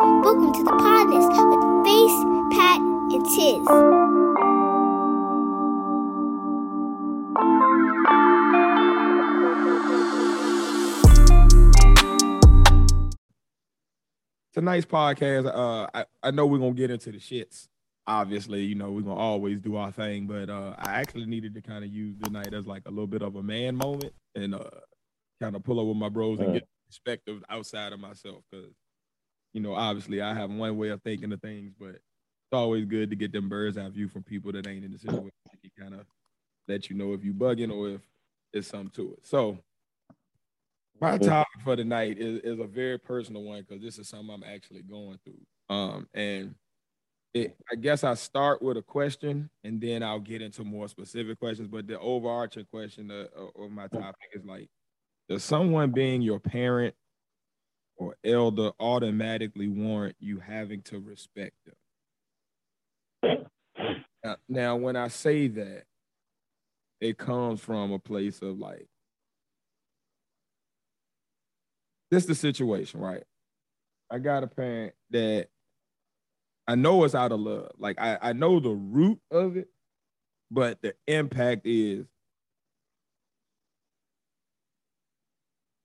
Welcome to the Podnas with Phace, Patt, and Tiz. tonight's podcast, uh, I, I know we're gonna get into the shits. Obviously, you know, we're gonna always do our thing, but uh, I actually needed to kind of use the night as like a little bit of a man moment and uh, kind of pull up with my bros and get perspective outside of myself. Cause, you know, obviously I have one way of thinking of things, but it's always good to get them bird's eye view from people that ain't in the situation. It kind of let you know if you bugging or if it's something to it. So my topic for tonight is, is a very personal one because this is something I'm actually going through. Um, and it, I guess I start with a question and then I'll get into more specific questions. But the overarching question of, of my topic is like, does someone being your parent or elder automatically warrant you having to respect them? Now, now, when I say that, it comes from a place of like, this the situation, right? I got a parent that I know it's out of love. Like I, I know the root of it, but the impact is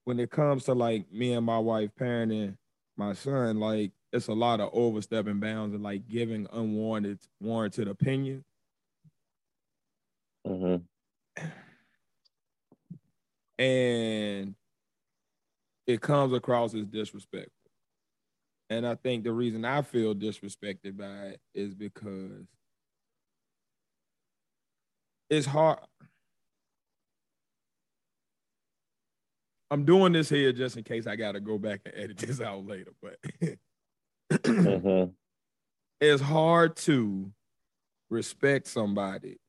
when it comes to like me and my wife parenting my son, like it's a lot of overstepping bounds and like giving unwarranted warranted opinion. hmm and it comes across as disrespectful. And I think the reason I feel disrespected by it is because it's hard. I'm doing this here just in case I got to go back and edit this out later, but hmm it's hard to respect somebody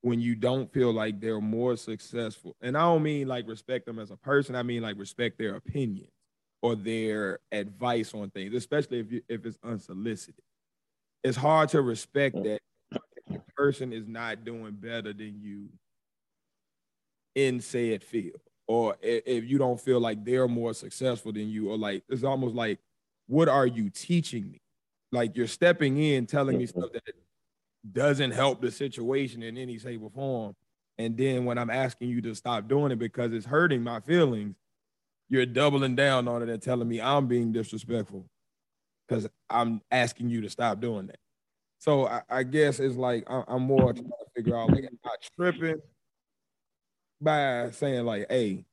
when you don't feel like they're more successful. And I don't mean like respect them as a person. I mean like respect their opinion or their advice on things, especially if you if it's unsolicited. It's hard to respect that if the person is not doing better than you in said field, or i- if you don't feel like they're more successful than you, or like it's almost like, what are you teaching me? Like you're stepping in, telling me stuff that doesn't help the situation in any shape or form. And then when I'm asking you to stop doing it because it's hurting my feelings, you're doubling down on it and telling me I'm being disrespectful because I'm asking you to stop doing that. So I, I guess it's like I, I'm more trying to figure out like am tripping by saying like, hey,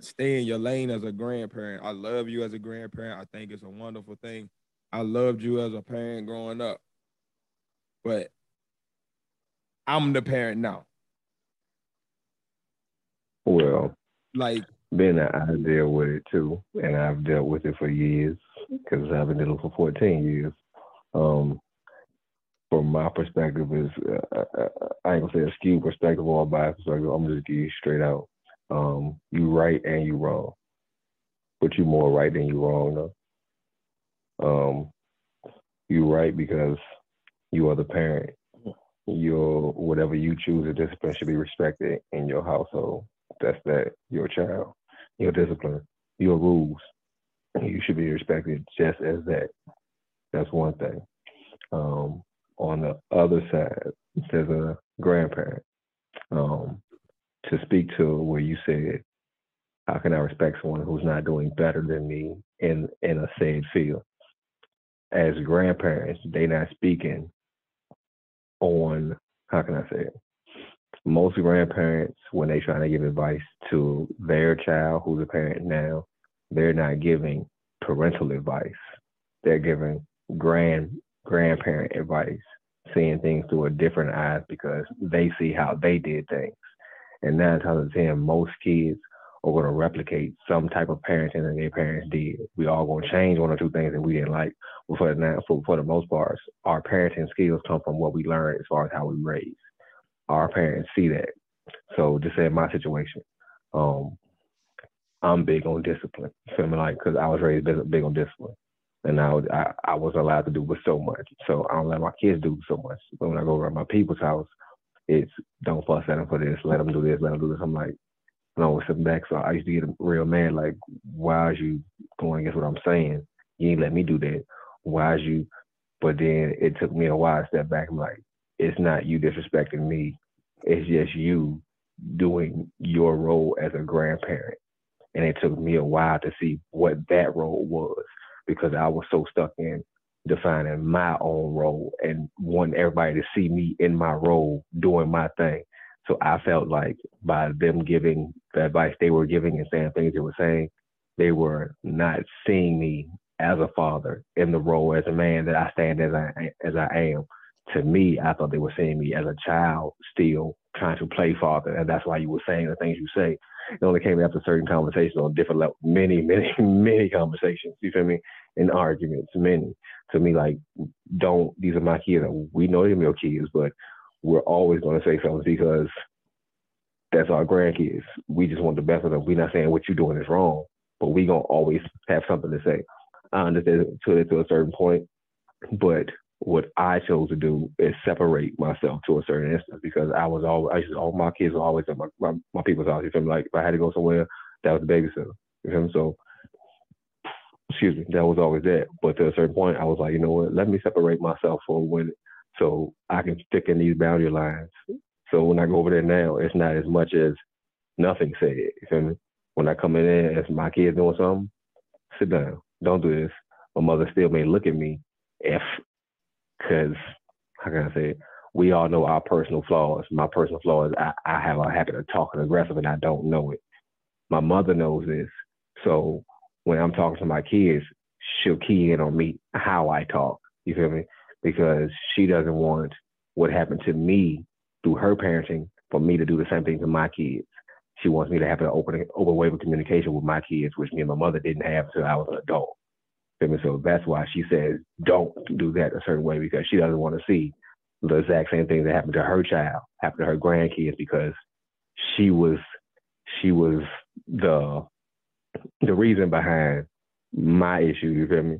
stay in your lane as a grandparent. I love you as a grandparent. I think it's a wonderful thing. I loved you as a parent growing up. But I'm the parent now. Well, Like, being that I deal with it too, and I've dealt with it for years because I've been dealing for 14 years. Um, from my perspective, is uh, uh, I ain't gonna say a skewed perspective or a biased perspective. I'm just give you straight out. Um, you right and you wrong, but you more right than you wrong though. Um, you right because you are the parent. Your whatever you choose to discipline should be respected in your household. That's that your child, your discipline, your rules. You should be respected just as that. That's one thing. Um, on the other side, as a grandparent, um, to speak to where you said, "How can I respect someone who's not doing better than me in in a said field?" As grandparents, they not speaking on how can I say it? Most grandparents, when they trying to give advice to their child who's a parent now, they're not giving parental advice. They're giving grand grandparent advice, seeing things through a different eyes because they see how they did things. And nine times out of ten, most kids are going to replicate some type of parenting that their parents did. We all going to change one or two things that we didn't like. But for the, for, for the most part, our parenting skills come from what we learned as far as how we raise. Our parents see that. So just say in my situation, um, I'm big on discipline. You feel me? Like, cause I was raised big on discipline, and I, was, I I was allowed to do with so much. So I don't let my kids do so much. But when I go around my people's house, it's don't fuss at them for this. Let them do this. Let them do this. I'm like, and I was sitting back. So I used to get real mad. Like, why are you going against what I'm saying? You ain't let me do that. Why is you? But then it took me a while to step back. I'm like, it's not you disrespecting me. It's just you doing your role as a grandparent. And it took me a while to see what that role was because I was so stuck in defining my own role and wanting everybody to see me in my role doing my thing. So I felt like by them giving the advice they were giving and saying things they were saying, they were not seeing me as a father in the role as a man that I stand as I as I am. To me, I thought they were seeing me as a child still trying to play father, and that's why you were saying the things you say. It only came after certain conversations on different levels, many, many, many conversations. You feel me? And arguments, many. To me, like, don't. These are my kids. We know they're your kids, but we're always going to say something because that's our grandkids. We just want the best of them. We're not saying what you're doing is wrong, but we gonna always have something to say. I understand to it to a certain point, but what I chose to do is separate myself to a certain instance because I was always, I used to, all my kids were always at my, my, my people's house. You feel me? Like if I had to go somewhere, that was the babysitter. You feel me? So, excuse me, that was always that. But to a certain point, I was like, you know what? Let me separate myself for when, so I can stick in these boundary lines. So when I go over there now, it's not as much as nothing said. You feel me? When I come in there, as my kids doing something, sit down. Don't do this. My mother still may look at me if because how can I say? We all know our personal flaws. My personal flaws, I, I have a habit of talking aggressive and I don't know it. My mother knows this. So when I'm talking to my kids, she'll key in on me how I talk. You feel me? Because she doesn't want what happened to me through her parenting for me to do the same thing to my kids. She wants me to have an open open way of communication with my kids, which me and my mother didn't have until I was an adult. So that's why she says don't do that a certain way because she doesn't want to see the exact same thing that happened to her child happen to her grandkids because she was she was the the reason behind my issue. You feel me?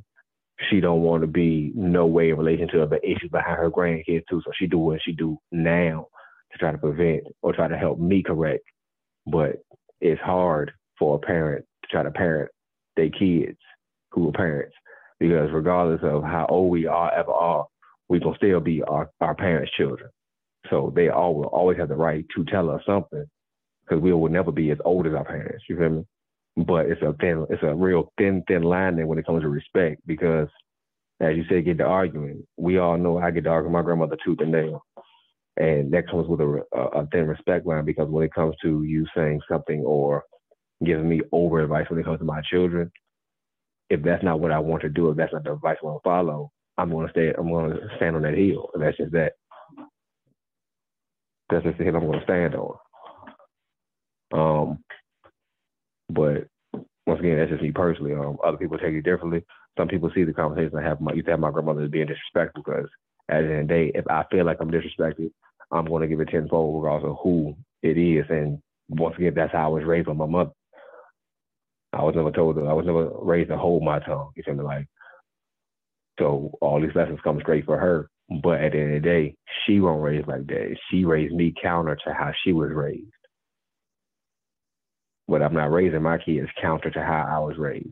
She don't want to be no way in relation to the issues behind her grandkids too. So she do what she do now to try to prevent or try to help me correct. But it's hard for a parent to try to parent their kids who are parents, because regardless of how old we are ever are, we can still be our, our parents' children. So they all will always have the right to tell us something, because we will never be as old as our parents. You feel me? But it's a thin, it's a real thin, thin line there when it comes to respect, because as you said, get the arguing. We all know I get to argue my grandmother tooth and nail. And that comes with a, a, thin respect line because when it comes to you saying something or giving me over advice when it comes to my children, if that's not what I want to do, if that's not the advice I want to follow, I'm going to stay. I'm going to stand on that hill. And that's just that. That's just the hill I'm going to stand on. Um, but once again, that's just me personally. Um, other people take it differently. Some people see the conversation I have. My, have my grandmother as being disrespectful because at the end of the day, if I feel like I'm disrespected, I'm going to give it tenfold regardless of who it is. And once again, that's how I was raised by my mother. I was never told I was never raised to hold my tongue. You feel me? Like, so all these lessons come straight for her. But at the end of the day, she won't raise like that. She raised me counter to how she was raised. But I'm not raising my kids counter to how I was raised.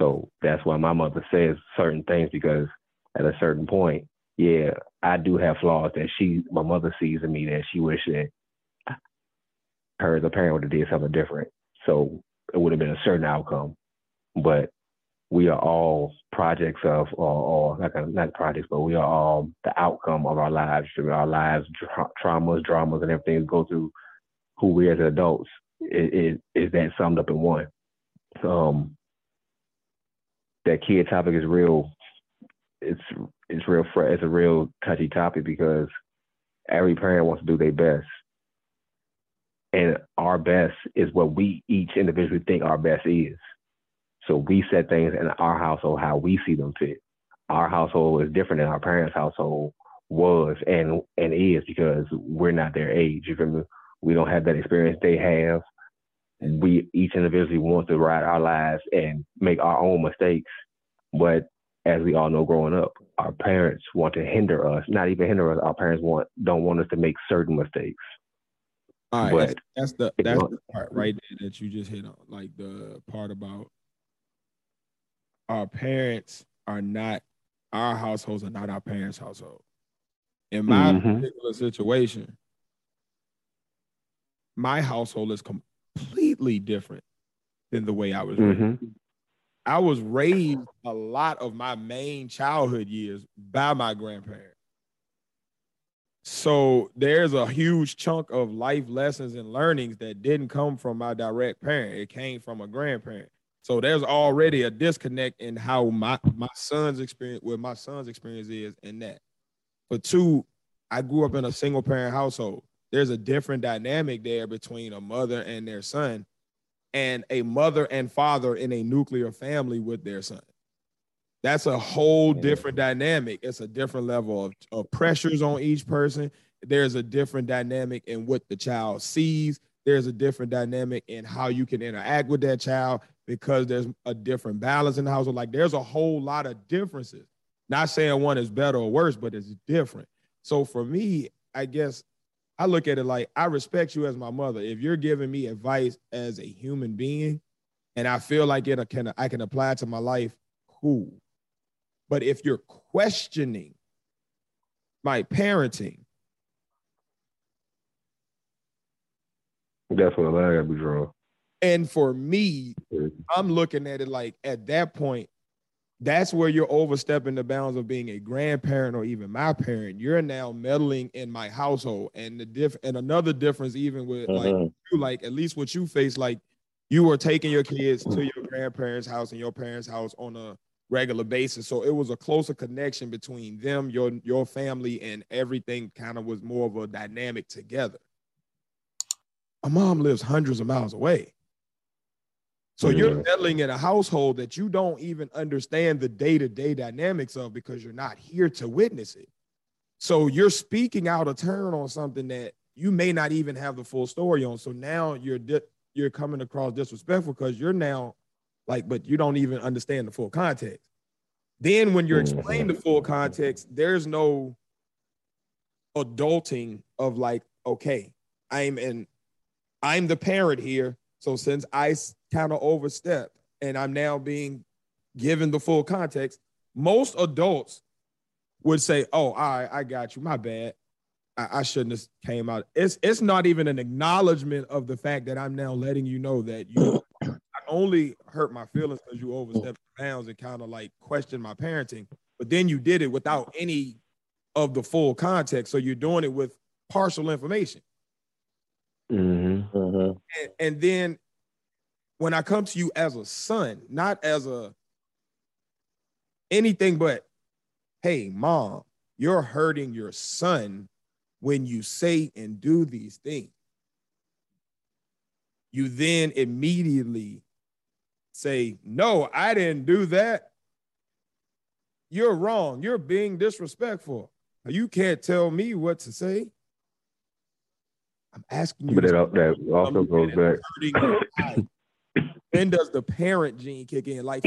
So that's why my mother says certain things because at a certain point, yeah, I do have flaws that she, my mother sees in me that she wish that her as a parent would have did something different. So it would have been a certain outcome. But we are all projects of, or, or like a, not projects, but we are all the outcome of our lives. Our lives, tra- traumas, dramas, and everything go through who we as adults is, is that summed up in one. Um, that kid topic is real. It's it's real. It's a real touchy topic because every parent wants to do their best, and our best is what we each individually think our best is. So we set things in our household how we see them fit. Our household is different than our parents' household was and and is because we're not their age. You feel me? We don't have that experience they have. We each individually want to ride our lives and make our own mistakes. But as we all know growing up, our parents want to hinder us, not even hinder us, our parents want don't want us to make certain mistakes. All right, but that's, that's the that's the part right there that you just hit on, like the part about our parents are not our households are not our parents' household. In my Mhm. particular situation, my household is completely different than the way I was raised. Mm-hmm. I was raised a lot of my main childhood years by my grandparents. So there's a huge chunk of life lessons and learnings that didn't come from my direct parent. It came from a grandparent. So there's already a disconnect in how my my son's experience, what my son's experience is in that. But two, I grew up in a single parent household. There's a different dynamic there between a mother and their son and a mother and father in a nuclear family with their son. That's a whole different dynamic. It's a different level of, of pressures on each person. There's a different dynamic in what the child sees. There's a different dynamic in how you can interact with that child because there's a different balance in the household. Like there's a whole lot of differences. Not saying one is better or worse, but it's different. So for me, I guess I look at it like I respect you as my mother. If you're giving me advice as a human being, and I feel like it can I can apply it to my life, cool. But if you're questioning my parenting, That's what I gotta be drawn. and for me. I'm looking at it like at that point, that's where you're overstepping the bounds of being a grandparent or even my parent. You're now meddling in my household, and the diff and another difference even with like Mhm. you, like at least what you face, like you were taking your kids to your grandparents' house and your parents' house on a regular basis. So it was a closer connection between them, your your family, and everything kind of was more of a dynamic together. My mom lives hundreds of miles away. So you're Yeah. meddling in a household that you don't even understand the day-to-day dynamics of because you're not here to witness it. So you're speaking out a turn on something that you may not even have the full story on. So now you're di- you're coming across disrespectful because you're now like, but you don't even understand the full context. Then when you're Mhm. explaining the full context, there's no adulting of like, okay, I'm in, I'm the parent here. So since I kind of overstepped and I'm now being given the full context, most adults would say, "Oh, all right, I got you. My bad. I, I shouldn't have came out." It's it's not even an acknowledgement of the fact that I'm now letting you know that you only hurt my feelings because you overstepped the bounds and kind of like questioned my parenting, but then you did it without any of the full context. So you're doing it with partial information. Mm-hmm. Mhm. and, and then when I come to you as a son, not as a anything but, hey, mom, you're hurting your son when you say and do these things. You then immediately say, no, I didn't do that. You're wrong. You're being disrespectful. You can't tell me what to say. I'm asking you. But that, that also goes back. then does the parent gene kick in? Like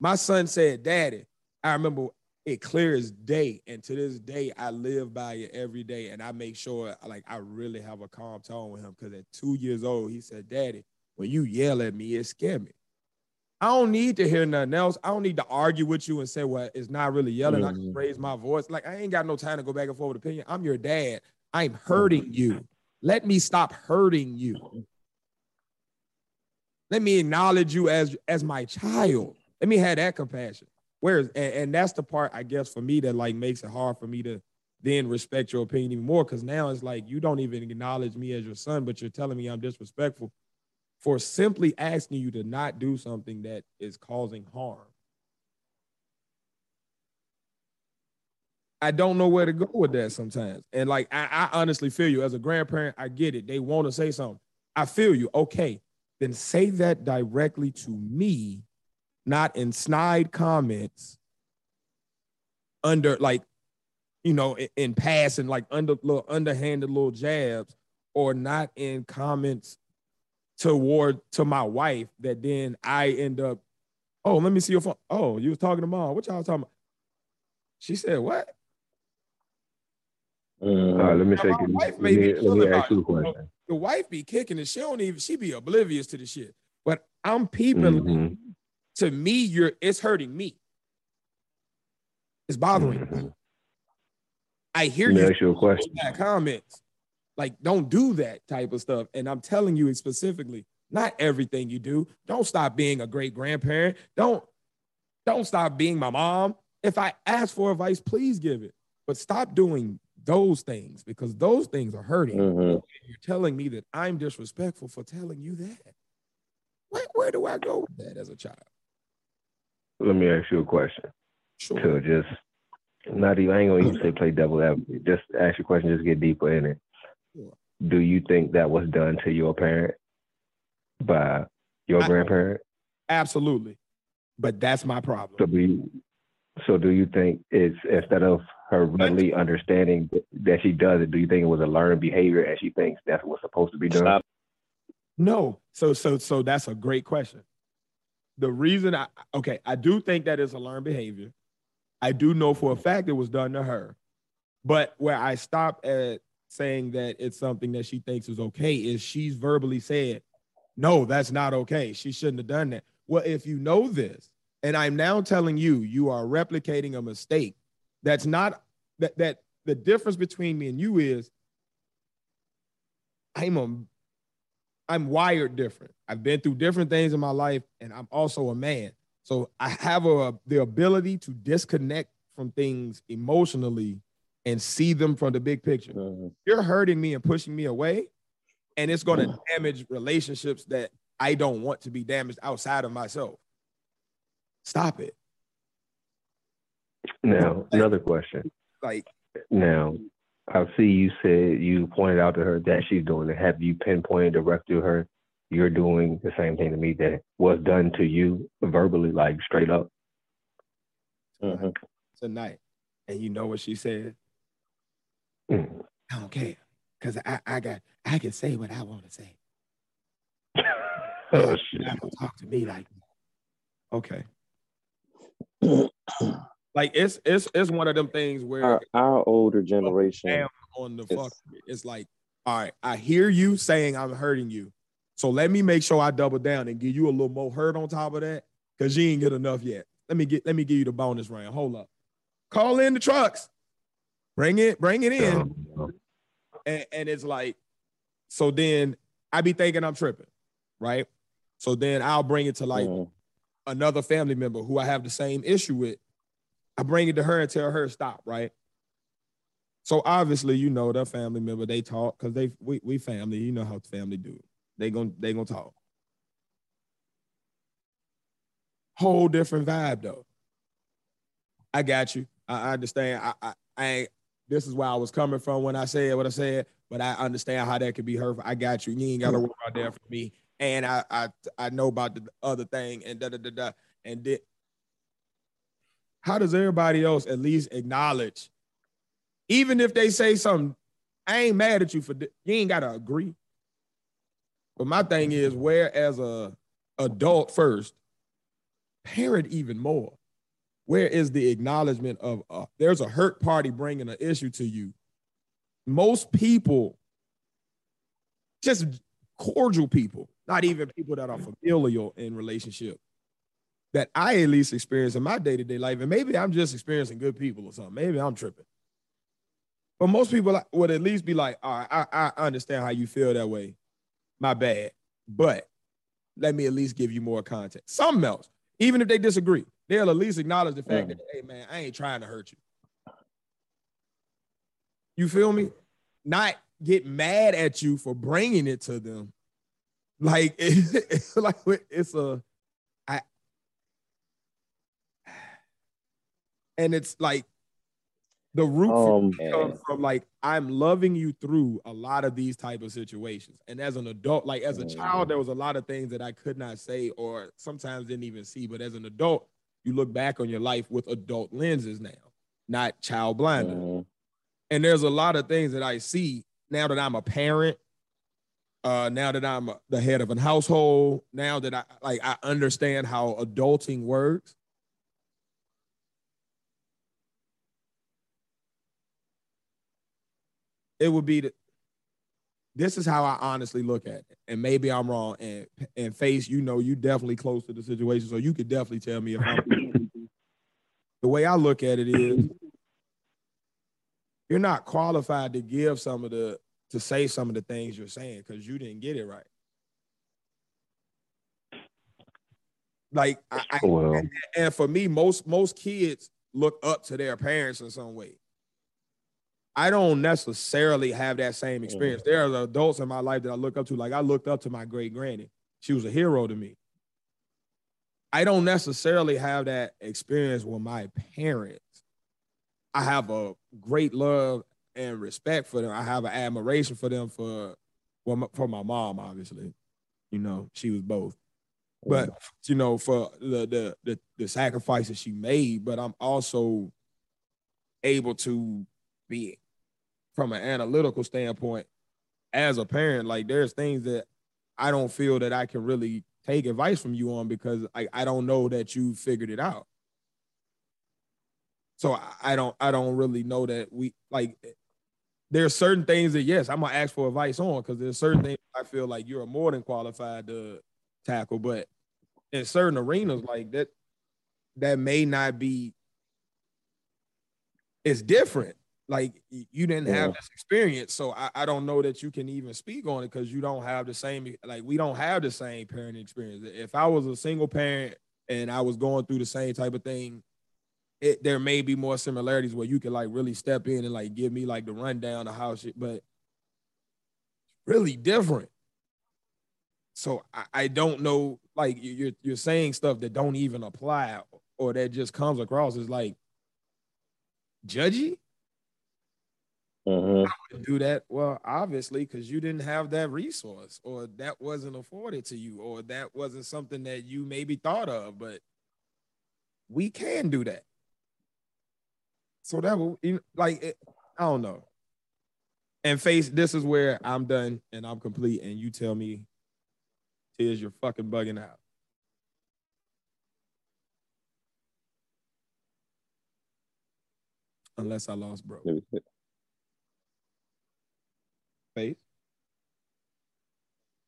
my son said, Daddy, I remember it clear as day. And to this day, I live by it every day. And I make sure like I really have a calm tone with him. Cause at two years old, he said, Daddy, when you yell at me, it scare me. I don't need to hear nothing else. I don't need to argue with you and say, well, it's not really yelling. I just Mhm. raise my voice. Like I ain't got no time to go back and forth with opinion. I'm your dad. I'm hurting you. Let me stop hurting you. Let me acknowledge you as as my child. Let me have that compassion. Whereas, and, and that's the part I guess for me that like makes it hard for me to then respect your opinion even more. Cause now it's like you don't even acknowledge me as your son, but you're telling me I'm disrespectful for simply asking you to not do something that is causing harm. I don't know where to go with that sometimes. And like I, I honestly feel you as a grandparent, I get it. They want to say something. I feel you. Okay, then say that directly to me, not in snide comments under like, you know, in, in passing, like under little underhanded little jabs, or not in comments toward to my wife that then I end up, oh, let me see your phone. Oh, you was talking to mom. What y'all talking about? She said, what? All right, let me Now, take my it. wife Let may be me, let me ask you a it, you know. The wife be kicking it. She don't even, she be oblivious to the shit. But I'm peeping like, Mhm. to me, you're it's hurting me. It's bothering Mhm. me. I hear Let me you ask you a question. comments. Like, don't do that type of stuff. And I'm telling you specifically, not everything you do. Don't stop being a great grandparent. Don't don't stop being my mom. If I ask for advice, please give it. But stop doing those things because those things are hurting. Mhm. You're telling me that I'm disrespectful for telling you that. Where, where do I go with that as a child? Let me ask you a question. Sure. To just not even I ain't gonna even say play devil advocate. Just ask your question, just get deeper in it. Sure. Do you think that was done to your parent by your I- grandparent? Absolutely. But that's my problem. So do you, so do you think it's instead of her really understanding that she does it, do you think it was a learned behavior and she thinks that's what's supposed to be done? Stop. No. So so so that's a great question. The reason I okay, I do think that is a learned behavior. I do know for a fact it was done to her. But where I stop at saying that it's something that she thinks is okay is she's verbally said, no, that's not okay. She shouldn't have done that. Well, if you know this, and I'm now telling you, you are replicating a mistake. That's not that that the difference between me and you is I'm a I'm wired different. I've been through different things in my life, and I'm also a man. So I have a, the ability to disconnect from things emotionally and see them from the big picture. Mhm. You're hurting me and pushing me away, and it's going to damage relationships that I don't want to be damaged outside of myself. Stop it. Now, another question. Like, Now, I see you said you pointed out to her that she's doing it. Have you pinpointed direct to her? You're doing the same thing to me that was done to you verbally, like straight up. Mhm. tonight, and you know what she said? Mm. I don't care, cause I, I got I can say what I want to say. oh shit! Not gonna talk to me like that. Okay. like it's it's it's one of them things where Our, our older generation. on the fuck. It's like, all right, I hear you saying I'm hurting you. So let me make sure I double down and give you a little more hurt on top of that. Cause you ain't get enough yet. Let me get let me give you the bonus round. Hold up. Call in the trucks. Bring it, bring it in. And, and it's like, so then I be thinking I'm tripping, right? So then I'll bring it to like Mhm. another family member who I have the same issue with. I bring it to her and tell her stop, right? So obviously, you know, that family member they talk because they we we family. You know how family do. They gon' they gonna talk. Whole different vibe though. I got you. I, I understand. I, I I ain't. This is where I was coming from when I said what I said, but I understand how that could be hurtful. I got you. You ain't gotta worry about that for me. And I I I know about the other thing and da da da da. And did how does everybody else at least acknowledge, even if they say something, I ain't mad at you for you ain't gotta agree. But my thing is, where as a adult first, parent even more. Where is the acknowledgement of uh, there's a hurt party bringing an issue to you? Most people, just cordial people, not even people that are familial in relationship, that I at least experience in my day to day life, and maybe I'm just experiencing good people or something. Maybe I'm tripping. But most people would at least be like, all right, I, I understand how you feel that way. My bad. But let me at least give you more context. Something else. Even if they disagree, they'll at least acknowledge the fact that, hey man, I ain't trying to hurt you. You feel me? Not get mad at you for bringing it to them. Like it's like it's a I and it's like the root Um, comes from like I'm loving you through a lot of these type of situations. And as an adult, like as a child, there was a lot of things that I could not say or sometimes didn't even see. But as an adult, you look back on your life with adult lenses now, not child blindness. mhm. And there's a lot of things that I see now that I'm a parent, uh, now that I'm the head of a household, now that I like I understand how adulting works. It would be the this is how I honestly look at it, and maybe I'm wrong. And and Phace, you know, you definitely close to the situation, so you could definitely tell me if I'm. the way I look at it is, you're not qualified to give some of the to say some of the things you're saying because you didn't get it right. Like, I, I, and for me, most most kids look up to their parents in some way. I don't necessarily have that same mm. experience. There are adults in my life that I look up to. Like I looked up to my great granny. She was a hero to me. I don't necessarily have that experience with my parents. I have a great love and respect for them. I have an admiration for them for well, my- for my mom, obviously. You know, she was both. But mm. you know, for the the the, the sacrifices she made, but I'm also able to be from an analytical standpoint as a parent, like there's things that I don't feel that I can really take advice from you on because I, I don't know that you figured it out. So I, I don't I don't really know that we like there's certain things that yes, I'm gonna ask for advice on because there's certain things I feel like you're more than qualified to tackle, but in certain arenas like that, that may not be it's different. Like you didn't have this experience, so I, I don't know that you can even speak on it because you don't have the same like we don't have the same parenting experience. If I was a single parent and I was going through the same type of thing, it there may be more similarities where you can like really step in and like give me like the rundown of how shit, but really different. So I, I don't know, like you- you're you're saying stuff that don't even apply or that just comes across as like judgy. Hmm do that? Well, obviously, because you didn't have that resource, or that wasn't afforded to you, or that wasn't something that you maybe thought of. But we can do that. So that will, like, it, I don't know. And Phace, this is where I'm done and I'm complete, and you tell me, Tiz, you're fucking bugging out. Unless I lost bro.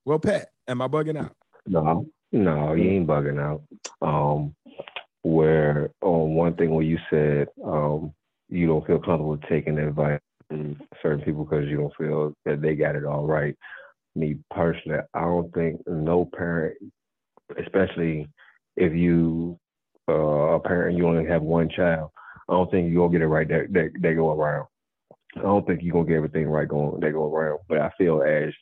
Well, Patt, am I bugging out? No, no, you ain't bugging out. Um, where on one thing where you said um you don't feel comfortable taking advice from certain people because you don't feel that they got it all right. Me personally, I don't think no parent, especially if you uh, a parent you only have one child, I don't think gonna get it right that that they go around. I don't think you're gonna get everything right going they go around. But I feel as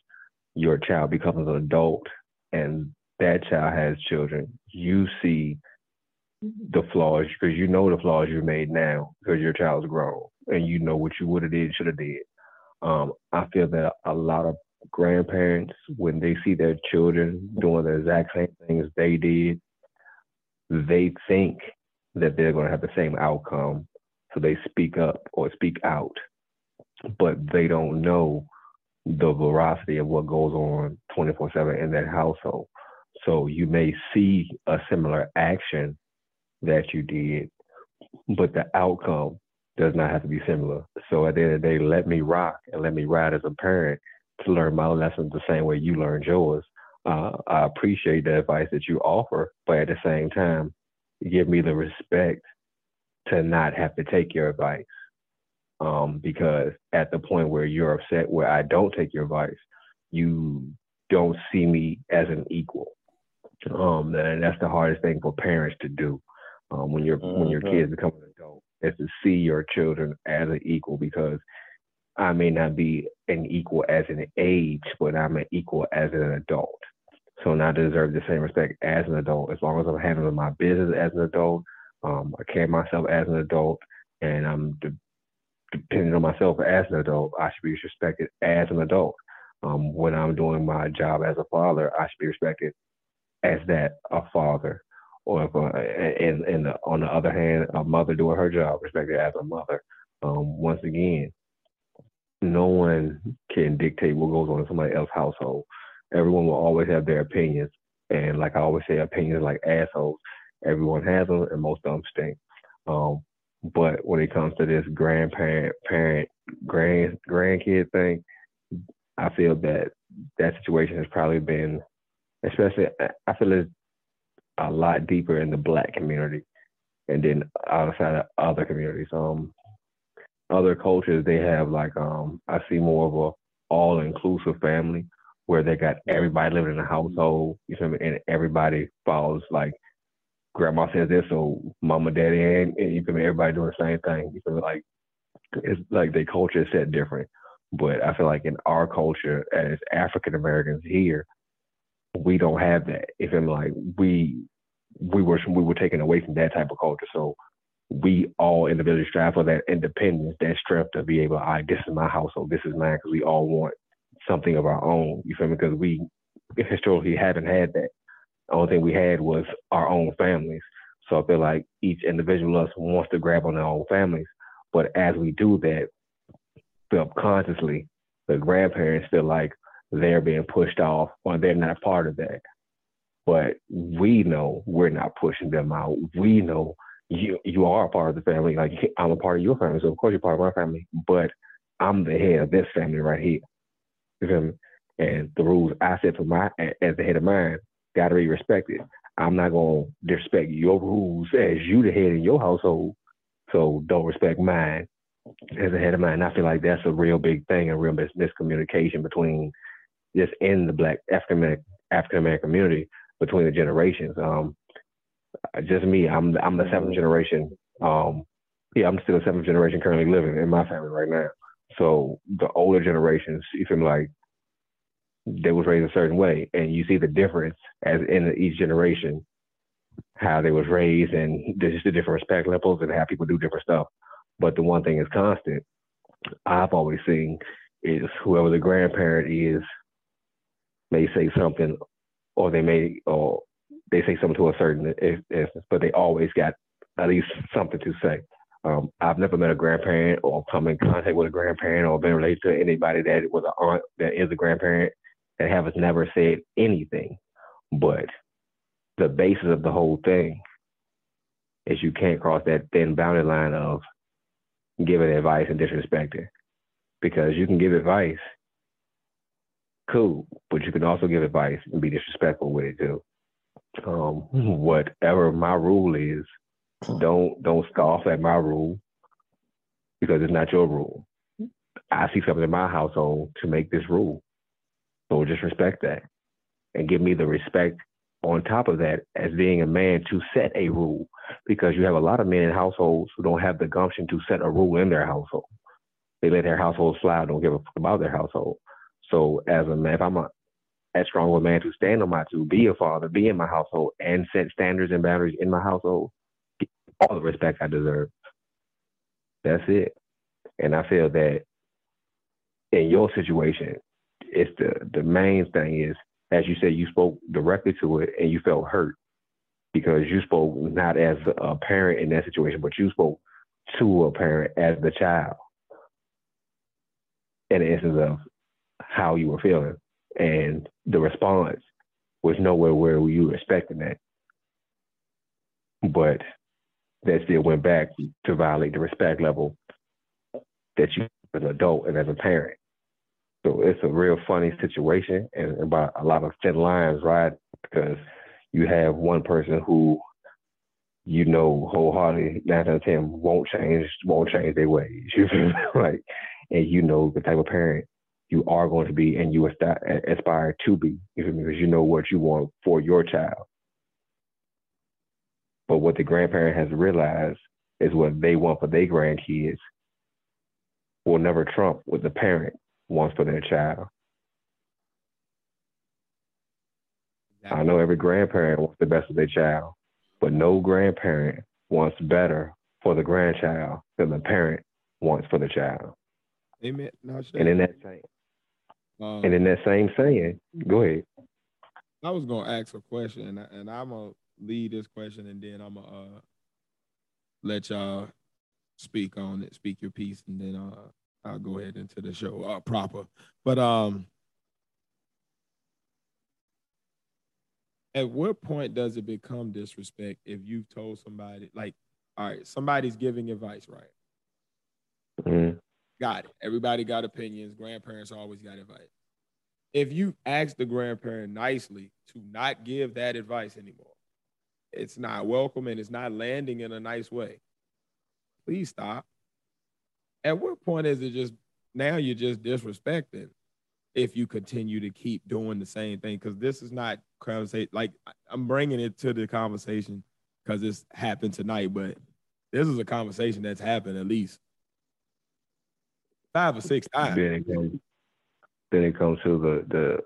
your child becomes an adult and that child has children, you see the flaws because you know the flaws you made now because your child's grown and you know what you would have did, should have did. Um, I feel that a lot of grandparents, when they see their children doing the exact same things they did, they think that they're going to have the same outcome. So they speak up or speak out, but they don't know the veracity of what goes on 24 7 in that household. So you may see a similar action that you did, but the outcome does not have to be similar. So at the end of the day, let me rock and let me ride as a parent to learn my lessons the same way you learned yours. Uh, I appreciate the advice that you offer, but at the same time, give me the respect to not have to take your advice. Um, because at the point where you're upset where I don't take your advice, you don't see me as an equal. Um, and that's the hardest thing for parents to do um, when your when your Mhm. kids become an adult is to see your children as an equal because I may not be an equal as an age, but I'm an equal as an adult. So now I deserve the same respect as an adult as long as I'm handling my business as an adult. Um, I carry myself as an adult, and I'm depending on myself as an adult. I should be respected as an adult. Um, when I'm doing my job as a father, I should be respected as that a father. Or if, uh, and, and the, on the other hand, a mother doing her job, respected as a mother. Um, once again, no one can dictate what goes on in somebody else's household. Everyone will always have their opinions, and like I always say, opinions like assholes. Everyone has them, and most of them stink. Um, but when it comes to this grandparent, parent, grand, grandkid thing, I feel that that situation has probably been, especially I feel it's a lot deeper in the black community, and then outside of other communities. Um, other cultures they have like um I see more of a all inclusive family where they got everybody living in a household, you me, and everybody follows like grandma says this, so mama, daddy, and, and you feel me, everybody doing the same thing. You feel like it's like their culture is set different. But I feel like in our culture as African Americans here, we don't have that. If I'm like we we were we were taken away from that type of culture. So we all individually strive for that independence, that strength to be able, all right, this is my household, this is mine, because we all want something of our own. You feel me? Because we historically haven't had that. The only thing we had was our own families. So I feel like each individual us wants to grab on their own families. But as we do that, subconsciously, the grandparents feel like they're being pushed off or they're not part of that. But we know we're not pushing them out. We know you you are a part of the family. Like I'm a part of your family, so of course you're part of my family. But I'm the head of this family right here. You feel me? And the rules I set for my as the head of mine got to be respected. I'm not gonna disrespect your rules as you the head in your household, so don't respect mine as the head of mine. I feel like that's a real big thing, a real mis- miscommunication between just in the Black African African American community between the generations. Um, just me, I'm I'm the seventh generation. Um, yeah, I'm still the seventh generation currently living in my family right now. So the older generations, you feel like they was raised a certain way, and you see the difference as in each generation, how they was raised, and there's just the different respect levels and how people do different stuff. But the one thing is constant. I've always seen is whoever the grandparent is may say something, or they may or they say something to a certain instance, but they always got at least something to say. Um, I've never met a grandparent or come in contact with a grandparent or been related to anybody that was an aunt that is a grandparent that has never said anything. But the basis of the whole thing is you can't cross that thin boundary line of giving advice and disrespecting. Because you can give advice, cool, but you can also give advice and be disrespectful with it too. Um, whatever my rule is, don't don't scoff at my rule because it's not your rule. I see something in my household to make this rule. So just respect that and give me the respect on top of that as being a man to set a rule because you have a lot of men in households who don't have the gumption to set a rule in their household. They let their household slide, don't give a fuck about their household. So as a man, if I'm a as strong a man to stand on my two, be a father, be in my household, and set standards and boundaries in my household, all the respect I deserve. That's it. And I feel that in your situation, it's the the main thing is, as you said, you spoke directly to it and you felt hurt because you spoke not as a parent in that situation, but you spoke to a parent as the child in the instance of how you were feeling. And the response was nowhere where you were expecting that. But that still went back to violate the respect level that you as an adult and as a parent. So it's a real funny situation and about a lot of thin lines, right? Because you have one person who you know wholeheartedly nine out of ten won't change won't change their ways. You feel like and you know the type of parent you are going to be and you aspire to be. You feel me? Because you know what you want for your child. But what the grandparent has realized is what they want for their grandkids will never trump what the parent wants for their child. I know every grandparent wants the best for their child, but no grandparent wants better for the grandchild than the parent wants for the child. Amen. No, and in that same, um, and in that same saying, go ahead. I was gonna ask a question, and, I'm gonna lead this question, and then I'm gonna uh, let y'all speak on it, speak your piece, and then uh, I'll go ahead into the show uh, proper. But um, at what point does it become disrespect if you've told somebody like, all right, somebody's giving advice, right? Mm-hmm. Got it. Everybody got opinions. Grandparents always got advice. if you ask the grandparent nicely to not give that advice anymore, it's not welcome and it's not landing in a nice way. Please stop. At what point is it just now you're just disrespecting if you continue to keep doing the same thing? Because this is not conversation. Like I'm bringing it to the conversation because this happened tonight, but this is a conversation that's happened at least five or six times. Then it comes, then it comes to the the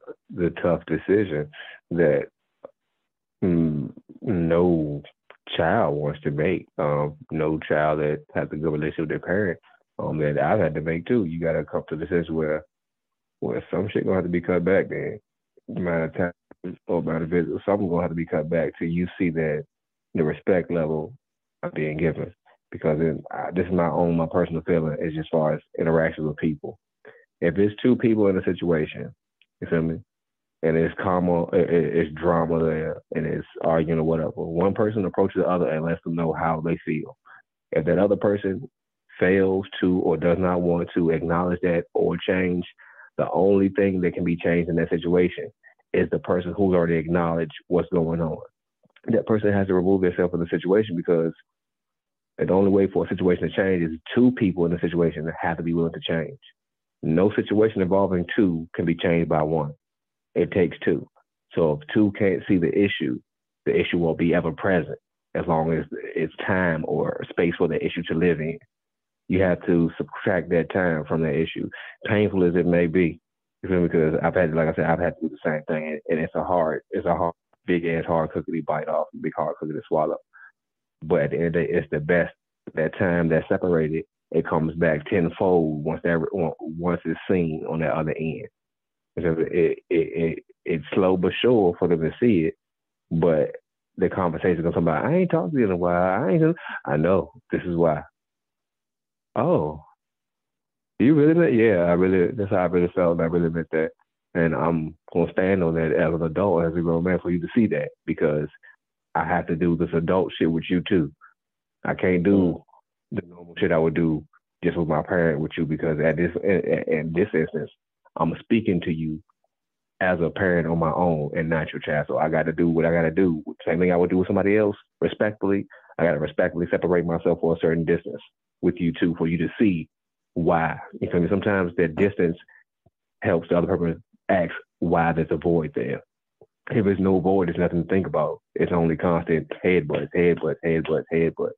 the tough decision that mm, no child wants to make. Um, no child that has a good relationship with their parent. Um, that I've had to make too. You got to come to the decision where, where some shit gonna have to be cut back. Then, amount of time or amount of visits, something gonna have to be cut back till you see that the respect level of being given. Because in, this is my own, my personal feeling is as far as interactions with people. If it's two people in a situation, you feel me? and it's karma, it's drama there, and it's arguing or whatever. One person approaches the other and lets them know how they feel. If that other person fails to or does not want to acknowledge that or change, the only thing that can be changed in that situation is the person who's already acknowledged what's going on. That person has to remove themselves from the situation because the only way for a situation to change is two people in the situation that have to be willing to change. No situation involving two can be changed by one it takes two. So if two can't see the issue, the issue will be ever present as long as it's time or space for the issue to live in. You have to subtract that time from that issue, painful as it may be. You feel me? Because I've had, like I said, I've had to do the same thing, and it's a hard, it's a hard, big ass hard cookie to bite off, big hard cookie to swallow. But at the end of the day, it's the best. That time that separated, it comes back tenfold once that once it's seen on that other end. It, it, it, it's slow but sure for them to see it, but the conversation gonna come about. I ain't talked to you in a while. I ain't. I know this is why. Oh, you really meant? Yeah, I really. That's how I really felt. I really meant that, and I'm gonna stand on that as an adult, as a grown man, for you to see that because I have to do this adult shit with you too. I can't do mm. the normal shit I would do just with my parent with you because at this in, in this instance, I'm speaking to you as a parent on my own and not your child. So I got to do what I got to do. Same thing I would do with somebody else, respectfully. I got to respectfully separate myself for a certain distance with you too, for you to see why. You feel me? Sometimes that distance helps the other person ask why there's a void there. If there's no void, there's nothing to think about. It's only constant headbutts, headbutts, headbutts, headbutts.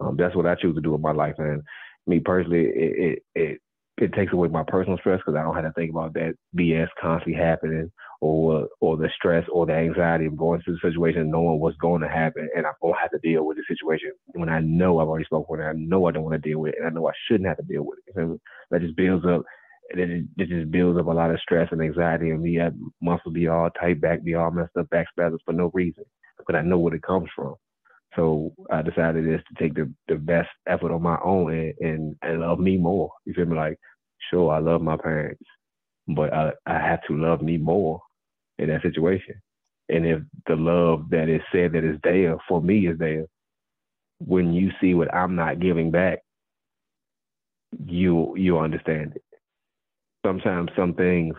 Um, that's what I choose to do with my life, and me personally, it, it, it it takes away my personal stress because I don't have to think about that BS constantly happening or or the stress or the anxiety of going through the situation, knowing what's going to happen, and I won't have to deal with the situation when I know I've already spoken and I know I don't want to deal with it, and I know I shouldn't have to deal with it. And that just builds up. And it, just builds up a lot of stress and anxiety, and me, muscles be all tight, back be all messed up, back spasms for no reason, but I know where it comes from. So I decided is to take the, the best effort on my own and, and, and love me more. You feel me? Like, sure, I love my parents, but I, I have to love me more in that situation. And if the love that is said that is there for me is there, when you see what I'm not giving back, you you understand it. Sometimes some things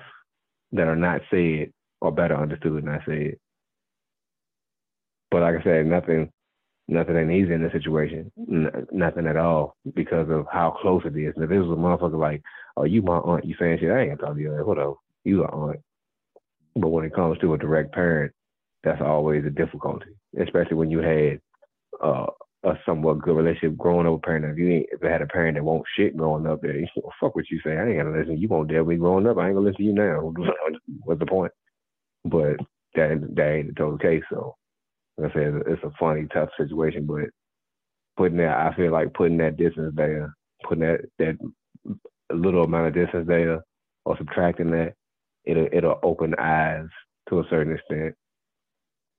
that are not said are better understood than I said. But like I said, nothing nothing ain't easy in this situation. N- nothing at all because of how close it is. And if it was a motherfucker like, oh, you my aunt, you saying shit, I ain't gonna talk to you. Like, what up? You an aunt. But when it comes to a direct parent, that's always a difficulty, especially when you had uh, a somewhat good relationship growing up with parent. If you ain't, if I had a parent that won't shit growing up, there, know, fuck what you say. I ain't gonna listen. You won't deal with me growing up. I ain't gonna listen to you now. What's the point? But that that ain't the total case. So like I said, it's a funny, tough situation, but putting that, I feel like putting that distance there, putting that that little amount of distance there, or subtracting that, it'll it'll open eyes to a certain extent,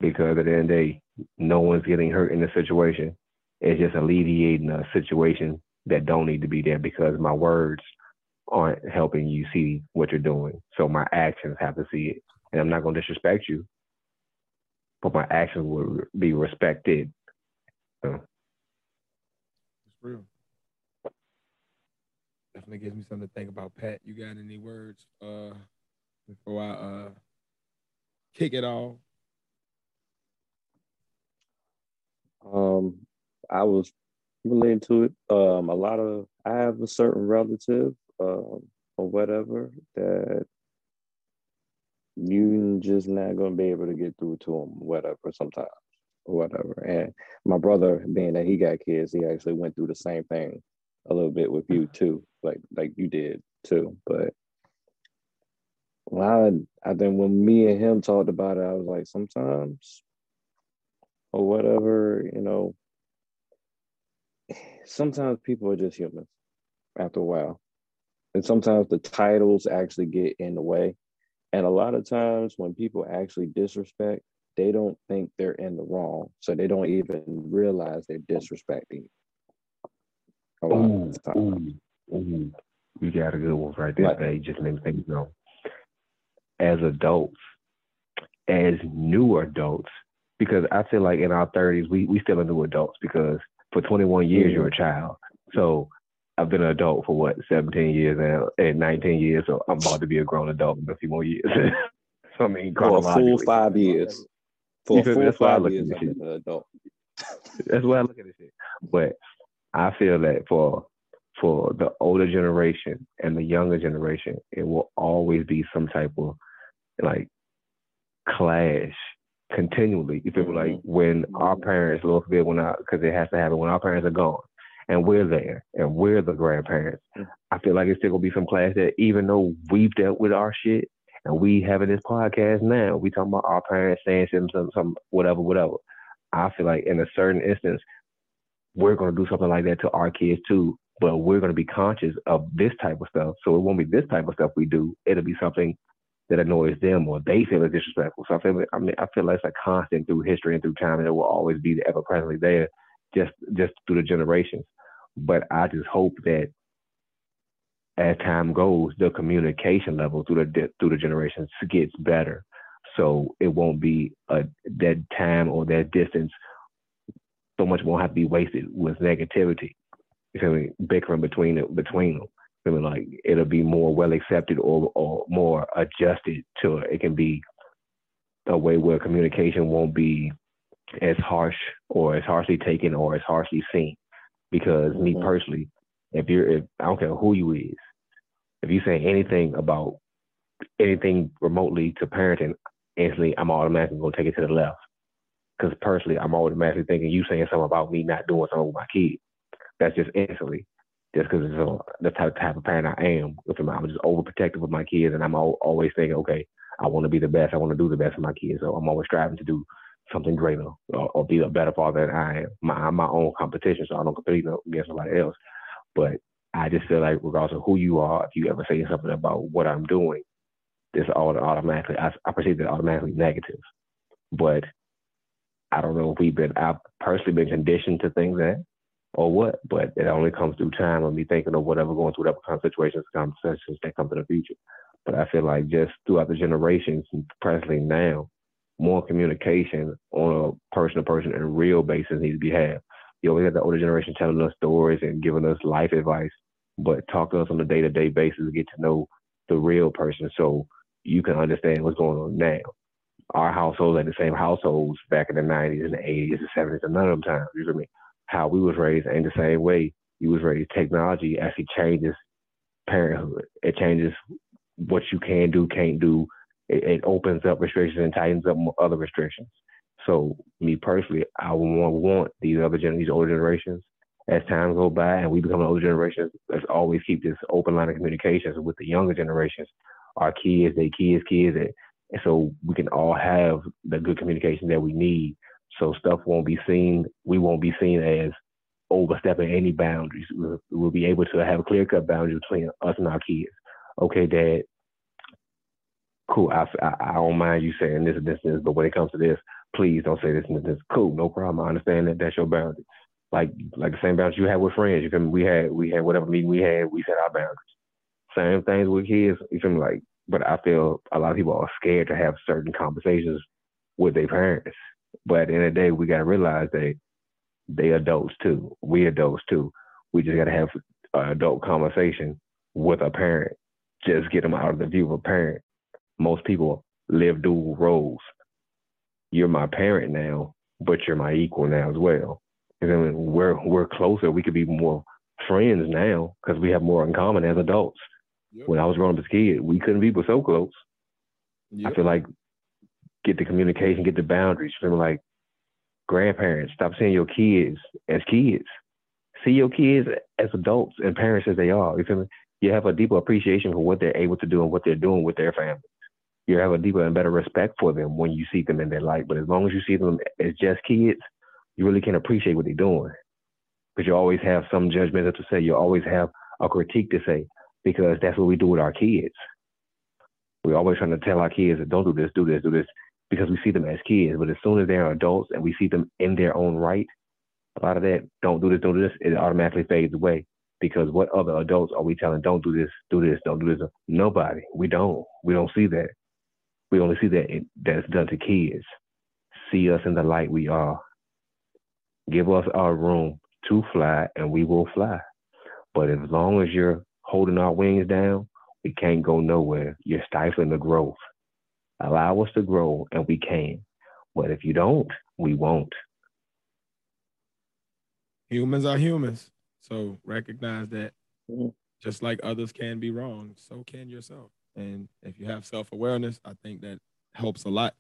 because at the end of the day, no one's getting hurt in the situation. It's just alleviating a situation that don't need to be there because my words aren't helping you see what you're doing. So my actions have to see it. And I'm not gonna disrespect you but my actions will be respected. So. It's real. Definitely gives me something to think about. Patt, you got any words uh, before I uh kick it off? Um, I was relating to it. Um, a lot of I have a certain relative, um, or whatever that you just not gonna be able to get through to them, whatever. Sometimes, or whatever. And my brother, being that he got kids, he actually went through the same thing a little bit with you too, like like you did too. But well, I, I think when me and him talked about it, I was like, sometimes or whatever, you know, sometimes people are just humans after a while. And sometimes the titles actually get in the way. And a lot of times when people actually disrespect, they don't think they're in the wrong. So they don't even realize they're disrespecting A lot ooh, of Ooh, ooh. You got a good one right there. Like, just think, you know, as adults, as new adults, because I feel like in our 30s, we, we still are new adults because for 21 years, you're mm-hmm. a child. So I've been an adult for what, 17 years now, and 19 years. So I'm about to be a grown adult in a few more years. so I mean, for a full five years. For a full that's five years, been an adult. that's why I look at this shit. But I feel that for for the older generation and the younger generation, it will always be some type of like clash continually. You feel mm-hmm. like when our parents, Lord forbid, when I, because it has to happen when our parents are gone, and we're there, and we're the grandparents. Mm-hmm. I feel like it's still gonna be some class that even though we've dealt with our shit, and we having this podcast now, we talking about our parents saying some, some, some whatever, whatever. I feel like in a certain instance, we're gonna do something like that to our kids too. But we're gonna be conscious of this type of stuff, so it won't be this type of stuff we do. It'll be something that annoys them or they feel is disrespectful. So I feel I mean I feel like it's a constant through history and through time and it will always be ever presently there just just through the generations. But I just hope that as time goes, the communication level through the through the generations gets better. So it won't be a that time or that distance so much won't have to be wasted with negativity. You me? Bickering between between them feeling like it'll be more well accepted or, or more adjusted to it. It can be a way where communication won't be as harsh or as harshly taken or as harshly seen. Because mm-hmm. me personally, if you're, if I don't care who you is, if you say anything about anything remotely to parenting, instantly I'm automatically gonna take it to the left. Because personally, I'm automatically thinking you saying something about me not doing something with my kid. That's just instantly just because it's the type, type of parent I am. With I'm just overprotective of my kids, and I'm always thinking, okay, I want to be the best. I want to do the best for my kids. So I'm always striving to do something greater or, or be a better father than I am. My, I'm my own competition, so I don't compete against somebody else. But I just feel like, regardless of who you are, if you ever say something about what I'm doing, this all automatically, I, I perceive it automatically negative. But I don't know if we've been, I've personally been conditioned to think that or what, but it only comes through time and me thinking of whatever going through whatever kind of situations, conversations that come to the future. But I feel like just throughout the generations, and presently now, more communication on a person to person and real basis needs to be had. You always have the older generation telling us stories and giving us life advice, but talk to us on a day to day basis, get to know the real person so you can understand what's going on now. Our households are the same households back in the 90s and the 80s and 70s and none of them times. You know what I mean? how we was raised ain't the same way you was raised. Technology actually changes parenthood. It changes what you can do, can't do. It, it opens up restrictions and tightens up other restrictions. So me personally, I want, want these other gen- these older generations as time go by and we become an older generation, let's always keep this open line of communications with the younger generations, our kids, their kids, kids, and, so we can all have the good communication that we need so stuff won't be seen. We won't be seen as overstepping any boundaries. We'll, we'll be able to have a clear cut boundary between us and our kids. Okay, Dad. Cool. I, I, I don't mind you saying this and this and this, but when it comes to this, please don't say this and this. Cool, no problem. I understand that that's your boundary. Like like the same boundaries you had with friends. You feel me? We had we had whatever meeting we had, we set our boundaries. Same things with kids. You feel me? Like, but I feel a lot of people are scared to have certain conversations with their parents. But at the end of the day, we got to realize that they adults too. We adults too. We just got to have an adult conversation with a parent. Just get them out of the view of a parent most people live dual roles. You're my parent now, but you're my equal now as well. And then we're we're closer. We could be more friends now because we have more in common as adults. Yep. When I was growing up as a kid, we couldn't be but so close. Yep. I feel like get the communication, get the boundaries. Feel like grandparents, stop seeing your kids as kids. See your kids as adults and parents as they are. You feel me? You have a deeper appreciation for what they're able to do and what they're doing with their family. You have a deeper and better respect for them when you see them in their light. But as long as you see them as just kids, you really can't appreciate what they're doing. Because you always have some judgment to say. You always have a critique to say because that's what we do with our kids. We're always trying to tell our kids don't do this, do this, do this, because we see them as kids. But as soon as they're adults and we see them in their own right, a lot of that don't do this, don't do this, it automatically fades away. Because what other adults are we telling don't do this, do this, don't do this? Nobody. We don't. We don't see that. We only see that that's done to kids. See us in the light we are. Give us our room to fly and we will fly. But as long as you're holding our wings down, we can't go nowhere. You're stifling the growth. Allow us to grow and we can. But if you don't, we won't. Humans are humans. So recognize that just like others can be wrong, so can yourself. And if you have self awareness, I think that helps a lot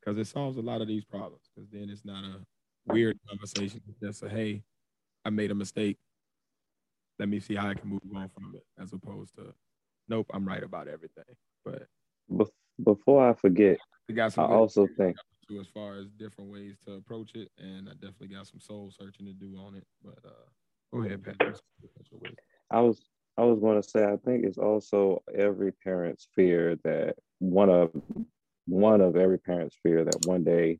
because it solves a lot of these problems. Because then it's not a weird conversation. It's just a hey, I made a mistake. Let me see how I can move on from it, as opposed to nope, I'm right about everything. But before I forget, I also think to as far as different ways to approach it, and I definitely got some soul searching to do on it. But uh, go ahead, Patrick. I was I was going to say I think it's also every parent's fear that one of one of every parent's fear that one day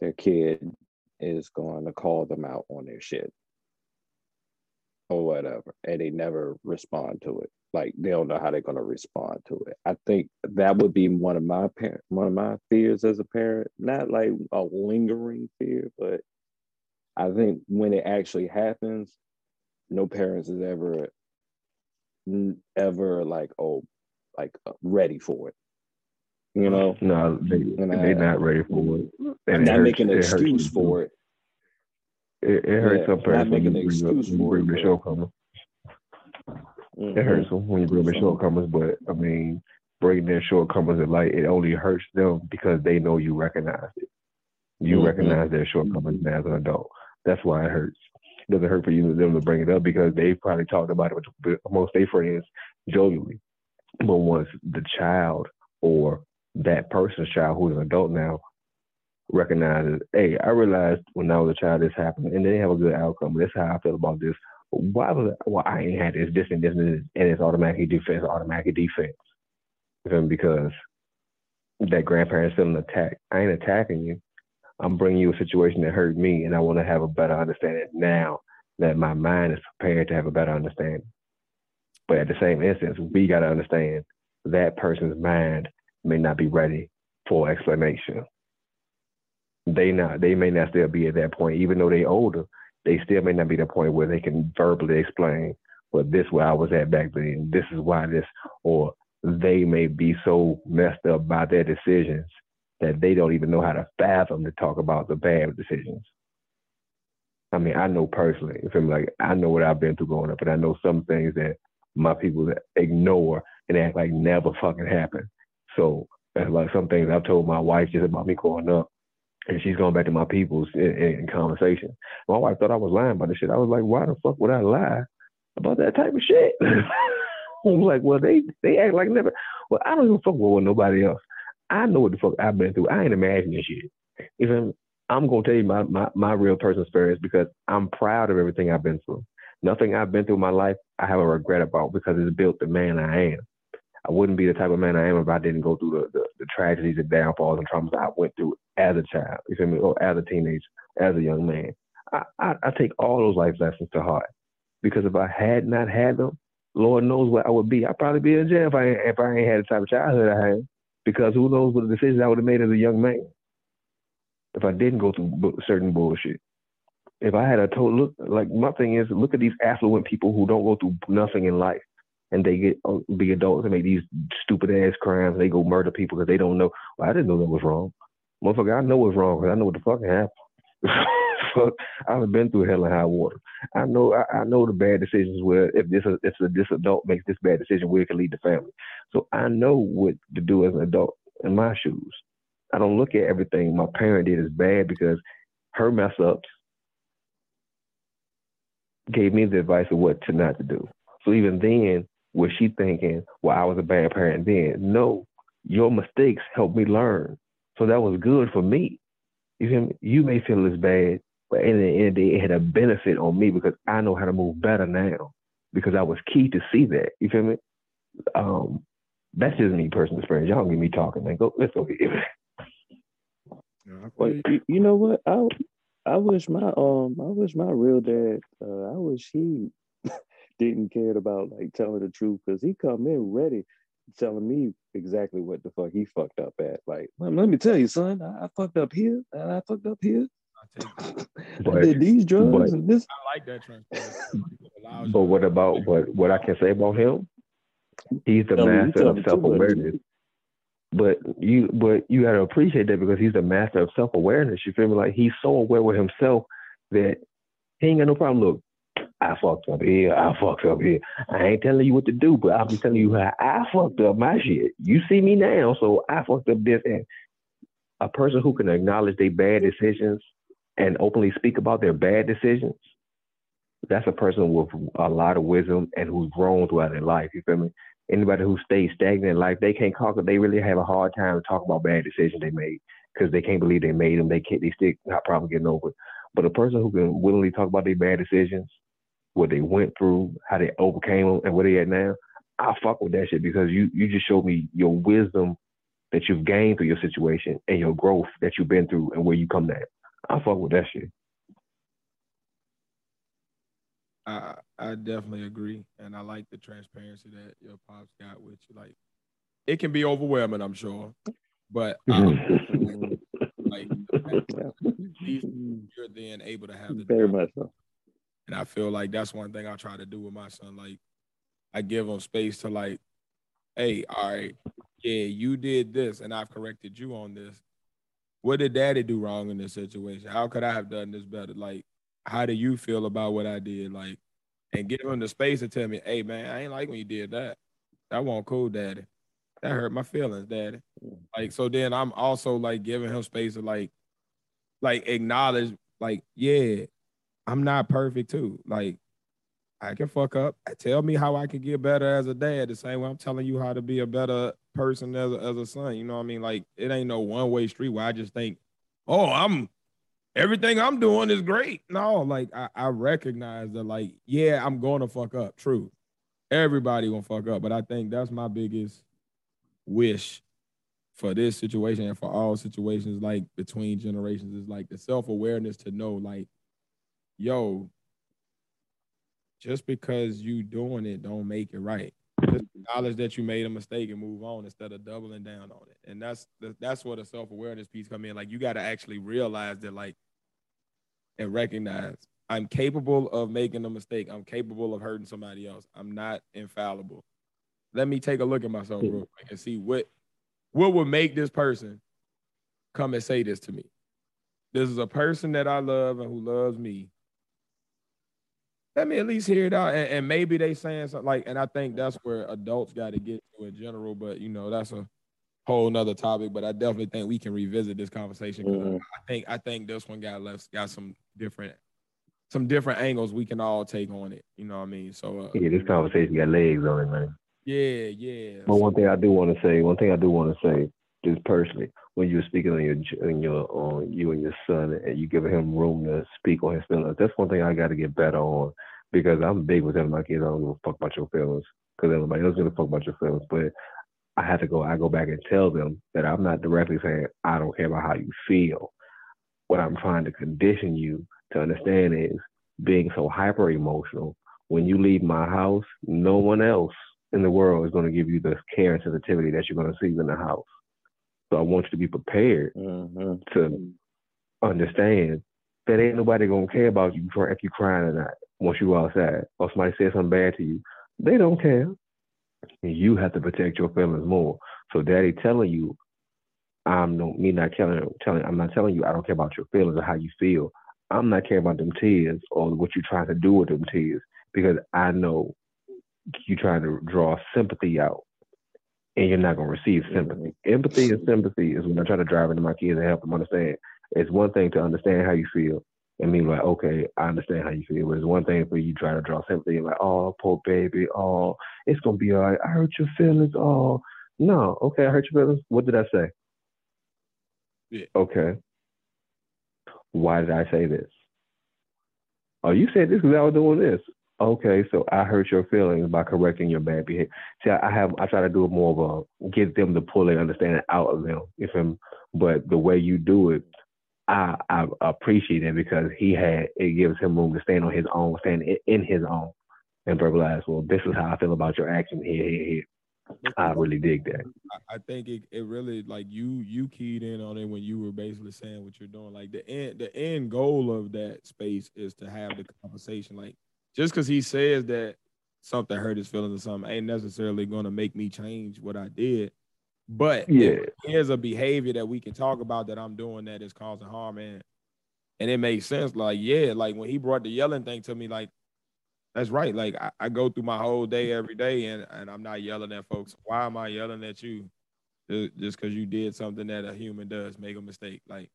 their kid is going to call them out on their shit or whatever, and they never respond to it. Like they don't know how they're going to respond to it. I think that would be one of my parent, one of my fears as a parent. Not like a lingering fear, but I think when it actually happens, no parents is ever ever like oh like uh, ready for it you know No, they they're not ready for it. And not making an hurts excuse for it It, it hurts Yeah, some not making you an bring up, excuse when you for bring it, the shortcomings. Mhm. It hurts them when you bring the shortcomings, but I mean, bringing their shortcomings to light, it only hurts them because they know you recognize it. You Mhm. recognize their shortcomings as an adult. That's why it hurts. Doesn't hurt for you them to bring it up because they probably talked about it with most their friends jovially. But once the child or that person's child who's an adult now recognizes, hey, I realized when I was a child this happened, and they have a good outcome. That's how I feel about this. Why was it, well, I ain't had this, this, and this, and this, and it's automatically defense, automatic defense. Because that grandparent's feeling attacked. I ain't attacking you. I'm bringing you a situation that hurt me, and I want to have a better understanding now that my mind is prepared to have a better understanding. But at the same instance, we got to understand that person's mind may not be ready for explanation. They not, they may not still be at that point, even though they're older. They still may not be the point where they can verbally explain, well, this where I was at back then. This is why this, or they may be so messed up by their decisions that they don't even know how to fathom to talk about the bad decisions. I mean, I know personally, if I'm like, I know what I've been through growing up, and I know some things that my people ignore and act like never fucking happened. So that's like some things I've told my wife just about me growing up, and she's going back to my people's in, in, conversation. My wife thought I was lying about this shit. I was like, why the fuck would I lie about that type of shit? I'm like, well, they they act like never. Well, I don't even fuck with nobody else. I know what the fuck I've been through. I ain't imagining shit. You? I'm gonna tell you my, my, my real personal experience because I'm proud of everything I've been through. Nothing I've been through in my life I have a regret about because it's built the man I am. I wouldn't be the type of man I am if I didn't go through the, the, the tragedies and downfalls and traumas I went through as a child, you feel me, or as a teenager, as a young man. I, I, I take all those life lessons to heart because if I had not had them, Lord knows where I would be. I'd probably be in jail if I if I ain't had the type of childhood I had because who knows what the decisions I would have made as a young man if I didn't go through certain bullshit. If I had a total look, like my thing is, look at these affluent people who don't go through nothing in life. and they get uh, be adults and make these stupid ass crimes. And they go murder people because they don't know. Well, I didn't know that was wrong. Motherfucker, I know what's wrong because I know what the fuck happened. fuck, I've been through hell and high water. I know I, I know the bad decisions where if this if this adult makes this bad decision, where it can lead the family. So I know what to do as an adult in my shoes. I don't look at everything my parent did as bad because her mess ups gave me the advice of what to not to do. So even then, was she thinking, well, I was a bad parent then? No, your mistakes helped me learn. So that was good for me. You me? You may feel as bad, but in the end of the day, it had a benefit on me because I know how to move better now because I was key to see that. You feel me? Um, that's just me personal experience. Y'all get me talking, man. Go, let's go. Well, you, you know what? I I wish my um I wish my real dad uh, I wish he didn't care about like telling the truth because he come in ready telling me exactly what the fuck he fucked up at. Like, let me tell you, son, I, I fucked up here and I fucked up here. I did these drugs but, and this. I like that transparency. but what about what what I can say about him? He's the tell master of self awareness. But you but you gotta appreciate that because he's the master of self awareness. You feel me? Like he's so aware with himself that he ain't got no problem. Look, I fucked up here, I fucked up here. I ain't telling you what to do, but I'll be telling you how I fucked up my shit. You see me now, so I fucked up this. And a person who can acknowledge their bad decisions and openly speak about their bad decisions, that's a person with a lot of wisdom and who's grown throughout their life. You feel me? Anybody who stays stagnant in life, they can't conquer. They really have a hard time to talk about bad decisions they made because they can't believe they made them. They can't. They still not probably getting over it. But a person who can willingly talk about their bad decisions, what they went through, how they overcame them, and where they at now, I fuck with that shit because you you just showed me your wisdom that you've gained through your situation and your growth that you've been through and where you come at. I fuck with that shit. I I definitely agree, and I like the transparency that your pops got with you. Like, it can be overwhelming, I'm sure, but um, like you're then able to have the very much so. And I feel like that's one thing I try to do with my son. Like, I give him space to like, hey, all right, yeah, you did this, and I've corrected you on this. What did Daddy do wrong in this situation? How could I have done this better? Like, how do you feel about what I did? Like, and give him the space to tell me, hey man, I ain't like when you did that. That wasn't cool, Daddy. That hurt my feelings, Daddy. Like, so then I'm also like giving him space to like, like acknowledge, like, yeah, I'm not perfect too. Like I can fuck up. Tell me how I can get better as a dad. The same way I'm telling you how to be a better person as a, as a son. You know what I mean? Like it ain't no one way street where I just think, oh, I'm everything I'm doing is great. No, like I, I recognize that, like, yeah, I'm going to fuck up. True. Everybody gonna fuck up. But I think that's my biggest wish for this situation and for all situations like between generations is like the self-awareness to know, like, yo, just because you doing it don't make it right. Just acknowledge that you made a mistake and move on instead of doubling down on it. And that's that's where the self awareness piece come in. Like you got to actually realize that, like, and recognize I'm capable of making a mistake. I'm capable of hurting somebody else. I'm not infallible. Let me take a look at myself real hmm. quick and see what what would make this person come and say this to me. This is a person that I love and who loves me let me at least hear it out. And, and, maybe they saying something like, and I think that's where adults got to get to in general. But you know, that's a whole nother topic. But I definitely think we can revisit this conversation because mm-hmm. I think I think this one got left got some different some different angles we can all take on it. You know what I mean? So uh, yeah, this conversation got legs on it, man. Yeah, yeah. But one thing I do want to say, one thing I do want to say, just personally, when you were speaking on your on your on you and your son, and you giving him room to speak on his feelings, that's one thing I got to get better on because I'm big with telling my kids I don't give a fuck about your feelings because everybody else gonna fuck about your feelings. But I have to go. I go back and tell them that I'm not directly saying I don't care about how you feel. What I'm trying to condition you to understand is being so hyper emotional. When you leave my house, no one else in the world is going to give you the care and sensitivity that you're going to see in the house. So I want you to be prepared mm-hmm. to understand that ain't nobody gonna care about you if you're crying or not once you outside or somebody says something bad to you, they don't care. And You have to protect your feelings more. So daddy telling you, I'm no me not telling telling I'm not telling you I don't care about your feelings or how you feel. I'm not caring about them tears or what you're trying to do with them tears because I know you're trying to draw sympathy out and you're not going to receive sympathy. Empathy and sympathy is when I try to drive into my kids and help them understand. It's one thing to understand how you feel and mean like, okay, I understand how you feel. But it's one thing for you trying to draw sympathy and like, oh, poor baby, oh, it's gonna be all right. I hurt your feelings. Oh, no, okay, I hurt your feelings. What did I say? Yeah. Okay. Why did I say this? Oh, you said this because I was doing this. Okay, so I hurt your feelings by correcting your bad behavior. See, I have I try to do it more of a get them to pull their understanding out of them. If him, but the way you do it, I I appreciate it because he had it gives him room to stand on his own, stand in his own, and verbalize. Well, this is how I feel about your action here, here, here. I really dig that. I think it, it really like you you keyed in on it when you were basically saying what you're doing. Like the end the end goal of that space is to have the conversation. Like just because he says that something hurt his feelings or something ain't necessarily gonna make me change what I did. But yeah, there's a behavior that we can talk about that I'm doing that is causing harm and and it makes sense. Like, yeah, like when he brought the yelling thing to me, like that's right. Like I, I, go through my whole day every day and, and I'm not yelling at folks. Why am I yelling at you? Just because you did something that a human does, make a mistake. Like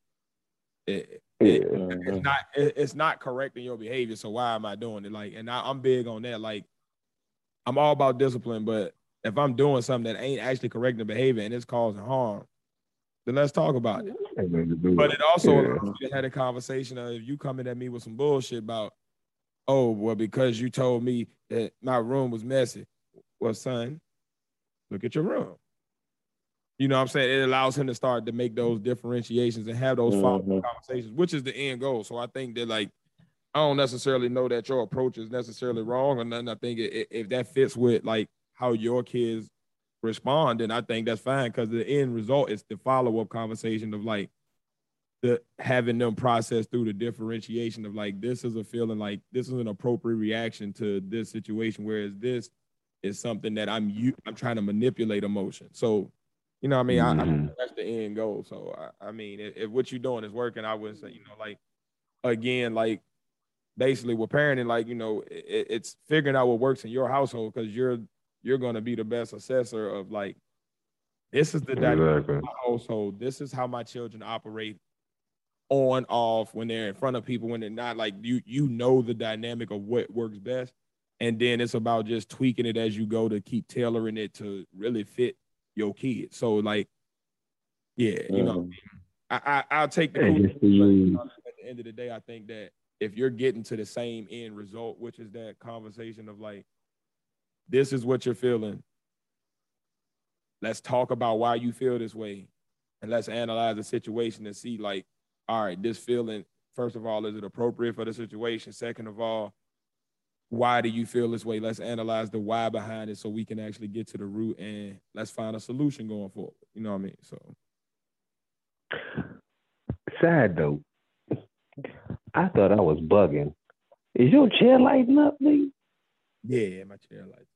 it, it, it's not it, it's not correcting your behavior. So why am I doing it? Like, and I, I'm big on that. Like, I'm all about discipline, but if I'm doing something that ain't actually correcting behavior and it's causing harm, then let's talk about it. But it also yeah. had a conversation of you coming at me with some bullshit about oh, well, because you told me that my room was messy. Well, son, look at your room. You know what I'm saying? It allows him to start to make those differentiations and have those mm-hmm. conversations, which is the end goal. So I think that, like, I don't necessarily know that your approach is necessarily wrong or nothing. I think it, if that fits with like how your kids respond, then I think that's fine because the end result is the follow up conversation of like, the having them process through the differentiation of like this is a feeling like this is an appropriate reaction to this situation, whereas this is something that I'm you I'm trying to manipulate emotion. So, you know, I mean, mm-hmm. I, I, mm-hmm. that's the end goal. So, I, I mean, if, if, what you're doing is working, I would say, you know, like again, like basically with parenting, like you know, it, it's figuring out what works in your household because you're you're going to be the best assessor of like this is the exactly. household. This is how my children operate on off when they're in front of people when they're not like you you know the dynamic of what works best and then it's about just tweaking it as you go to keep tailoring it to really fit your kid so like yeah you know mm. I, I will take the cool, at the end of the day I think that if you're getting to the same end result which is that conversation of like this is what you're feeling let's talk about why you feel this way and let's analyze the situation and see like all right, this feeling, first of all, is it appropriate for the situation? Second of all, why do you feel this way? Let's analyze the why behind it so we can actually get to the root and let's find a solution going forward. You know what I mean? So sad though. I thought I was bugging. Is your chair lighting up, nigga? Yeah, my chair lights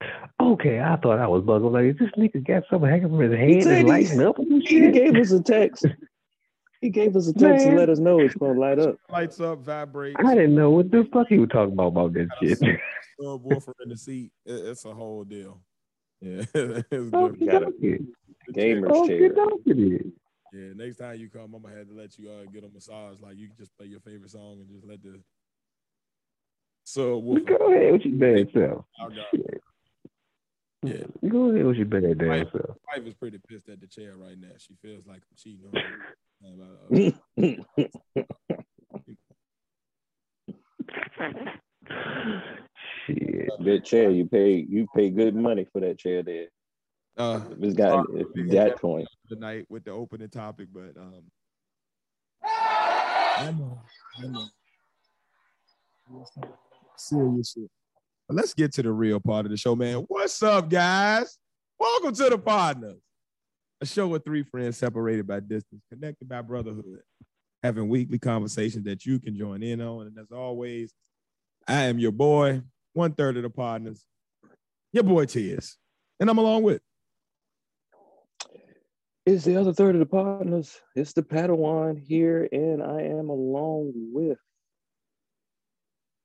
up. Okay, I thought I was bugging. Like, this nigga got something hanging from his hand and lighting up? He gave us a text. He gave us a text Man. to let us know it's gonna light up. Lights up, vibrates. I didn't know what the fuck he was talking about about this shit. Subwoofer in the seat. it's a whole deal. Yeah, it's okay, got a gamer's okay, chair. Yeah, next time you come, I'm gonna have to let you uh, get a massage. Like you can just play your favorite song and just let the subwoofer. Go ahead with your bad self. Yeah. Go ahead with your bad damn self. Wife is pretty pissed at the chair right now. She feels like I'm cheating on her. Shit. That chair, you pay you pay good money for that chair there. Uh, it's got that point tonight with the opening topic, but um, I know, I know. Serious shit. But let's get to the real part of the show, man. What's up, guys? Welcome to the Podnas a show with three friends separated by distance, connected by brotherhood, having weekly conversations that you can join in on. And as always, I am your boy, one third of the Podnas, Your boy Tiz. And I'm along with. It's the other third of the Podnas. It's the Padawan here, and I am along with.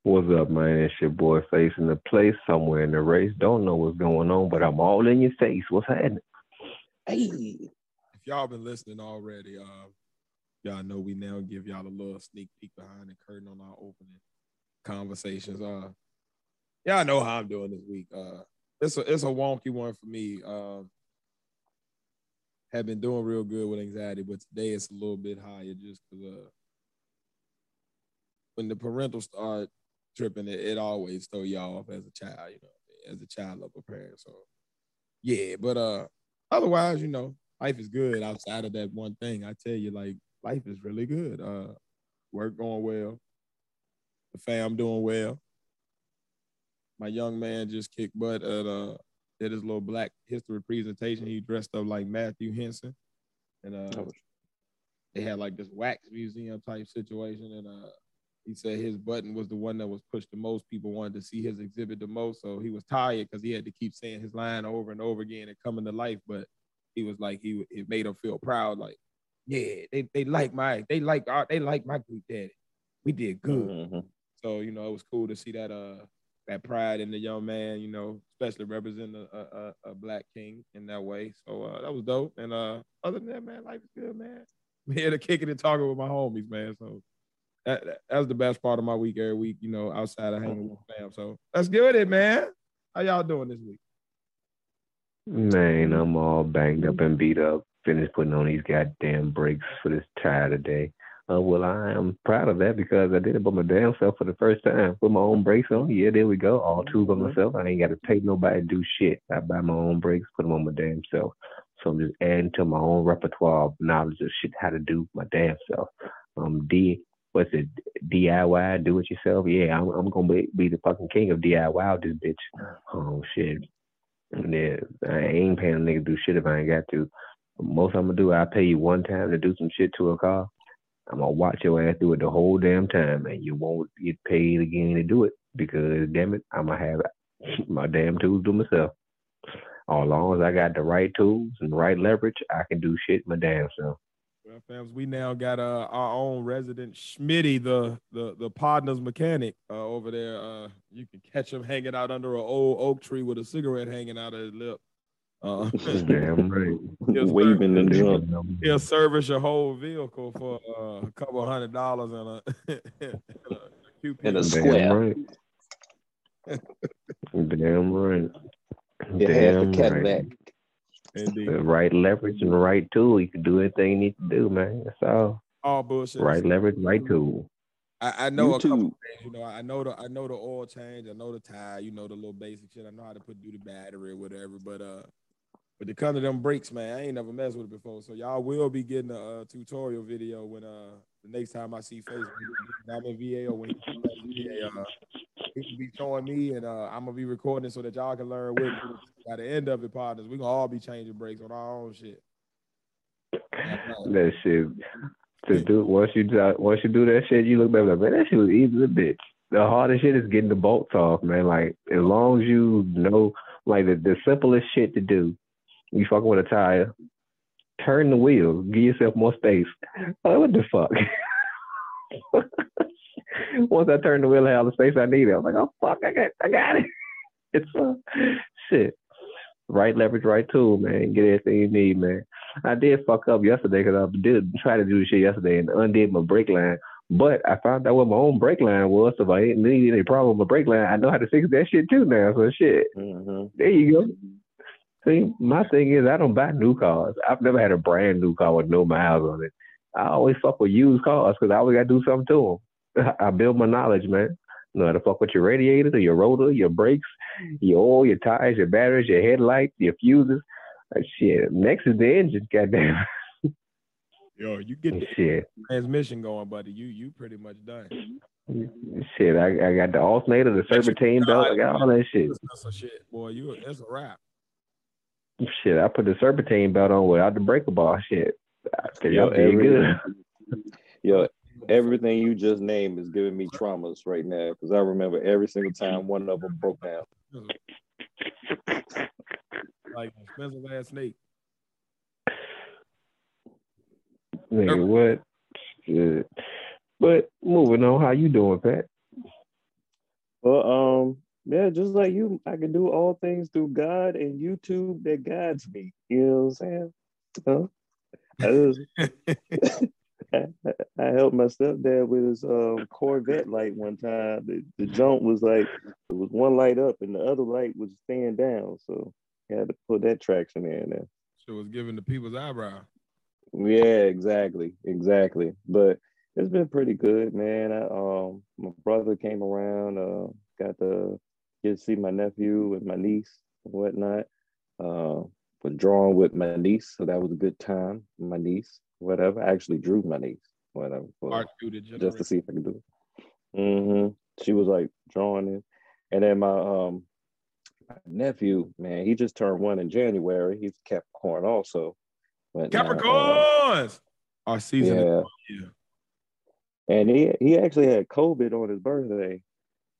What's up, man? It's your boy facing the place somewhere in the race. Don't know what's going on, but I'm all in your face. What's happening? Hey, If y'all been listening already, uh, y'all know we now give y'all a little sneak peek behind the curtain on our opening conversations. Uh, y'all know how I'm doing this week. Uh, it's a it's a wonky one for me. Um, have been doing real good with anxiety, but today it's a little bit higher just because uh, when the parental start tripping, it, it always throw y'all off as a child, you know, as a child of a parent. So yeah, but uh, otherwise, you know, life is good outside of that one thing. I tell you, like life is really good. Uh, work going well, the fam doing well. My young man just kicked butt at uh did his little black history presentation. He dressed up like Matthew Henson. And uh Oh. they had like this wax museum type situation. And uh he said his button was the one that was pushed the most. People wanted to see his exhibit the most. So he was tired because he had to keep saying his line over and over again and coming to life. But he was like, he it made him feel proud, like, yeah, they, they like my they like our they like my group daddy. We did good. Mhm. So you know, it was cool to see that uh that pride in the young man. You know, especially representing a, a, a- black king in that way. So uh, that was dope. And uh, other than that, man, life is good, man. I'm here to kick it and talking with my homies, man. So that, that that was the best part of my week every week. You know, outside of hanging with fam. So let's get it, man. How y'all doing this week? Man, I'm all banged up and beat up. Finished putting on these goddamn brakes for this tire today. Uh, well, I am proud of that because I did it by my damn self for the first time. Put my own brakes on. Yeah, there we go. All two by Mhm. myself. I ain't got to pay nobody to do shit. I buy my own brakes, put them on my damn self. So I'm just adding to my own repertoire of knowledge of shit how to do my damn self. Um, D, what's it? DIY, do it yourself. Yeah, I'm, I'm gonna be, be the fucking king of DIY this bitch. Oh shit. Yeah, I ain't paying a nigga to do shit if I ain't got to. Most I'm gonna do, I pay you one time to do some shit to a car. I'm gonna watch your ass do it the whole damn time, and you won't get paid again to do it because damn it, I'm gonna have my damn tools to myself. As long as I got the right tools and the right leverage, I can do shit my damn self. Well, fams, we now got uh, our own resident Schmitty, the the the Podnas mechanic uh, over there. Uh, you can catch him hanging out under an old oak tree with a cigarette hanging out of his lip. Uh, damn right. Yes, sir. Waving and jump. he'll service your whole vehicle for uh, a couple hundred dollars and a, and a QP. And a Damn square. right. Damn right. It has the Damn Cadillac. right. Indeed. The right leverage and the right tool, you can do anything you need to do, man. That's all. All bullshit. Right leverage, right tool. I, I know a couple YouTube. things, you know. I know the I know the oil change, I know the tire, you know the little basic shit. I know how to put do the battery or whatever, but uh but to come to them brakes, man, I ain't never messed with it before. So y'all will be getting a, uh tutorial video when uh the next time I see Facebook. I'm in VA or when he comes back to VA, uh, be showing me and uh I'm gonna be recording so that y'all can learn with me. By the end of it, Podnas, we gonna all be changing brakes on our own shit. That shit. To do once you once you do that shit, you look back like, man, that shit was easy as a bitch. The hardest shit is getting the bolts off, man. Like as long as you know, like the, the simplest shit to do, you fucking with a tire, turn the wheel, give yourself more space. Oh, what the fuck? Once I turned the wheel, I had the space I needed. I was like, oh fuck, I got, I got it. It's uh, shit. Right leverage, right tool, man. Get everything you need, man. I did fuck up yesterday because I did try to do shit yesterday and undid my brake line. But I found out what my own brake line was. So if I didn't need any problem with brake line, I know how to fix that shit too now. So shit, Mhm. there you go. See, my thing is I don't buy new cars. I've never had a brand new car with no miles on it. I always fuck with used cars because I always got to do something to them. I build my knowledge, man. You know how to fuck with your radiator, your rotor, your brakes, your oil, your tires, your batteries, your headlights, your fuses. Shit. Next is the engine, goddamn. Yo, you get the shit. transmission going, buddy. You you pretty much done. Shit, I, I got the alternator, the serpentine belt, I got all that shit. That's a shit, boy. You that's a wrap. Shit, I put the serpentine belt on without the breaker bar. Shit, Yo, every- good. Yo, everything you just named is giving me traumas right now because I remember every single time one of them broke down. like an expensive ass snake. Nigga, what? Shit. But moving on, how you doing, Patt? Well, um, yeah, just like you, I can do all things through God and YouTube that guides me. You know what I'm saying? Huh? I, just, I, I helped my stepdad with his um, Corvette light one time. The, the jump was like it was one light up and the other light was staying down, so he had to put that traction in there. So it was giving the people's eyebrow. Yeah, exactly, exactly. But it's been pretty good, man. I, um, my brother came around, uh, got to get to see my nephew and my niece and whatnot. Uh, was drawing with my niece, so that was a good time. My niece, whatever. I actually drew my niece, whatever, for, Art student just to see if I could do it. hmm She was like drawing it, and then my um my nephew, man, he just turned one in January. He's a Capricorn also. But now, uh, Capricorns. Our season. yeah. Yeah. And he he actually had COVID on his birthday.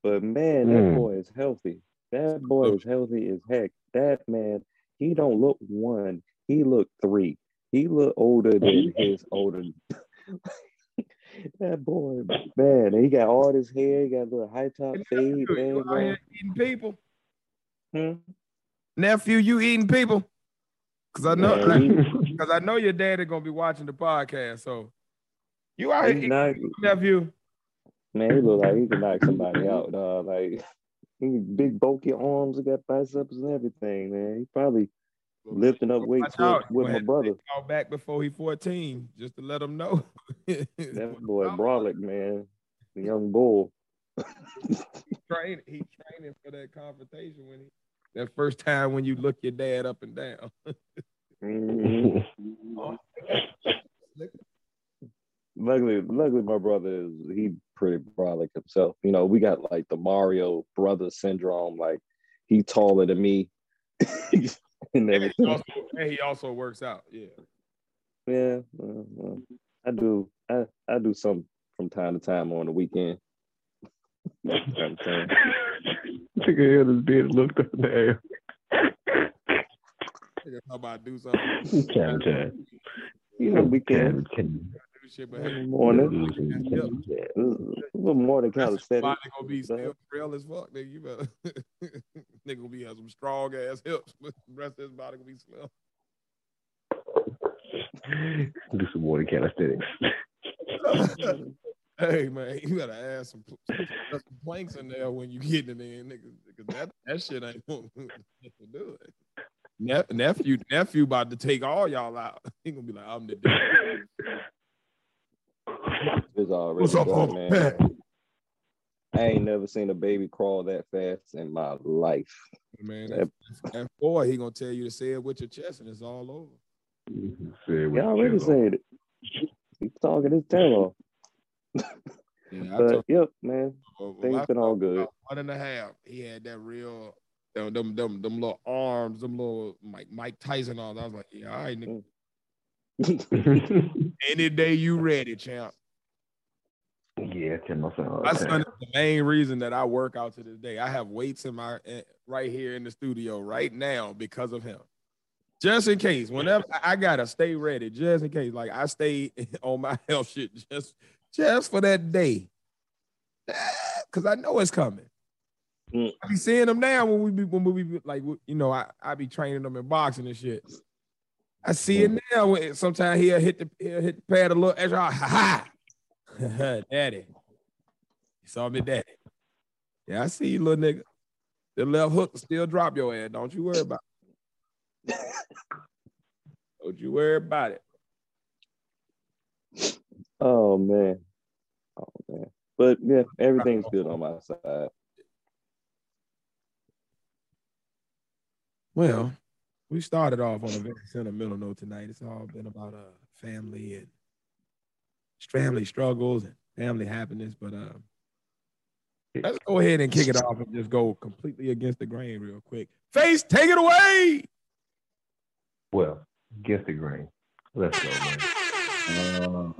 But man, that Mm. boy is healthy. That boy is healthy as heck. That man, he don't look one. He look three. He look older than his older. that boy, man, he got all his hair. He got a little high top fade. You thing out going. eating people. Hmm? Nephew, you eating people? Cause I know, Man, cause I know your daddy gonna be watching the podcast. So you out here he eating people, nephew? man, he look like he can knock somebody out. Dog. Like he big bulky arms, he got biceps and everything. Man, he probably lifting up weights with, with my brother. Call back before he 14, just to let him know. That boy brolic, man, the young bull. training, he training for that confrontation when he that first time when you look your dad up and down. Mhm. luckily, luckily, my brother is he pretty brolic himself. You know, we got like the Mario brother syndrome. Like he taller than me, and and, he also, and he also works out. Yeah. Yeah, uh, uh, I do. I I do some from time to time on the weekend. You what I'm saying? Nigga held his beard, looked up there. Nigga, How about do something? Time, time. You know, weekend Time, time. Do shit, but in hey, the morning. Time, time. A little more than rest of his calisthenics. body gonna be still real as fuck. Nigga, you better nigga gonna be have some strong ass hips, but the rest of his body gonna be slim. Do some more calisthenics. Hey man, you gotta add some, some planks in there when you get it in, nigga, because that, that shit ain't gonna do it. Ne- nephew, nephew about to take all y'all out. He gonna be like, I'm the dude. It's already What's up, done, man. Patt? I ain't never seen a baby crawl that fast in my life. Man, at, at four, he gonna tell you to say it with your chest, and it's all over. Say what He already you said it. He's talking his tail off. Yeah, But told yep, man, Well, things I been all good. One and a half. He had that real, them, them, them, them little arms, them little Mike, Mike Tyson arms. I was like, yeah, all right, nigga. Mm. Know. Any day you ready, champ. yeah, tell my son all My the son is the main reason that I work out to this day. I have weights in my right here in the studio right now because of him. Just in case, whenever I I gotta stay ready, just in case. Like I stay on my health shit just just for that day. Cause I know it's coming. Mm. I be seeing them now when we be when we be like you know, I, I be training them in boxing and shit. I see it now sometimes he'll hit the he'll hit the pad a little extra. Ha ha. Daddy. You saw me, daddy. Yeah, I see you, little nigga. The left hook will still drop your ass. Don't you worry about it. Don't you worry about it. Oh man. Oh man. But yeah, everything's good on my side. Well, we started off on a very sentimental note tonight. It's all been about uh family and family struggles and family happiness. But uh, let's go ahead and kick it off and just go completely against the grain real quick. Phace, take it away. Well, against the grain. Let's go, man. Uh,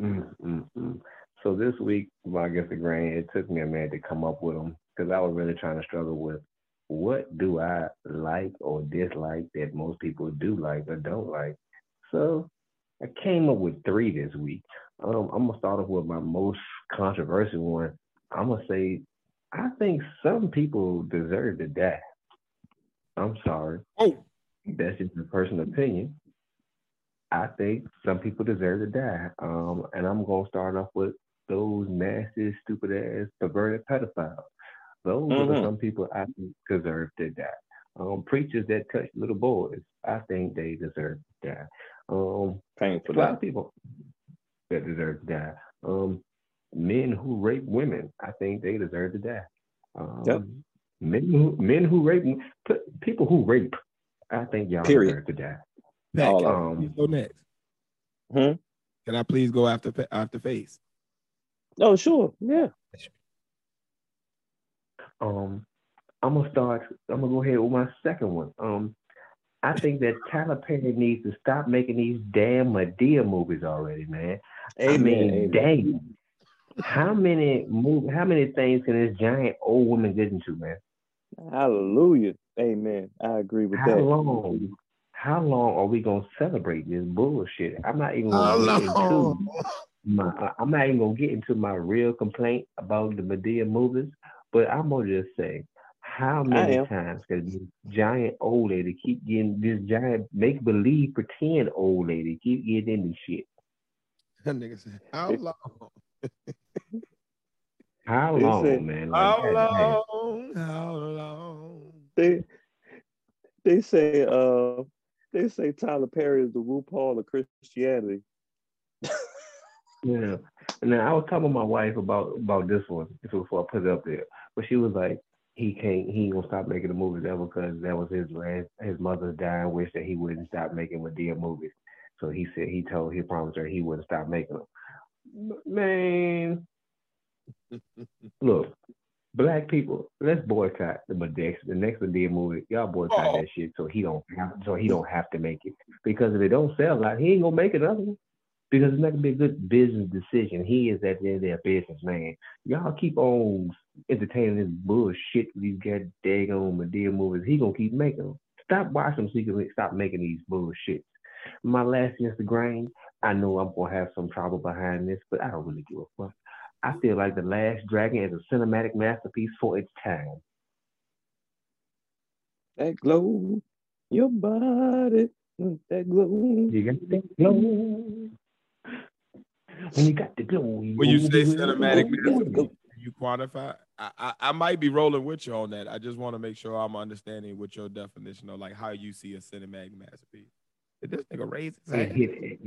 mm, mm, mm. So this week, I guess the grain, it took me a minute to come up with them because I was really trying to struggle with what do I like or dislike that most people do like or don't like? So I came up with three this week. Um, I'm gonna start off with my most controversial one. I'm gonna say I think some people deserve to die. I'm sorry. Oh, That's just a personal opinion. I think some people deserve to die. Um, and I'm gonna start off with those nasty, stupid ass, perverted pedophiles. Those are Mhm. some people I think deserve to die. Um, preachers that touch little boys, I think they deserve to die. Um, Paying for a lot of people that deserve to die. Um, men who rape women, I think they deserve to die. Um, Yep. Men who men who rape people who rape, I think y'all Period. deserve to die. Patt, All can of I them. please go next? Hmm? Can I please go after after Phace? Oh, sure. Yeah. Um, I'm gonna start. I'm gonna go ahead with my second one. Um, I think that Tyler Perry needs to stop making these damn Madea movies already, man. I Amen. mean, amen. dang. How many move? How many things can this giant old woman get into, man? Hallelujah. Amen. I agree with How that. long? How long are we gonna celebrate this bullshit? I'm not even gonna get into my. I'm not even gonna get into my real complaint about the Madea movies, but I'm gonna just say, how many times can this giant old lady keep getting this giant make believe pretend old lady keep getting in this shit? That nigga said, how long? How long, said, man? Like, How goddamn. long? How long? They they say uh they say Tyler Perry is the RuPaul of Christianity. Yeah. Now I was talking to my wife about about this one before I put it up there, but she was like, he can't, he ain't gonna stop making the movies ever because that was his last, his mother's dying wish that he wouldn't stop making Madea movies. So he said he told, he promised her he wouldn't stop making them. Man, look, black people, let's boycott the Madea, the next Madea movie. Y'all boycott Oh. that shit so he don't have, so he don't have to make it because if it don't sell a lot, he ain't gonna make another one because it's not gonna be a good business decision. He is at the end of their businessman. Y'all keep on entertaining this bullshit. These got daggone Madea movies. He gonna keep making them. Stop watching them so you can stop making these bullshits. My last Instagram, I know I'm gonna have some trouble behind this, but I don't really give a fuck. I feel like The Last Dragon is a cinematic masterpiece for its time. That glow, your body, mm, that glow. You got that glow. When you got the glow. When you say cinematic masterpiece, you quantify? I, I I might be rolling with you on that. I just want to make sure I'm understanding what your definition of like how you see a cinematic masterpiece. Did this nigga raise his It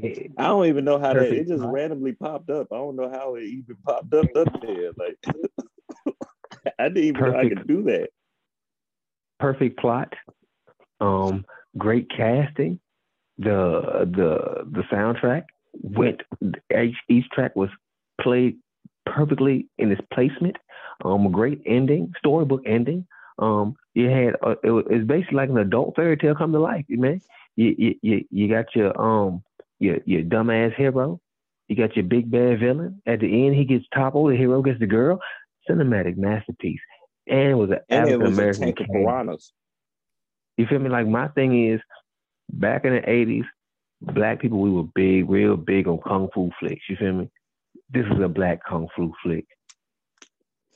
hand? I don't even know how that it just randomly popped up. I don't know how it even popped up up there. Like I didn't even know I could do that. perfect plot, um, great casting. The the the soundtrack went each, each track was played perfectly in its placement. Um, a great ending, storybook ending. Um, you had uh, it was it's basically like an adult fairy tale come to life, man. You you you, you got your um your your dumbass hero. You got your big bad villain. At the end, he gets toppled. The hero gets the girl. Cinematic masterpiece. And it was an African American tank of cast. piranhas. You feel me? Like my thing is, back in the '80s, black people we were big, real big on kung fu flicks. You feel me? This is a black kung fu flick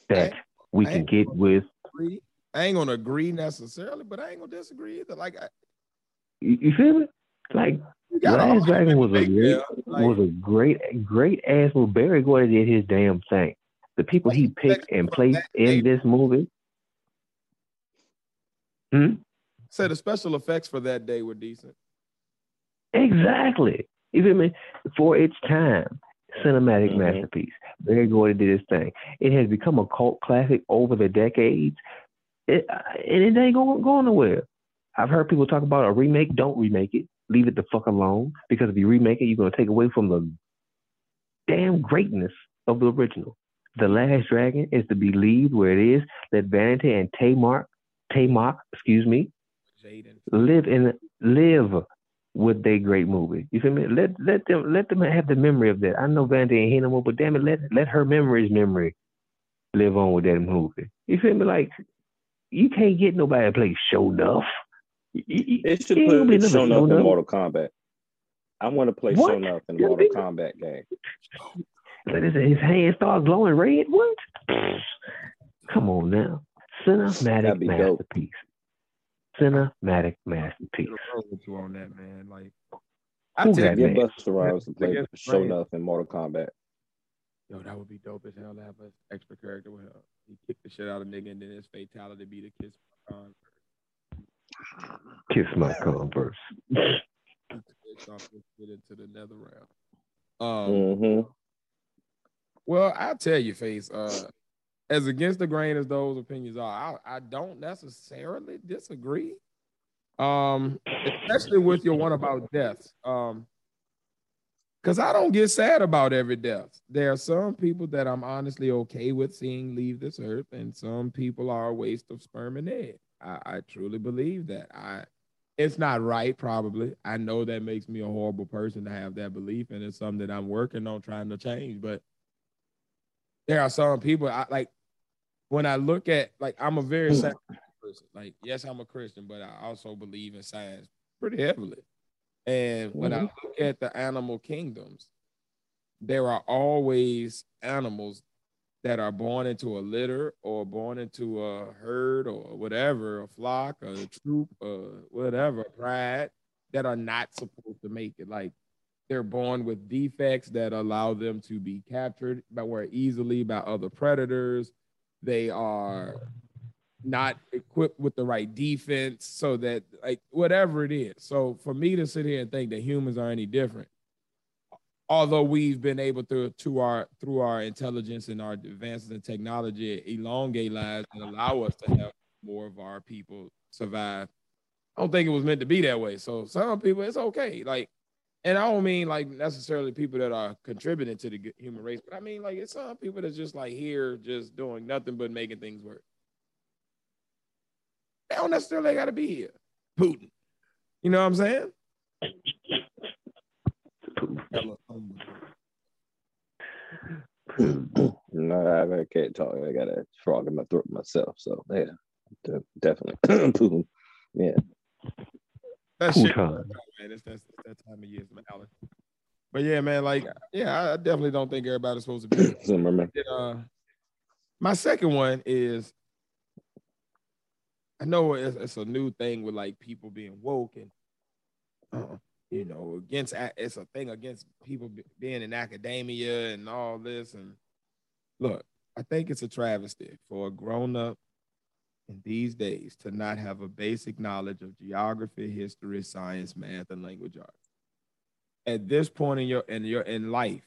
that we I can get with. agree. I ain't gonna agree necessarily, but I ain't gonna disagree either. Like, I, You, you feel me? Like Last Dragon was a great, like, was a great, great ass movie. Berry Gordy did his damn thing. The people he picked and placed in this movie. Hmm? said the special effects for that day were decent. Exactly. You feel me? For its time, cinematic Mhm. masterpiece. Berry Gordy did his thing. It has become a cult classic over the decades, it, and it ain't going, going nowhere. I've heard people talk about a remake. Don't remake it. Leave it the fuck alone. Because if you remake it, you're going to take away from the damn greatness of the original. The Last Dragon is to be leave where it is. Let Vanity and Tamar, Tamok, excuse me, Jaden. live in live with their great movie. You feel me? Let let them let them have the memory of that. I know Vanity ain't here no more, but damn it, let let her memory's memory live on with that movie. You feel me? Like you can't get nobody to play Shonuff. It should put Shonuff in Mortal Kombat. I want to play what? Shonuff in Mortal Kombat game. Like his hand start glowing red. What? Come on now. Cinematic masterpiece. Dope. Cinematic masterpiece. With you on that, man. Like, I tell you, Busta Rhymes to play Shonuff in Mortal Kombat. Yo, that would be dope as hell to have an extra character with him. He kick the shit out of nigga, and then his fatality be to kiss my converse. Kiss my converse. get into the nether realm. Um, mm-hmm. Well, I'll tell you, Phace. Uh, as against the grain as those opinions are, I, I don't necessarily disagree. Um, especially with your one about deaths. Um, because I don't get sad about every death. There are some people that I'm honestly okay with seeing leave this earth, and some people are a waste of sperm and egg. I, I truly believe that. I it's not right, probably. I know that makes me a horrible person to have that belief, and it's something that I'm working on trying to change. But there are some people I like when I look at like I'm a very hmm. person. Like, yes, I'm a Christian, but I also believe in science pretty heavily. And when mm-hmm. I look at the animal kingdoms, there are always animals that are born into a litter or born into a herd or whatever, a flock, a troop, or whatever, pride, that are not supposed to make it. Like they're born with defects that allow them to be captured by more easily by other predators. They are mm. not equipped with the right defense, so that like whatever it is. So for me to sit here and think that humans are any different although we've been able to to our through our intelligence and our advances in technology elongate lives and allow us to have more of our people survive i don't think it was meant to be that way. So some people it's okay. Like and i don't mean like necessarily people that are contributing to the human race but i mean like it's some people that's just like here just doing nothing but making things work they don't necessarily got to be here putin you know what i'm saying no, I can't talk. I got a frog in my throat myself. So yeah, definitely. Putin. yeah. That's shit, man. It's, that's, that time of year, man. But yeah, man, like, yeah, I definitely don't think everybody's supposed to be. Zimmerman. Uh, my second one is I know it's, it's, a new thing with like people being woke and uh, you know, against it's a thing against people being in academia and all this. And look, I think it's a travesty for a grown up in these days to not have a basic knowledge of geography, history, science, math, and language arts. At this point in your in your in life,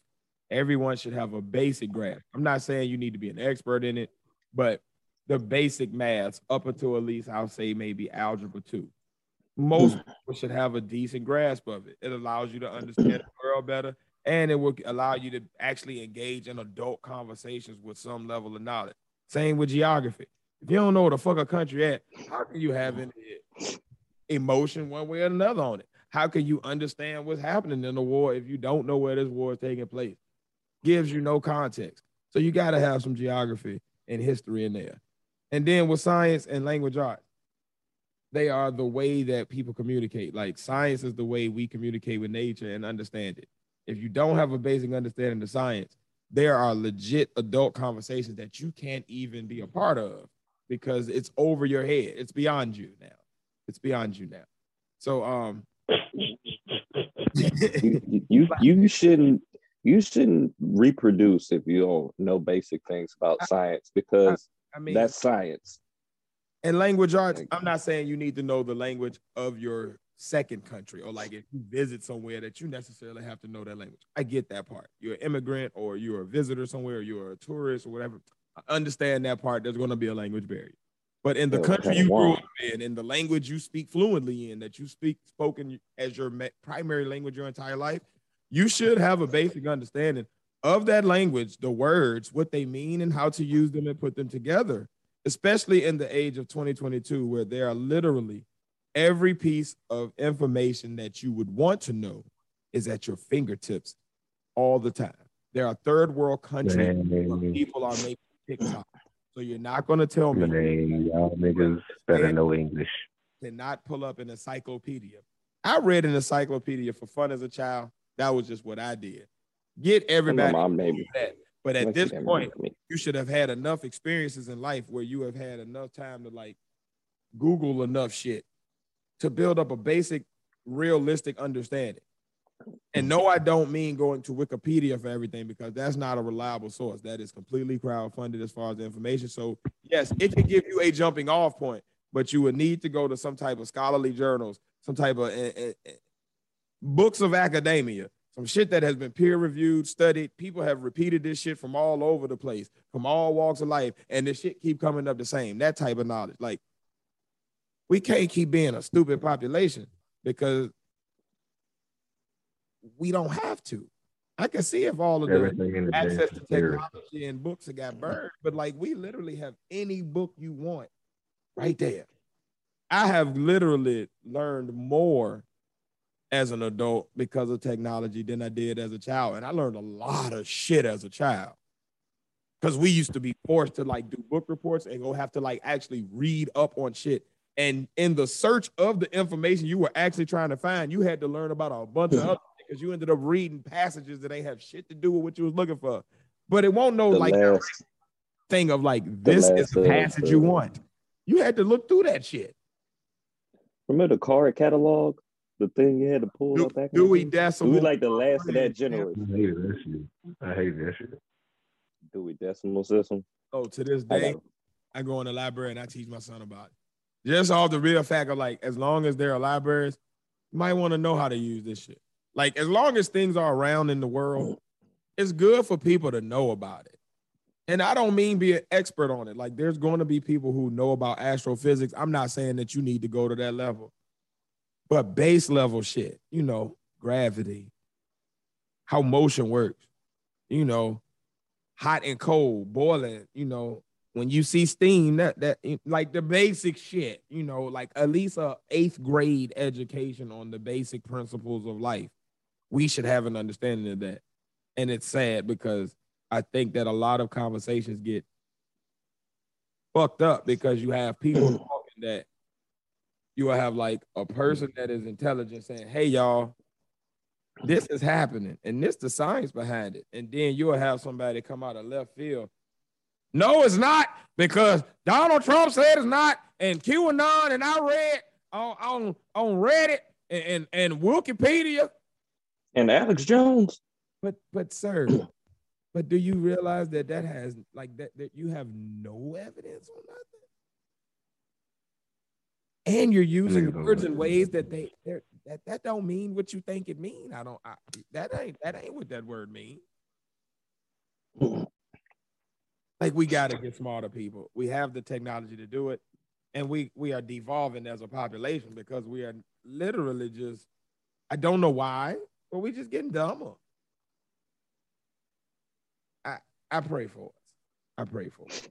everyone should have a basic grasp. I'm not saying you need to be an expert in it, but the basic maths up until at least I'll say maybe algebra two most mm. people should have a decent grasp of it. It allows you to understand the world better, and it will allow you to actually engage in adult conversations with some level of knowledge. Same with geography. If you don't know where the fuck a country at, how can you have any emotion one way or another on it? How can you understand what's happening in the war if you don't know where this war is taking place? Gives you no context. So you got to have some geography and history in there. And then with science and language arts, they are the way that people communicate. Like science is the way we communicate with nature and understand it. If you don't have a basic understanding of science, there are legit adult conversations that you can't even be a part of because it's over your head. It's beyond you now. It's beyond you now. So um you, you you shouldn't you shouldn't reproduce if you don't know basic things about science because I, I mean that's science. And language arts, I'm not saying you need to know the language of your second country or like if you visit somewhere that you necessarily have to know that language. I get that part. You're an immigrant or you're a visitor somewhere, or you're a tourist or whatever. I understand that part. There's going to be a language barrier. But in the country you grew up in, in the language you speak fluently in, that you speak spoken as your primary language your entire life, you should have a basic understanding of that language, the words, what they mean, and how to use them and put them together especially in the age of 2022, where there are literally every piece of information that you would want to know is at your fingertips all the time. There are third world countries where people are making TikTok So you're not gonna tell me Man, y'all niggas better know English. to not pull up an encyclopedia. I read an encyclopedia for fun as a child. That was just what I did. Get everybody mom to made do me. that. But at this point, you should have had enough experiences in life where you have had enough time to like Google enough shit to build up a basic, realistic understanding. And no, I don't mean going to Wikipedia for everything because that's not a reliable source. That is completely crowdfunded as far as the information. So, yes, it can give you a jumping off point, but you would need to go to some type of scholarly journals, some type of eh, eh, books of academia, some shit that has been peer reviewed, studied. People have repeated this shit from all over the place, from all walks of life, and this shit keep coming up the same. That type of knowledge, like we can't keep being a stupid population because we don't have to. I can see if all of the Everything the access damn to theory. technology and books that got burned, but like we literally have any book you want right there. I have literally learned more as an adult because of technology than I did as a child. And I learned a lot of shit as a child. Because we used to be forced to like do book reports and go have to like actually read up on shit. And in the search of the information you were actually trying to find, you had to learn about a bunch of hmm. other because you ended up reading passages that ain't have shit to do with what you was looking for. But it won't know The like last, thing of like this is the uh, passage you uh, want. You had to look through that shit. remember the card catalog? The thing you had to pull Do, up back in the Dewey day? Decimal. We like the last of that generation. I hate that shit. I hate that shit. Dewey Decimal System. Oh, to this day, got I go in the library and I teach my son about it. Just off the real fact of like, as long as there are libraries, you might want to know how to use this shit. Like, as long as things are around in the world, it's good for people to know about it. And I don't mean be an expert on it. Like, there's going to be people who know about astrophysics. I'm not saying that you need to go to that level, but base level shit, you know, gravity, how motion works, you know, hot and cold, boiling, you know, when you see steam, that that like the basic shit, you know, like at least a eighth grade education on the basic principles of life. We should have an understanding of that. And it's sad because I think that a lot of conversations get fucked up because you have people mm. talking that you will have like a person that is intelligent saying, Hey y'all, this is happening, and this the science behind it. And then you'll have somebody come out of left field. No, it's not, because Donald Trump said it's not, and QAnon, and I read on on, on Reddit and, and, and Wikipedia. And Alex Jones. But but sir, but do you realize that that has like that that you have no evidence on nothing? And you're using Niggas words in ways that they they're, that that don't mean what you think it mean. I don't. I, that ain't that ain't what that word mean. Like we got to get smarter people. We have the technology to do it, and we we are devolving as a population because we are literally just. I don't know why, but we just getting dumber. I I pray for us. I pray for us.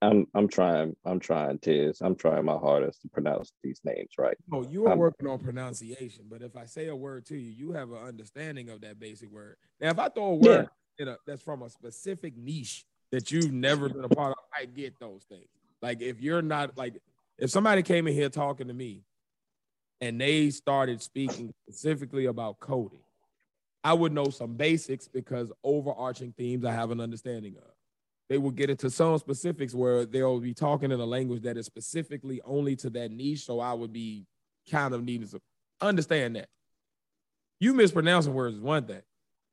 I'm I'm trying, I'm trying, Tiz. I'm trying my hardest to pronounce these names right. Oh, you are I'm- working on pronunciation, but if I say a word to you, you have an understanding of that basic word. Now, if I throw a word in a, that's from a specific niche that you've never been a part of, I get those things. Like if you're not like, if somebody came in here talking to me and they started speaking specifically about coding, I would know some basics because overarching themes I have an understanding of. They will get into some specifics where they'll be talking in a language that is specifically only to that niche. So I would be kind of needing to understand that. You mispronouncing words is one thing.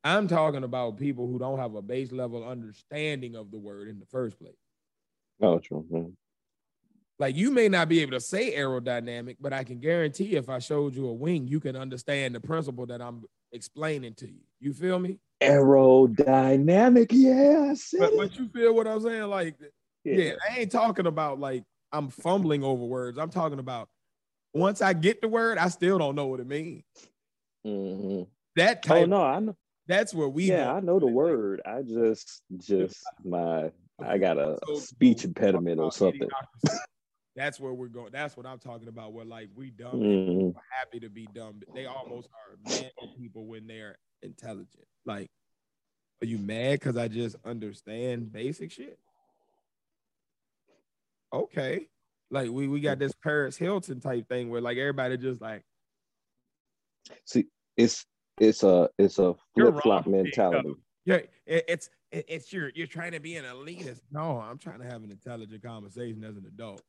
I'm talking about people who don't have a base level understanding of the word in the first place. Oh, true. Like you may not be able to say aerodynamic, but I can guarantee if I showed you a wing, you can understand the principle that I'm explaining to you. You feel me? Aerodynamic, yeah. But, but you feel what I'm saying? Like, yeah, I ain't talking about like I'm fumbling over words. I'm talking about once I get the word, I still don't know what it means. Mhm. That Oh no, I know. that's where we Yeah. I know the word. I just, just my, I got a speech impediment or something. That's where we're going. That's what I'm talking about. Where like we dumb, Mhm. we're happy to be dumb. They almost are mad at people when they're intelligent. Like, are you mad because I just understand basic shit? okay. Like we we got this Paris Hilton type thing where like everybody just like See, it's it's a it's a flip flop mentality. yeah, it, it's it, it's your you're trying to be an elitist. No, I'm trying to have an intelligent conversation as an adult.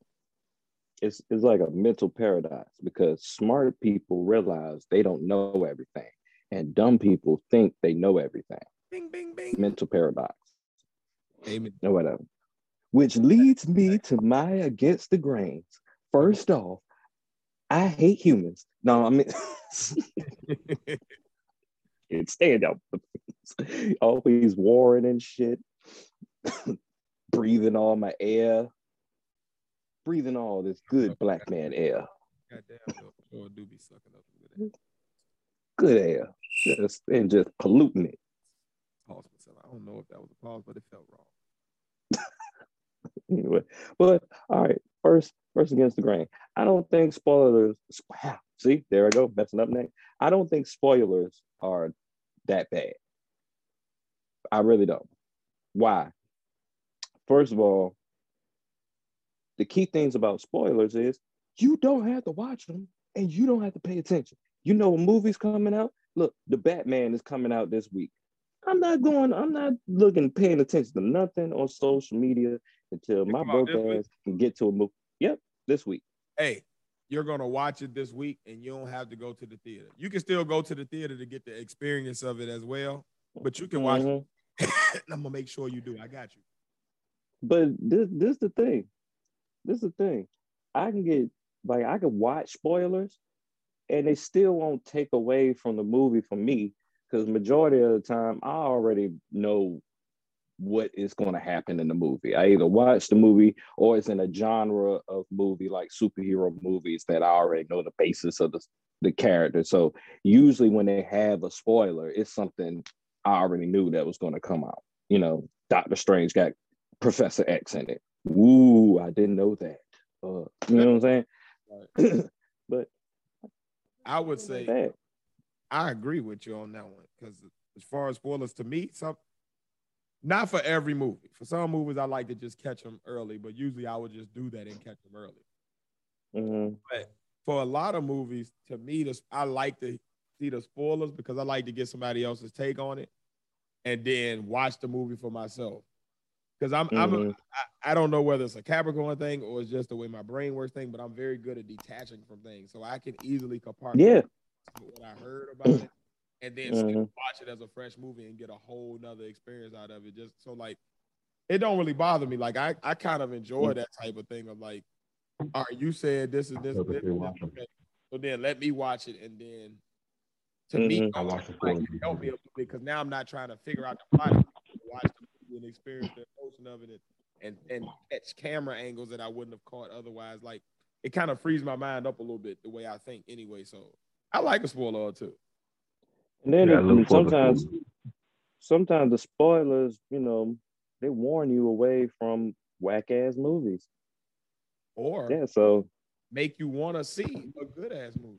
It's it's like a mental paradox because smart people realize they don't know everything, and dumb people think they know everything. Bing bing bing. Mental paradox. Amen. or whatever. Which leads me to my against the grains. First off, I hate humans. No, I mean, can't stand up. Always warring and shit. breathing all my air. Breathing all this good black man air. Goddamn, sure, sure do be sucking up good ass. Good air. Just and just polluting it. Pause myself. I don't know if that was a pause, but it felt wrong. anyway. But all right, first, first against the grain. I don't think spoilers. Wow, see, there I go, messing up next. I don't think spoilers are that bad. I really don't. Why? First of all, the key things about spoilers is you don't have to watch them and you don't have to pay attention. You know, a movie's coming out. Look, the Batman is coming out this week. I'm not going, I'm not looking, paying attention to nothing on social media until my broke ass can get to a movie. Yep, this week. Hey, you're gonna watch it this week, and you don't have to go to the theater. You can still go to the theater to get the experience of it as well, but you can watch. Mhm. it. I'm gonna make sure you do. I got you. But this this the thing. This is the thing. I can get like I can watch spoilers and they still won't take away from the movie for me because majority of the time I already know what is going to happen in the movie. I either watch the movie or it's in a genre of movie like superhero movies that I already know the basis of the, the character. So usually when they have a spoiler, it's something I already knew that was going to come out. You know, Doctor Strange got Professor X in it. Ooh, I didn't know that. Uh, you know what I'm saying? but I would say that. I agree with you on that one because as far as spoilers to me, some not for every movie. For some movies, I like to just catch them early, but usually I would just do that and catch them early. Mhm. But for a lot of movies, to me, this I like to see the spoilers because I like to get somebody else's take on it, and then watch the movie for myself. Because I'm, I'm Mhm. I, I don't know whether it's a Capricorn thing or it's just the way my brain works thing, but I'm very good at detaching from things, so I can easily compartmentalize Yeah. what I heard about it, and then still Mhm. watch it as a fresh movie and get a whole nother experience out of it. Just so like, it don't really bother me. Like I, I kind of enjoy that type of thing of like, all right, you said this is this, Look this, this, okay. so then let me watch it and then to me, I watched the like, spoilers it help me a little bit because now I'm not trying to figure out the plot. I'm trying to watch the movie and experience the emotion of it and and, and catch camera angles that I wouldn't have caught otherwise. Like it kind of frees my mind up a little bit the way I think anyway. So I like a spoiler too. And then Yeah, I it- look forward to sometimes, it. sometimes the spoilers, you know, they warn you away from whack ass movies. Or Yeah. So make you want to see a good ass movie.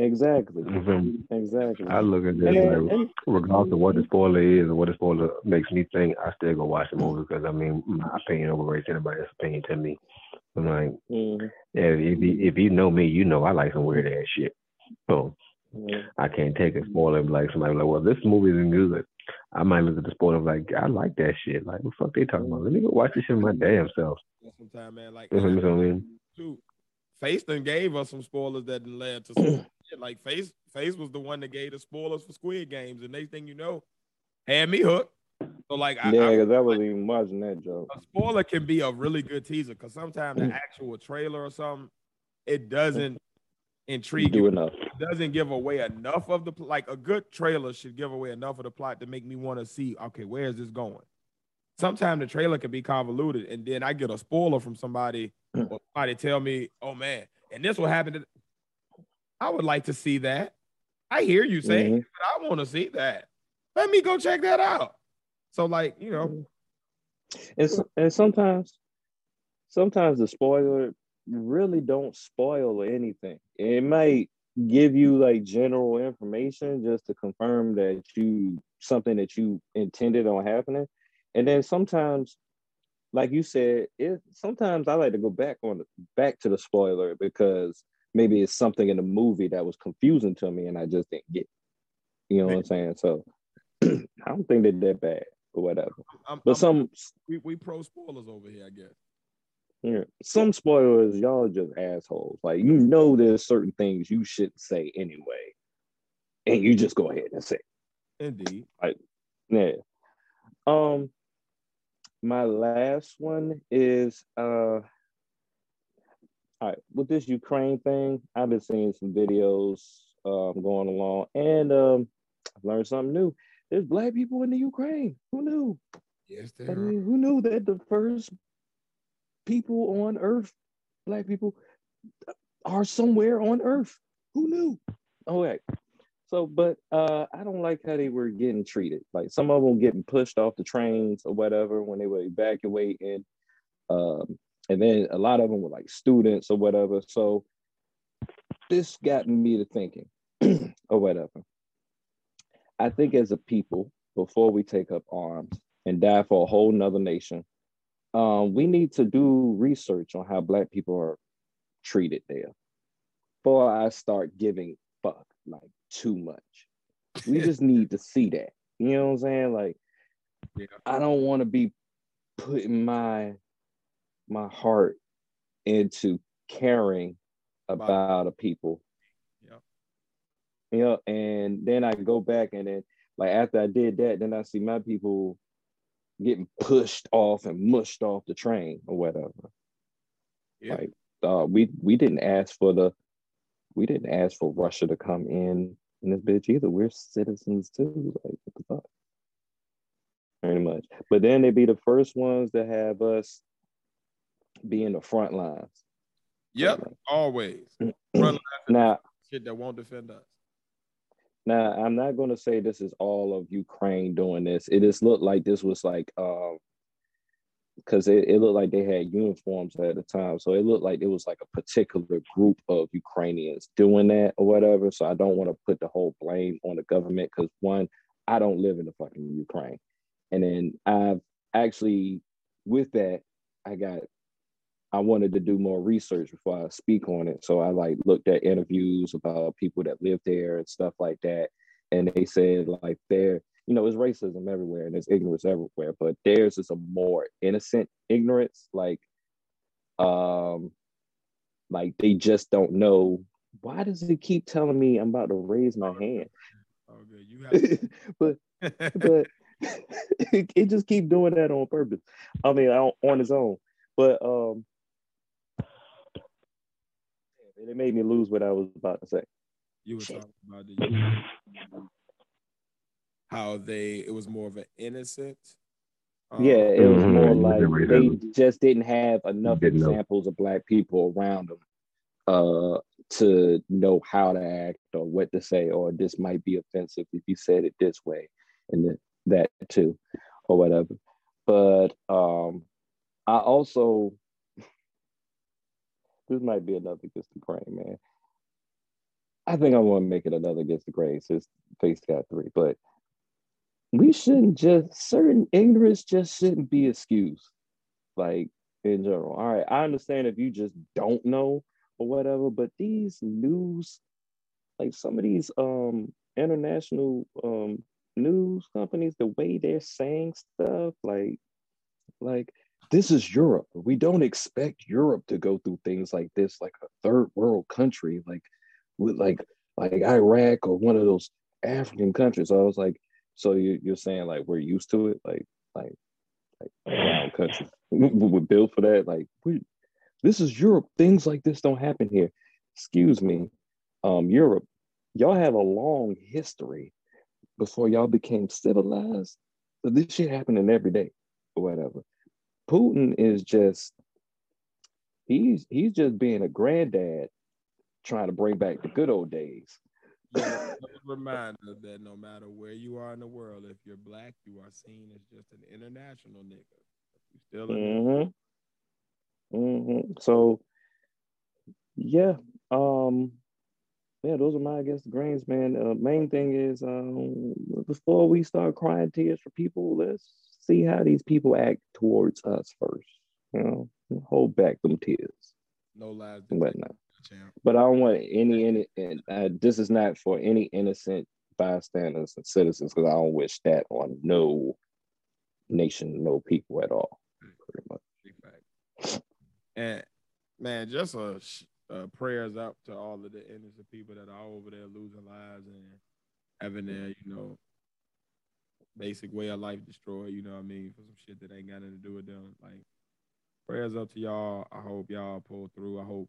Exactly, Mhm. exactly. I look at this And then- like, and- regardless of what the spoiler is or what the spoiler makes me think, I still go watch the movie because I mean my opinion overrates anybody else's opinion to me. I'm like, Mhm. yeah, if you, if you know me, you know I like some weird ass shit. So Mhm. I can't take a spoiler and be like somebody like, well, this movie isn't good. I might look at the spoiler like, I like that shit. Like, what the fuck they talking about? Let me go watch this shit my damn self. Sometime, man, like You know what I mean? too. Phace done gave us some spoilers that done led to some shit. Like Phace, Phace was the one that gave the spoilers for Squid Games, and next thing you know, had me hooked. So like, I, Yeah, because I wasn't even watching that joke. a spoiler can be a really good teaser because sometimes the mm. actual trailer or something, it doesn't intrigue Do you. enough. It doesn't give away enough of the like a good trailer should give away enough of the plot to make me want to see. Okay, where is this going? Sometimes the trailer can be convoluted, and then I get a spoiler from somebody mm. or somebody tell me, "Oh man, and this will happen." To... I would like to see that. I hear you saying, Mhm. but I want to see that. Let me go check that out. So, like, you know, And, and sometimes, sometimes the spoiler really don't spoil anything. It might give you like general information just to confirm that you something that you intended on happening. And then sometimes like you said, it sometimes I like to go back on back to the spoiler because maybe it's something in the movie that was confusing to me and I just didn't get. You know what I'm saying? So I don't think they're that bad or whatever. I'm, But I'm- some we, we pro spoilers over here, I guess. yeah, some spoilers, y'all just assholes. Like you know, there's certain things you shouldn't say anyway, and you just go ahead and say. it. Indeed. Like, yeah. Um, my last one is uh. All right, with this Ukraine thing, I've been seeing some videos um, going along, and um, I've learned something new. There's black people in the Ukraine. Who knew? Yes, I there are. mean, who knew that the first people on Earth, black people, are somewhere on Earth? Who knew? All right. So, but uh, I don't like how they were getting treated. Like some of them getting pushed off the trains or whatever when they were evacuating, um, and then a lot of them were like students or whatever. So this got me to thinking or whatever. I think as a people, before we take up arms and die for a whole nother nation, um, we need to do research on how Black people are treated there before I start giving fuck like too much. We just need to see that. You know what I'm saying? Like, Yeah. I don't want to be putting my my heart into caring about a people. Yeah. You know, and then I go back and then like after I did that, then I see my people getting pushed off and mushed off the train or whatever. Yeah. Like uh, we we didn't ask for the we didn't ask for Russia to come in in this bitch either. We're citizens too. Like what the fuck? Pretty much. But then they be the first ones to have us be in the front lines. Yep. Always. Front Now, shit that won't defend us. now I'm not gonna say this is all of Ukraine doing this. It just looked like this was like um because it, it looked like they had uniforms at the time. So it looked like it was like a particular group of Ukrainians doing that or whatever. So I don't want to put the whole blame on the government because one, I don't live in the fucking Ukraine. And then I've actually, with that, I got, I wanted to do more research before I speak on it. So I like looked at interviews about people that live there and stuff like that. And they said like they're, you know, there's racism everywhere and there's ignorance everywhere, but theirs is a more innocent ignorance. Like, um, like they just don't know. Why does it keep telling me I'm about to raise my hand? Oh, good. You have but but it, it just keep doing that on purpose. I mean, on, on its own. But um, it made me lose what I was about to say. you were talking about the how they it was more of an innocent. um, yeah, it was Mhm, more like they just didn't have enough Didn't know. examples of black people around them uh, to know how to act or what to say, or this might be offensive if you said it this way, and that too, or whatever. But um, I also this might be another against the grain, man. I think I want to make it another against the grain since Phace got three, but we shouldn't just certain ignorance just shouldn't be excused, like in general. All right, I understand if you just don't know or whatever, but these news, like some of these um international um news companies, the way they're saying stuff, like like this is Europe. We don't expect Europe to go through things like this, like a third world country, like like like Iraq or one of those African countries. So I was like, so you, you're saying like we're used to it, like like like brown countries we're built for that. Like we, this is Europe. Things like this don't happen here. Excuse me, um, Europe. Y'all have a long history before y'all became civilized. But this shit happening every day or whatever. Putin is just he's he's just being a granddad trying to bring back the good old days. Yeah, reminder that no matter where you are in the world, if you're black, you are seen as just an international nigga. You still. Mm-hmm. Mm-hmm. So yeah, um, yeah, those are my I guess grains, man. Uh, main thing is um, before we start crying tears for people, let's see how these people act towards us first. You know, hold back them tears No lies. and detected, whatnot. But I don't want any any. And uh, this is not for any innocent bystanders and citizens because I don't wish that on no nation, no people at all. Pretty much. And man, just a uh, prayers up to all of the innocent people that are over there losing lives and having their, you know, basic way of life destroyed. You know what I mean? For some shit that ain't got nothing to do with them. Like prayers up to y'all. I hope y'all pull through. I hope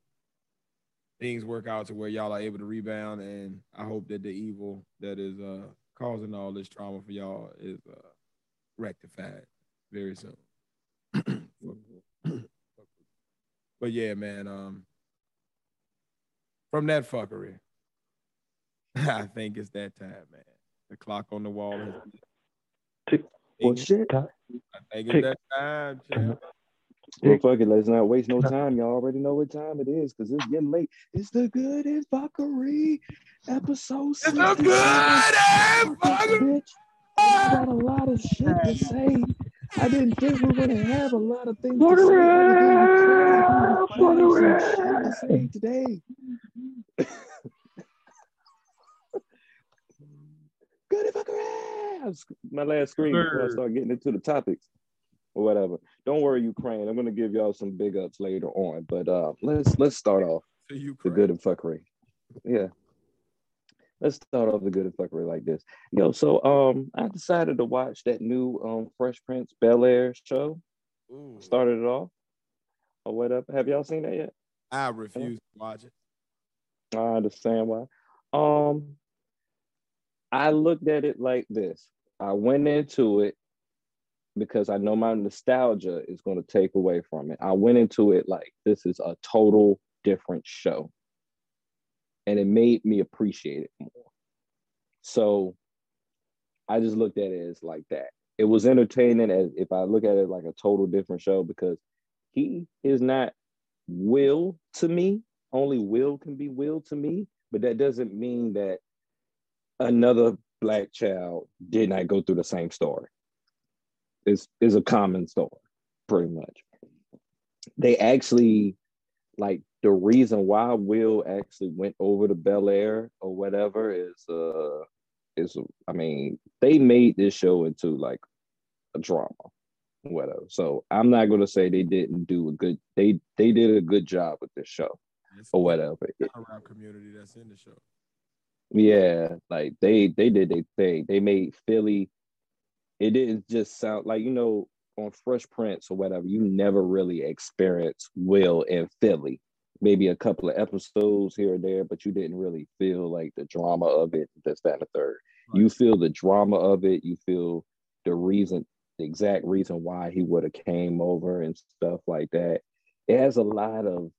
things work out to where y'all are able to rebound, and I hope that the evil that is uh causing all this trauma for y'all is uh rectified very soon. But yeah, man, um from that fuckery, I think it's that time, man. The clock on the wall has Tick. Well, shit. I think it's that time, champ. Well, fuck it. Let's not waste no time. Y'all already know what time it is because it's getting late. It's the good and fuckery episode. It's the good and fuckery. Bitch, I got a lot of shit to say. I didn't think we were gonna have a lot of things to say. other than finding some shit to say today. and My last screen before I start getting into the topics or whatever. Don't worry, Ukraine. I'm gonna give y'all some big ups later on, but uh, let's let's start off To the good and fuckery. Yeah. Let's start off the good and fuckery like this. Yo, so um I decided to watch that new um Fresh Prince Bel Air show. Ooh, Started it off. Or whatever. Have y'all seen that yet? I refuse to watch it. I understand why. Um I looked at it like this. I went into it because I know my nostalgia is going to take away from it. I went into it like this is a total different show. And it made me appreciate it more. So I just looked at it as like that. It was entertaining as if I look at it like a total different show because he is not Will to me. Only Will can be Will to me, but that doesn't mean that another black child did not go through the same story. It's is a common story, pretty much. They actually like the reason why Will actually went over to Bel Air or whatever is uh is I mean they made this show into like a drama, whatever. So I'm not gonna say they didn't do a good they they did a good job with this show or whatever. rap community that's in the show. Yeah, like they they did their thing. They made Philly. It didn't just sound like you know on Fresh Prince or whatever. You never really experience Will in Philly. Maybe a couple of episodes here or there, but you didn't really feel like the drama of it. This, that, and the third. You feel the drama of it. You feel the reason, the exact reason why he would have came over and stuff like that. It has a lot of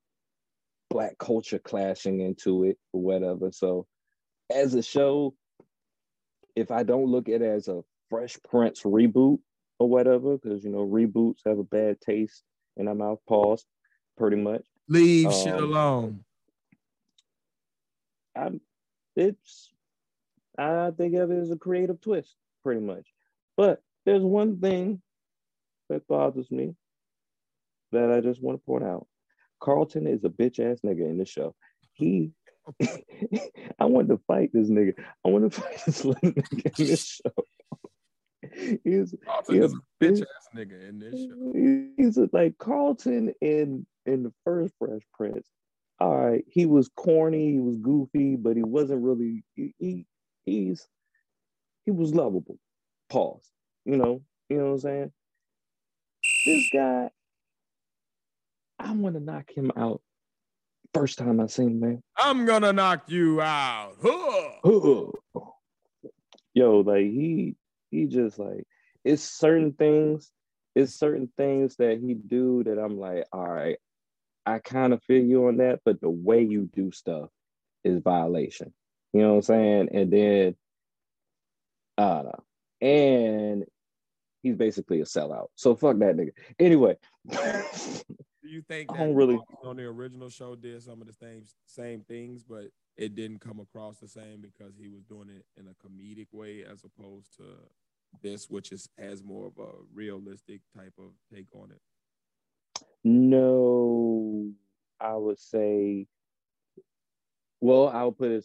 black culture clashing into it or whatever. So as a show, if I don't look at it as a Fresh Prince reboot or whatever, because you know reboots have a bad taste in my mouth. Pause. Pretty much. Leave shit Um, alone. I'm. It's. I think of it as a creative twist, pretty much. But there's one thing that bothers me that I just want to point out. Carlton is a bitch ass nigga in this show. He, I want to fight this nigga. I want to fight this little nigga in this show. He's Carlton is a bitch bitch. ass nigga in this show. he's a- like Carlton in in the first Fresh Prince. All right, he was corny, he was goofy, but he wasn't really. He, he he's he was lovable. Pause. You know, you know what I'm saying. This guy, I want to knock him out. First time I seen him, man. I'm gonna knock you out. Huh. yo like he he just like it's certain things it's certain things that he do that i'm like all right i kind of feel you on that but the way you do stuff is violation. You know what i'm saying? And then don't and he's basically a sellout. So fuck that nigga. Anyway Do you think I that don't really- on the original show did some of the same same things, but it didn't come across the same because he was doing it in a comedic way as opposed to this, which is has more of a realistic type of take on it? No, I would say. Well, I'll put it.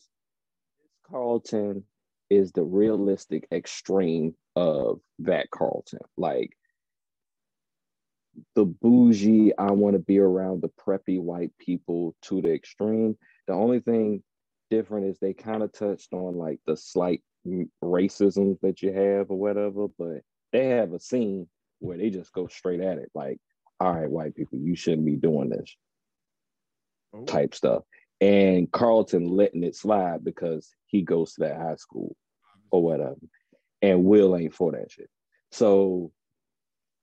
Carlton is the realistic extreme of that Carlton. Like the bougie, I want to be around the preppy white people to the extreme. The only thing different is they kind of touched on like the slight racism that you have or whatever, but they have a scene where they just go straight at it. Like, all right, white people, you shouldn't be doing this oh. type stuff. And Carlton letting it slide because he goes to that high school or whatever. And Will ain't for that shit. So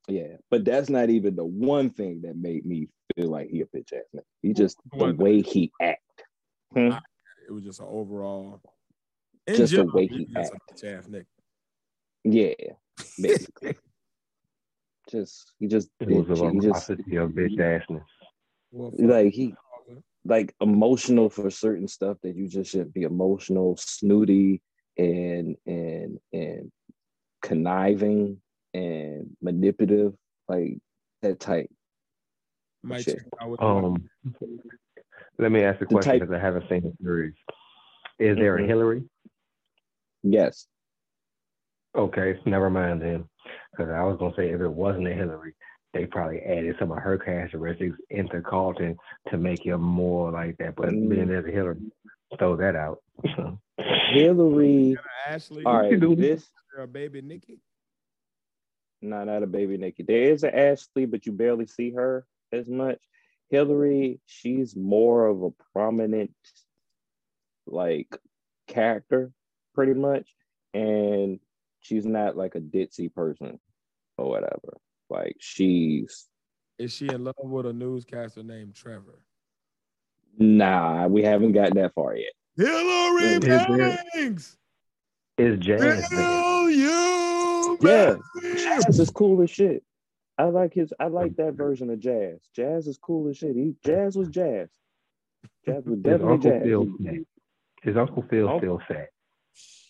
yeah, but that's not even the one thing that made me feel like he a bitch ass nigga. He just the way he act. Hmm? It was just an overall just general, the way he act. Bitch ass nigga. Yeah, basically. just he just it was a velocity of bitch assness. Like he like emotional for certain stuff that you just should be emotional, snooty, and and and conniving and manipulative, like that type. Um, let me ask a question because I haven't seen the series. Is there mm-hmm. a Hillary? Yes. Okay, never mind then. Because I was gonna say if it wasn't a Hillary, they probably added some of her characteristics into Carlton to make him more like that. But mm. being there's a Hillary, throw that out. Hillary. Ashley. All right, this. A baby Nikki. No, not a baby Nikki. There is an Ashley, but you barely see her as much. Hillary, she's more of a prominent like character, pretty much. And she's not like a ditzy person or whatever. Like she's is she in love with a newscaster named Trevor? Nah, we haven't gotten that far yet. Hillary Banks! Is Jazz Hell you, Yeah, Jazz is cool as shit. I like his. I like that version of Jazz. Jazz is cool as shit. He Jazz was Jazz. Jazz was definitely his Jazz. Phil, his uncle Phil uncle, still fat.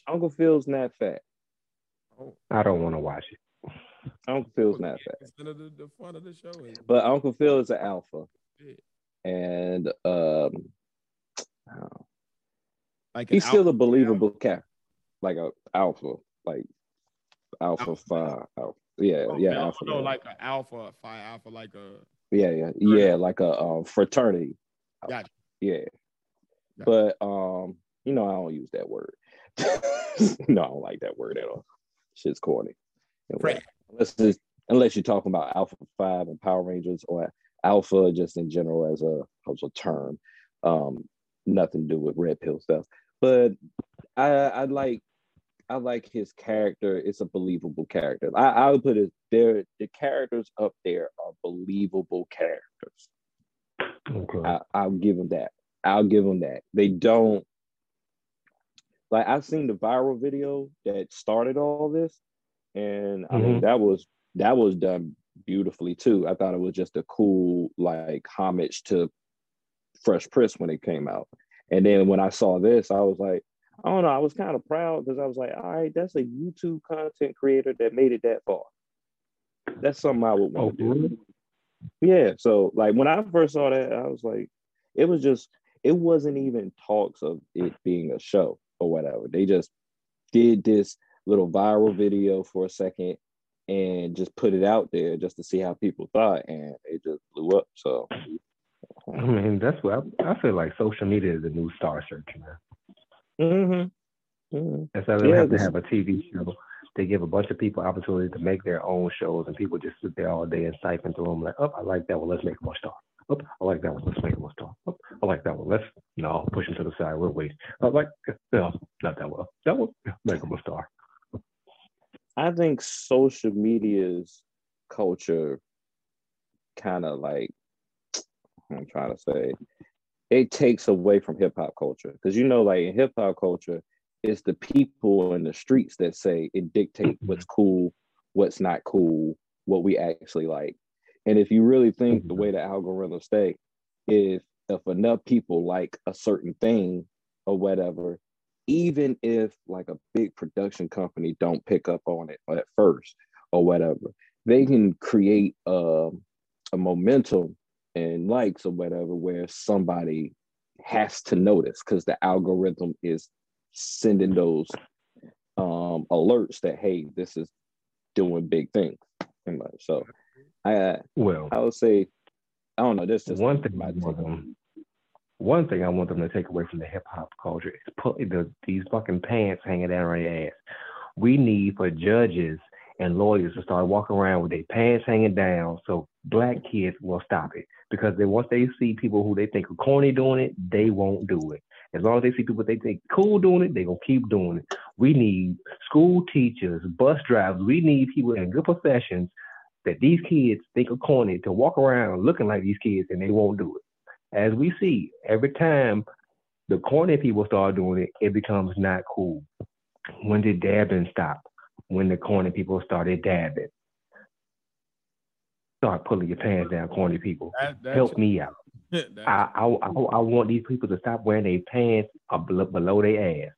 Uncle Phil's not fat. I don't want to watch it. Uncle Phil's not fat. The, the fun of the show is. But Uncle Phil is an alpha, and um, like he's still a believable cat, like a alpha, like alpha, five. Alpha. Yeah, oh, yeah, alpha. No, like an alpha, phi alpha, like a. Yeah, yeah, yeah, like a um, fraternity. Gotcha. Yeah, gotcha. but um, you know, I don't use that word. no, I don't like that word at all. Shit's corny. Anyway, unless it's, unless you're talking about Alpha Five and Power Rangers or Alpha just in general as a as a term. Um, nothing to do with red pill stuff. But I I like I like his character. It's a believable character. I, I would put it there. The characters up there are believable characters. Okay. I, will give them that. I'll give them that. They don't like. I've seen the viral video that started all this, and mm-hmm. I mean mm-hmm. that was that was done beautifully too. I thought it was just a cool like homage to Fresh Prince when it came out. And then when I saw this, I was like, I don't know, I was kind of proud because I was like, all right, that's a YouTube content creator that made it that far. That's something I would want to oh, do. Yeah. So like when I first saw that, I was like, it was just, it wasn't even talks of it being a show or whatever. They just did this little viral video for a second and just put it out there just to see how people thought and it just blew up. So I mean, that's what I, I, feel like social media is a new star search, man. Mm-hmm. mm-hmm. Instead of yeah, have to have a TV show, they give a bunch of people opportunity to make their own shows, and people just sit there all day and siphon through them. Like, oh, I like that one. Let's make them a star. Oh, I like that one. Let's make them a star. Oh, I like that one. Let's no push them to the side. We'll wait. I like no, not that one. That one. Make them a star. I think social media's culture kind of like I'm trying to say it takes away from hip hop culture because you know, like in hip hop culture, it's the people in the streets that say it dictate mm-hmm. what's cool, what's not cool, what we actually like. And if you really think the mm-hmm. way the algorithms stay, if if enough people like a certain thing or whatever, even if like a big production company don't pick up on it at first or whatever, they can create a, a momentum and likes or whatever where somebody has to notice because the algorithm is sending those um, alerts that hey, this is doing big things. So I well I would say I don't know. This is one thing want them, one thing I want them to take away from the hip hop culture is put the, these fucking pants hanging down on your ass. We need for judges and lawyers to start walking around with their pants hanging down so black kids will stop it. Because once they see people who they think are corny doing it, they won't do it. As long as they see people they think cool doing it, they gonna keep doing it. We need school teachers, bus drivers, we need people in good professions that these kids think are corny to walk around looking like these kids and they won't do it. As we see, every time the corny people start doing it, it becomes not cool. When did dabbing stop? When the corny people started dabbing. Start pulling your pants down, corny people. That, that's, Help me out. I, I, I, I want these people to stop wearing their pants below, below their ass.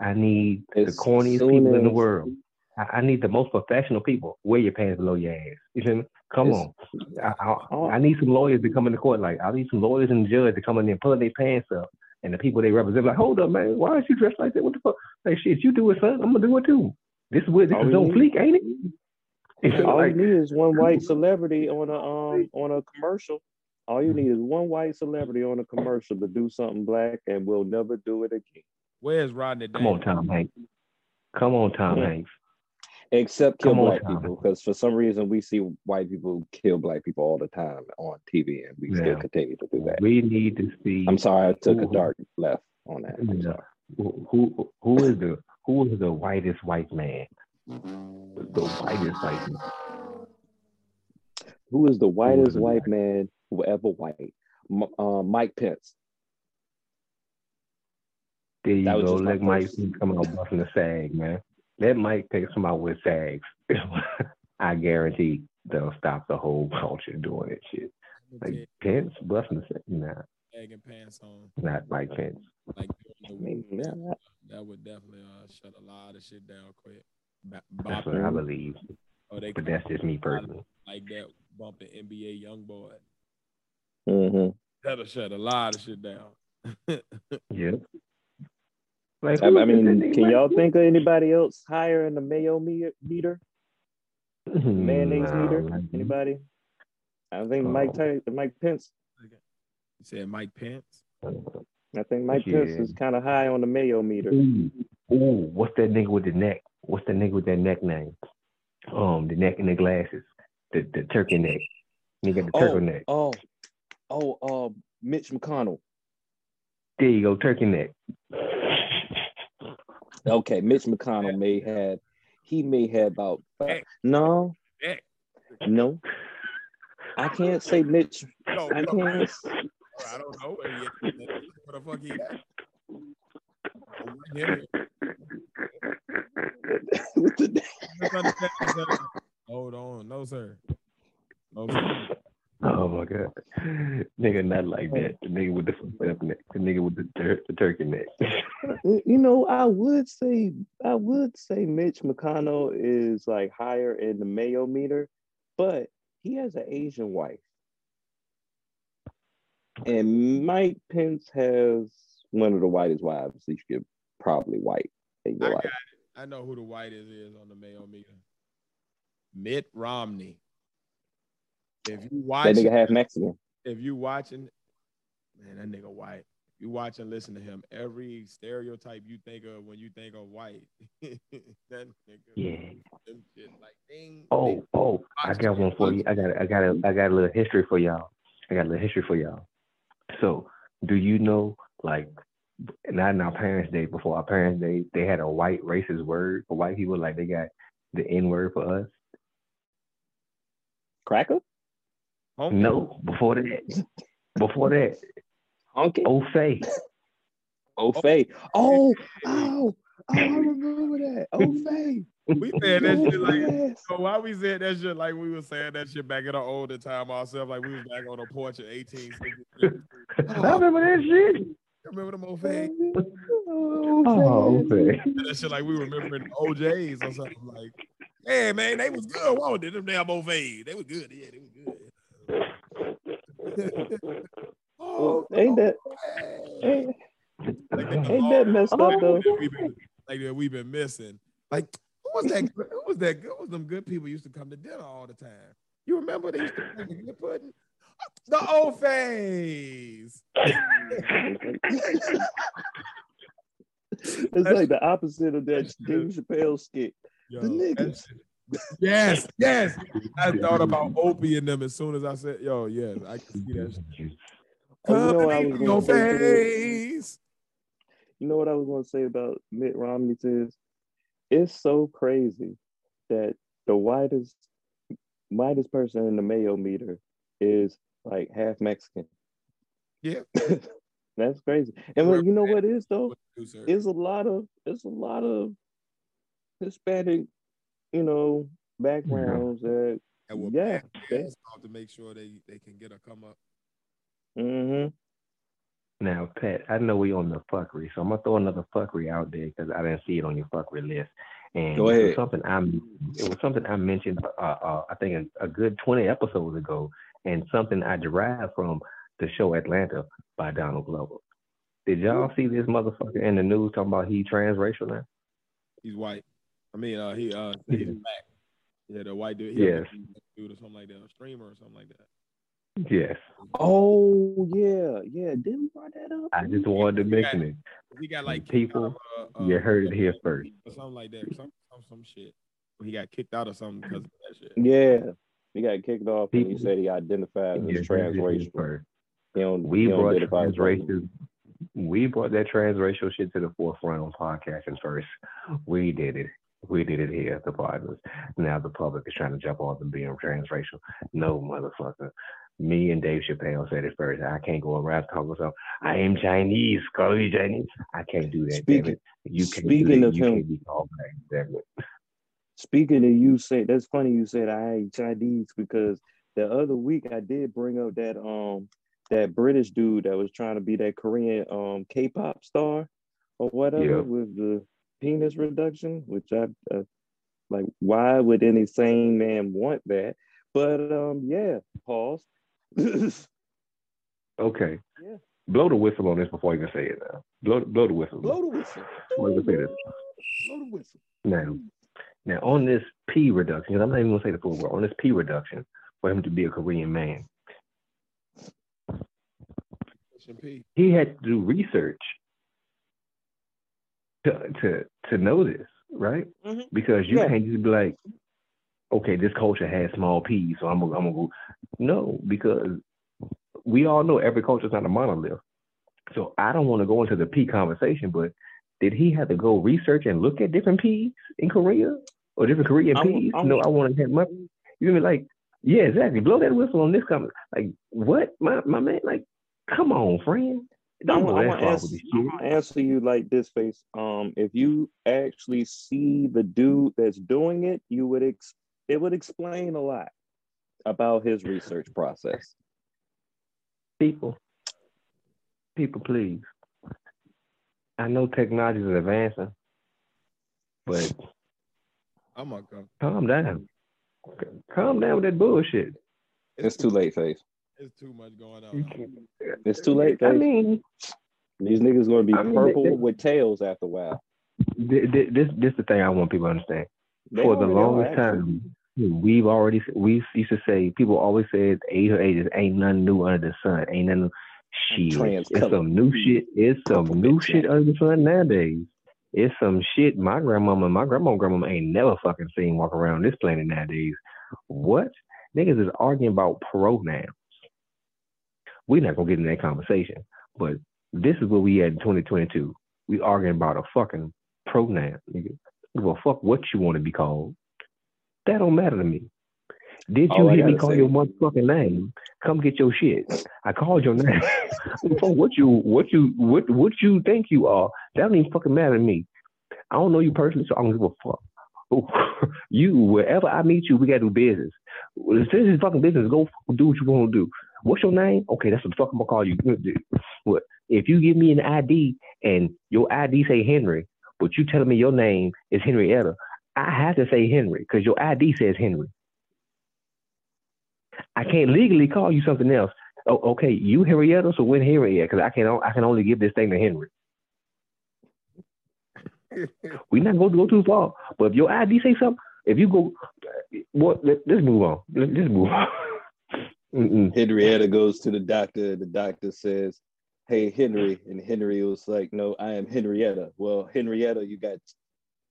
I need the corniest soon people in the world. I, I need the most professional people. Wear your pants below your ass. You feel me? Come It's- on. I, I, I need some lawyers to come in the court. Like I need some lawyers and judges to come in there and pull their pants up. And the people they represent, like, hold up, man, why is you dressed like that? What the fuck? Like, shit, you do it, son. I'm gonna do it too. This is what this All is on fleek, ain't it? You feel All like, you need is one white celebrity on a um on a commercial. All you need is one white celebrity on a commercial to do something black, and we'll never do it again. Where's Rodney come on, Tom Hanks. Come on, Tom Yeah. Hanks. Except kill on, black Tom. people, because for some reason we see white people kill black people all the time on TV, and we Yeah. still continue to do that. We need to see. I'm sorry, I took a dark left on that. I'm Yeah. sorry. Who who who is the who is the whitest white man? The whitest white man. Who is the whitest the white man who ever white? M- uh, Mike Pence. There you That was go. just Let Mike first- Pence come out busting the sag, man. Let Mike Pence come out with sags. I guarantee they'll stop the whole culture doing that shit. Like Pence busting the sag, nah, Bag and pants on, not Mike Pence. like I mean, yeah, that would definitely uh, shut a lot of shit down quick. Ba- That's what I believe. oh, they But that's just me personally. like that bumping NBA young boy. mhm. That'll shut a lot of shit down. Yep. Like, I, I mean, can y'all Pence? think of anybody else higher in the Mayo meter? Mayonnaise Nah, meter? Anybody? I think Mike Oh. Ty- Mike Pence. You said Mike Pence. I think Mike Pence is kind of high on the Mayo meter. Ooh, ooh, what's that nigga with the neck? What's that nigga with that neck name? Um, the neck and the glasses. The the turkey neck. Nigga the turkey Oh, neck. oh, oh, uh, Mitch McConnell. There you go, turkey neck. Okay, Mitch McConnell may have, he may have about, Hey. no, no. I can't say Mitch. No, I can't. I don't know. What the fuck he got? Yeah. with the- Misunderstand, sir. Hold on, no sir. No sir. Oh my god. nigga not like that. The nigga with the up neck. The nigga with the, tur- the turkey neck. you know, I would say, I would say Mitch McConnell is like higher in the Mayo meter, but he has an Asian wife. And Mike Pence has one of the whitest wives that you could probably white in I your got life. it. I know who the whitest is on the Mayo meter. Mitt Romney. If you watch That watch, nigga half Mexican. if you watching, man, that nigga white. If you watch and listen to him, every stereotype you think of when you think of white, that nigga, Yeah. them shit like ding. Oh, oh, I got one for you. I got I got a I got a little history for y'all. I got a little history for y'all. So do you know like not in our parents' day, before our parents' day, they had a white racist word for white people, like they got the N word for us. Cracker? Honky. No, before that. Before that. Honky. Ofe. Ofe. Oh, oh, oh, I remember that. Ofe. We said that shit like so why we said that shit like we were saying that shit back in our older time ourselves, like we was back on the porch at 18, I remember that shit. Remember them old? Oh, okay. That shit like we remembering OJs or something like. Hey man, they was good. Whoa, did them damn OVs? They were good. Yeah, they were good. oh, ain't that ain't, like ain't that messed up though? We been, like that we've been missing. Like who was that? Who was that? Who was them good people used to come to dinner all the time? You remember they used to bring the good pudding? The old phase. It's like the opposite of that Dave Chappelle skit. Yo, The niggas. Yes, yes. I thought about Opie and them as soon as I said, "Yo, yes, I can see that." Shit. Oh, you know what I was gonna your say face. You know what I was going to say about Mitt Romney is it's so crazy that the whitest whitest person in the Mayo meter is like half Mexican. Yeah. That's crazy. And what, you know what is though? What to do, sir? It's a lot of it's a lot of Hispanic, you know, backgrounds that And what yeah, they- does to make sure they they can get a come up. Mm-hmm. Now, Patt, I know we on the fuckery, so I'm gonna throw another fuckery out there because I didn't see it on your fuckery list. And Go it was ahead. something I it was something I mentioned uh, uh I think a, a good 20 episodes ago, and something I derived from the show Atlanta by Donald Glover. Did y'all see this motherfucker in the news talking about he transracial now? He's white. I mean, uh, he uh, he's Yeah. black. Yeah, the white dude. He Yes. dude or something like that, a streamer or something like that. Yes. Oh yeah, yeah. Didn't we brought that up? I just wanted to mention it. He got like People, out of, uh, you uh, heard it here first. or something like that. Some some, some shit. He got kicked out or something because of that shit. Yeah. He got kicked off and he said he identified as heard it here transracial. He don't, We he brought transracial. We brought that transracial shit to the forefront on podcasting first. We did it. We did it here at the Podnas. Now the public is trying to jump on them being transracial. No motherfucker. Me and Dave Chappelle said it first. I can't go around talking about I am Chinese, call me Chinese. I can't do that. Speaking-. You can't speaking of you him- Speaking of you say that's funny you said I ain't Chinese because the other week I did bring up that um that British dude that was trying to be that Korean um K-pop star or whatever Yeah. with the penis reduction, which I uh, like. Why would any sane man want that? But um yeah, pause. Okay. Yeah. Blow the whistle on this before you can say it now. Blow blow the whistle. Blow the whistle. Can say this. Blow the whistle. Now, now on this P reduction, 'cause I'm not even gonna say the full word. On this P reduction, for him to be a Korean man, P. he had to do research to to to know this, right? Mhm. Because you Yeah. can't just be like, okay, this culture has small P's, so I'm gonna, I'm gonna go. No, because we all know every culture is not a monolith. So I don't want to go into the P conversation, but did he have to go research and look at different P's in Korea or different Korean I I no, I want to have my. You mean like, yeah, exactly. Blow that whistle on this comment. Like, what, my my man? Like, come on, friend. Don't go I'm gonna far answer, I'm gonna answer you like this, Phace. Um, if you actually see the dude that's doing it, you would ex- it would explain a lot about his research process. People, people, please. I know technology is advancing, but I'm gonna go. calm down. Calm down with that bullshit. It's too late, Phace. It's too much going on. It's too late, I mean, These niggas gonna be I mean, purple they- they- with tails after a while. thi- thi- this this the thing I want people to understand. They For the longest time, we've already we used to say people always said age or ages ain't nothing new under the sun. Ain't nothing shit. Trans It's color. some new shit. It's some Purple new shit under the sun nowadays. It's some shit my grandmama, my grandma, and grandmama ain't never fucking seen walk around this planet nowadays. What niggas is arguing about pronouns? We're not gonna get in that conversation, but this is where we at in 2022. We arguing about a fucking pronoun, nigga. Well, fuck what you want to be called. That don't matter to me. Did you hear me call say- your motherfucking name? Come get your shit. I called your name. What you what you what what you think you are? That don't even fucking matter to me. I don't know you personally, so I don't give a fuck. you wherever I meet you, we gotta do business. This is fucking business, go do what you want to do. What's your name? Okay, that's what the fuck I'm gonna call you. What if you give me an ID and your ID say Henry, but you telling me your name is Henrietta? I have to say Henry because your ID says Henry. I can't legally call you something else. Oh, okay, you Henrietta, so when Henrietta? Because I can I can only give this thing to Henry. We're not going to go too far, but if your ID say something, if you go, what? Let, us move on. Let, us move on. Mm-mm. Henrietta goes to the doctor. The doctor says, "Hey, Henry," and Henry was like, "No, I am Henrietta." Well, Henrietta, you got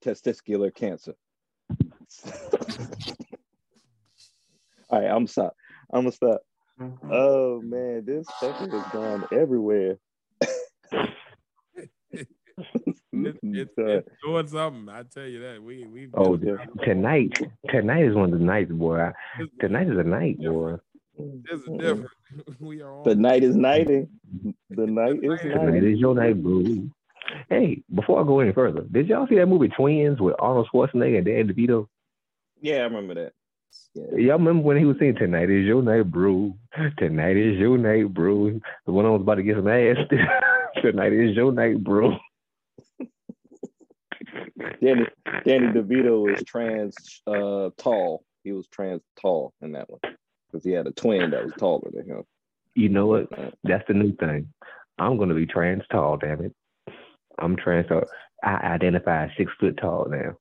testicular cancer. All right, I'm stop. I'm gonna stop. Oh man, this sucker has gone everywhere. It's, it's, it's, doing something. I tell you that. We we. Oh, tonight, tonight is one of the nights, boy. Tonight is a night, boy. It's different. we are. The night is nighting. The night is nighting. It is your night, bro. Hey, before I go any further, did y'all see that movie Twins with Arnold Schwarzenegger and Dan DeVito? Yeah, I remember that. Yeah. Y'all remember when he was saying "Tonight is your night, bro"? Tonight is your night, bro. The one I was about to get some ass. Tonight is your night, bro. Danny Danny DeVito was trans uh, tall. He was trans tall in that one because he had a twin that was taller than him. You know what? That's the new thing. I'm gonna be trans tall. Damn it! I'm trans tall. I identify as six foot tall now.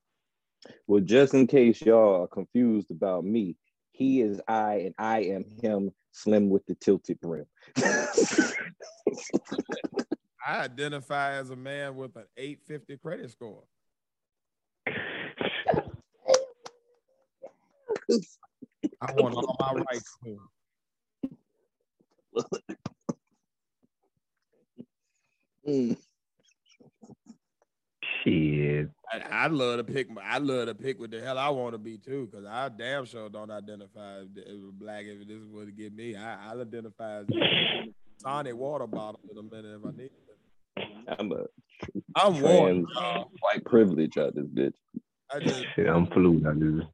Well, just in case y'all are confused about me, he is I and I am him, slim with the tilted brim. I identify as a man with an 850 credit score. I want all my rights. mm. Shit. I, I love to pick. I love to pick what the hell I want to be too, because I damn sure don't identify as black. If this is what would get me, I, I'll identify as tonic water bottle in a minute if I need it. I'm a I'm trans white privilege out this bitch. I just, Shit, I'm fluid. I just,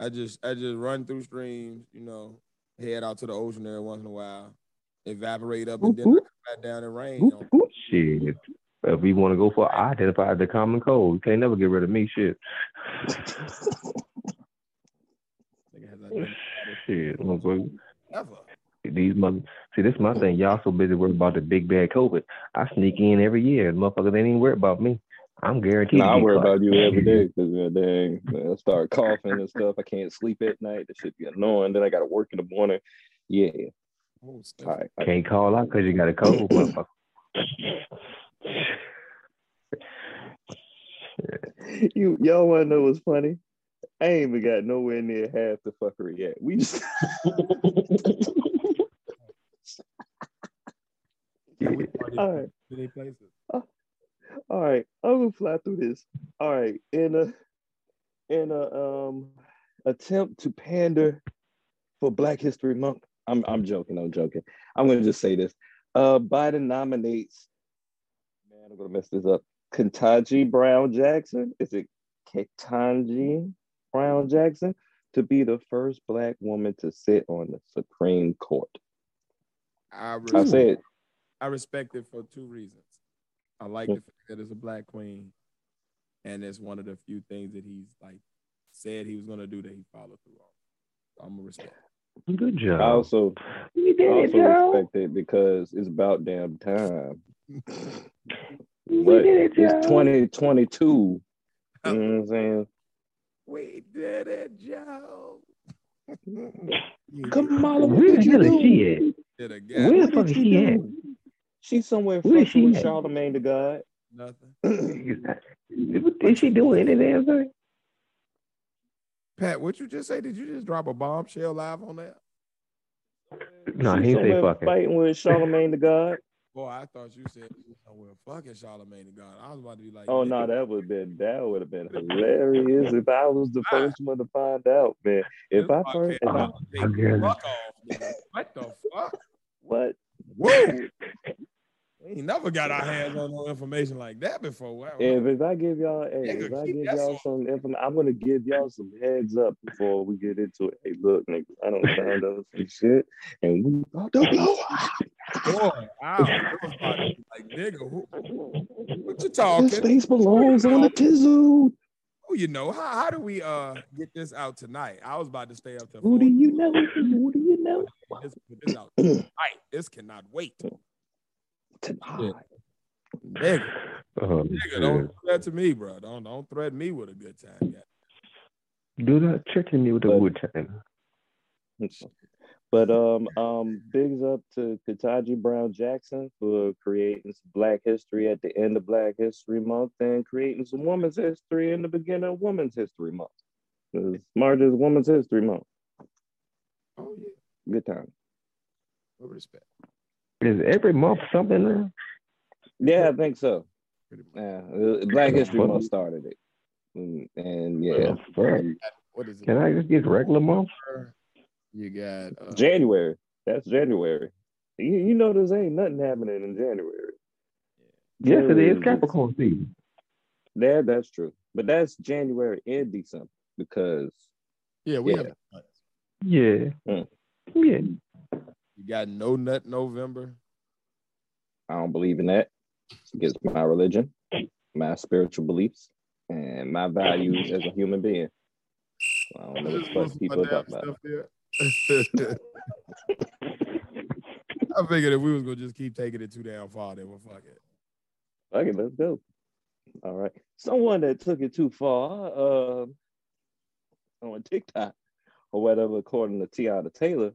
I just, I just run through streams. You know, head out to the ocean every once in a while, evaporate up, and then come back down and rain. You know? Shit. If we want to go for I identify the common cold. You can't never get rid of me. Shit. shit. Ever. These mother see this is my thing. Y'all so busy worried about the big bad COVID. I sneak in every year. Motherfuckers ain't even worried about me. I'm guaranteed. Nah, I worry about you every day because uh, dang, I start coughing and stuff. I can't sleep at night. That should be annoying. Then I got to work in the morning. Yeah. Oh, All right. Can't call out because you got a cold, motherfucker. you y'all want to know what's funny? I ain't even got nowhere near half the fuckery yet. We just. All right. Uh, all right, I'm gonna fly through this. All right, in a in a um attempt to pander for Black History Month. I'm I'm joking. I'm joking. I'm gonna just say this. Uh, Biden nominates. I'm gonna mess this up. Ketanji Brown Jackson. Is it Ketanji Brown Jackson to be the first Black woman to sit on the Supreme Court? I, I said I respect it for two reasons. I like the fact that it's a black queen, and it's one of the few things that he's like said he was gonna do that he followed through on. So I'm gonna respect. Good job. I also, I also respect it because it's about damn time. but did it, Joe. it's 2022. You know what I'm saying? We did it, Joe. Kamala, where the hell is she at? Where the fuck is she at? She's somewhere fucking with Charlemagne the God. Nothing. Is she doing anything? Patt, what you just say? Did you just drop a bombshell live on that? No, he say fucking. Fighting with Charlemagne the God. Boy, I thought you said you somewhere fucking Charlemagne the God. I was about to be like, oh no, that would have been that would have been hilarious if I was the ah. first one to find out, man. If I first, if I, fuck off, what the fuck? What? Whoa! Ain't never got our hands on no information like that before. Wow. If, if I give y'all, hey, Nigga, if I give y'all some information, I'm gonna give y'all some heads up before we get into it. Hey, look, nigga, I don't found out some shit, and we about to blow up. Boy, I to be like, nigga, who, what you talking? This space belongs on the tizzle. Who you know? How, how do we uh get this out tonight? I was about to stay up till Who do you know? Who do you know? This, this out tonight. This cannot wait. Tonight. Nigga, Oh, nigga, don't threat to me, bro. Don't don't threaten me with a good time. Yeah. Do not threaten me with a But- good time. But um um bigs up to Ketanji Brown Jackson for creating some black history at the end of Black History Month and creating some women's history in the beginning of Women's History Month. March is Women's History Month. Oh yeah, Good time. with respect. Is every month something now? Yeah, I think so. Yeah, Black History Month started it. Mm, And yeah, Fuck. What is it? Can I just get regular month? You got uh, January. That's January. You, you know, there's ain't nothing happening in January. Yes, it January is Capricorn season. Yeah, that's true. But that's January and December because yeah, we yeah. have. Yeah. Mm. Yeah. You got no nut November. I don't believe in that. It's against my religion, my spiritual beliefs, and my values as a human being. I don't know what fuck people talking about. I figured if we was gonna just keep taking it too damn far, then we'll fuck it. Okay, let's go. All right. Someone that took it too far um, on TikTok or whatever, according to Teyana Taylor,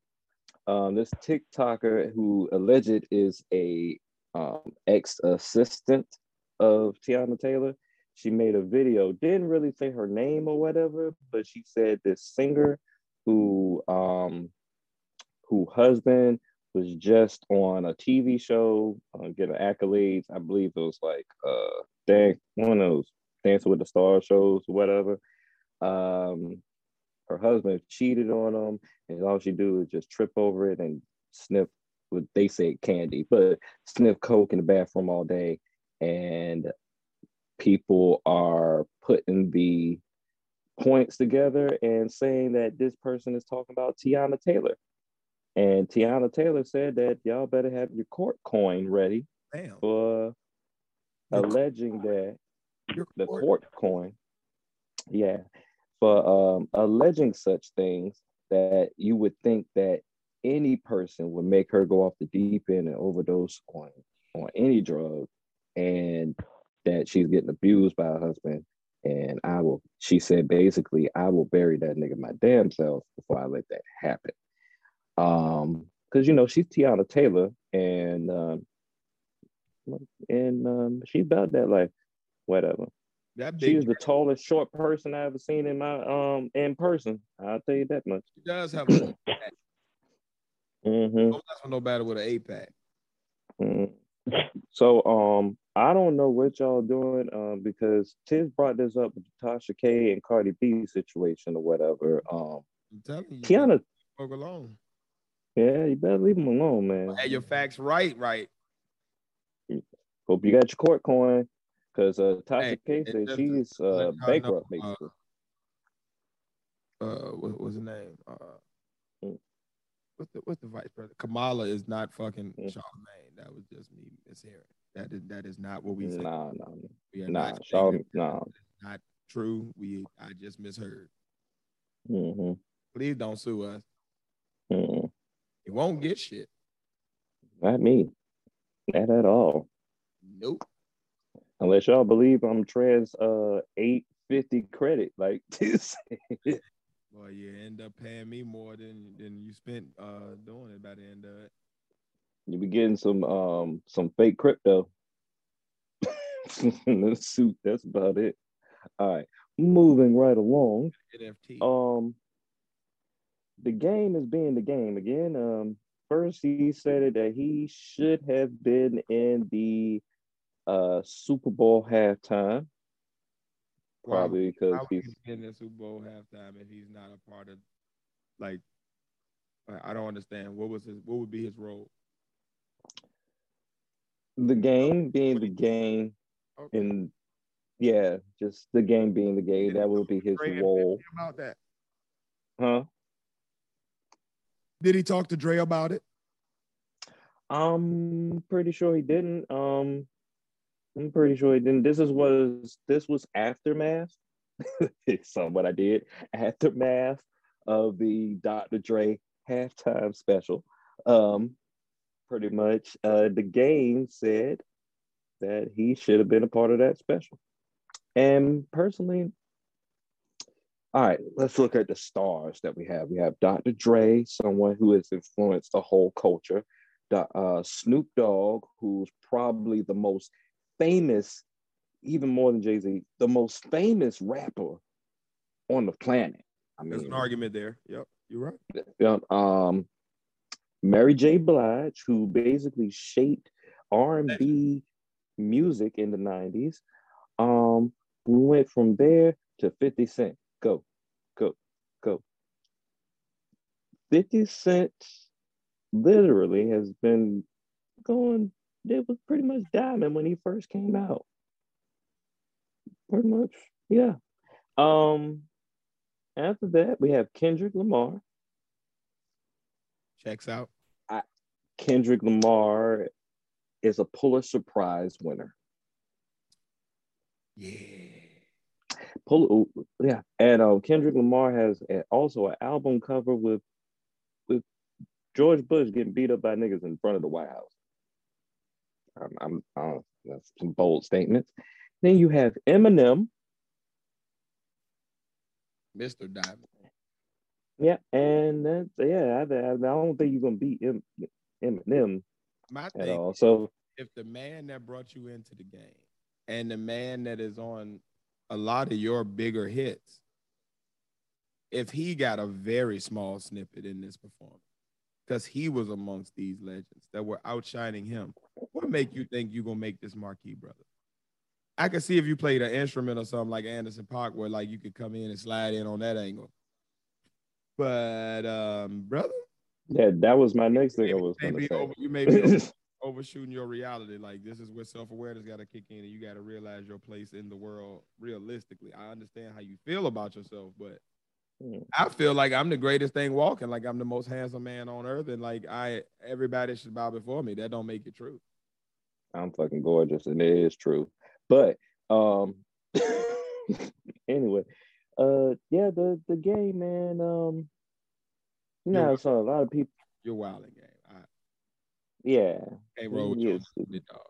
um, this TikToker who alleged is a um, ex assistant of Teyana Taylor. She made a video, didn't really say her name or whatever, but she said this singer who um, who husband was just on a TV show, uh, getting accolades. I believe it was like uh, one of those Dancing with the Stars shows whatever. Um, her husband cheated on them, and all she do is just trip over it and sniff what they say candy, but sniff coke in the bathroom all day. And people are putting the points together and saying that this person is talking about Teyana Taylor. And Teyana Taylor said that y'all better have your court coin ready Damn. for Your- alleging that your the court- court coin, yeah, for um, alleging such things that you would think that any person would make her go off the deep end and overdose on on any drug, and that she's getting abused by her husband. And I will, she said, basically, I will bury that nigga my damn self before I let that happen. Um, because you know she's Teyana Taylor, and um, and um, she's about that life. Whatever. That She big is the tallest short person I ever seen in my um in person. I'll tell you that much. she does have a hmm don't mess with nobody with an eight pack. Mm. So um I don't know what y'all doing um because Tiz brought this up with the Tasha K and Cardi B situation or whatever. Um I'm telling you, fuck alone. yeah, you better leave them alone, man. Have your facts right, right. Hope you got your court coin. Cause uh Tasha Hey, K said she's uh bankrupt know, uh, basically. Uh, what was the name? Uh, Mm. what's the what's the vice president? Kamala is not fucking Mm. Charlemagne. That was just me mishearing. That is that is not what we said. Nah, nah, We are nah, not nah. Not true. We I just misheard. hmm Please don't sue us. hmm You won't get shit. Not me. Not at all. Nope. Unless y'all believe I'm trans uh 850 credit like this. Well, you end up paying me more than than you spent uh doing it by the end of it. you be getting some um some fake crypto. Let's suit. That's about it. All right. Moving right along. NFT. Um the game is being the game again. Um first he said it that he should have been in the uh Super Bowl halftime. Why- Probably because Why he's in the Super Bowl halftime if he's not a part of like I- don't understand. What was his what would be his role? The game being the game, Okay. and yeah, just the game being the game. That will be his Dre role, about that. huh? Did he talk to Dre about it? I'm pretty sure he didn't. Um, I'm pretty sure he didn't. This is was this was aftermath. it's what I did aftermath of the Dr. Dre halftime special. Um, pretty much, uh, the game said that he should have been a part of that special. And personally, all right, let's look at the stars that we have. We have Dr. Dre, someone who has influenced the whole culture. Uh, Snoop Dogg, who's probably the most famous, even more than Jay Z, the most famous rapper on the planet. I mean, There's an argument there. Yep, you're right. um, Mary J. Blige, who basically shaped R and B music in the '90s. Um, we went from there to 50 Cent. Go, go, go. 50 Cent literally has been going. It was pretty much diamond when he first came out. Pretty much, yeah. Um, after that, we have Kendrick Lamar. Checks out. Kendrick Lamar is a Pulitzer Prize winner. Yeah. Pul- yeah, and uh, Kendrick Lamar has also an album cover with with George Bush getting beat up by niggas in front of the White House. I'm, uh, that's some bold statements. Then you have Eminem. Mr. Diamond. Yeah, and that's yeah. I, I, I don't think you're gonna beat M, Eminem My at thing all. So if the man that brought you into the game and the man that is on a lot of your bigger hits, if he got a very small snippet in this performance, because he was amongst these legends that were outshining him, what make you think you're gonna make this marquee, brother? I could see if you played an instrument or something like Anderson .Paak, where like you could come in and slide in on that angle. But um, brother, yeah, that was my next thing I was may gonna say. over- you may be over- overshooting your reality. Like this is where self awareness got to kick in, and you got to realize your place in the world realistically. I understand how you feel about yourself, but. I feel like I'm the greatest thing walking. Like I'm the most handsome man on earth, and like I everybody should bow before me. That don't make it true. I'm fucking gorgeous, and it is true. But um, anyway, uh, yeah, the the game, man. Um, you know, You're- so a lot of people, You're wilding game. I yeah. can't roll with your Yes. stupid dog.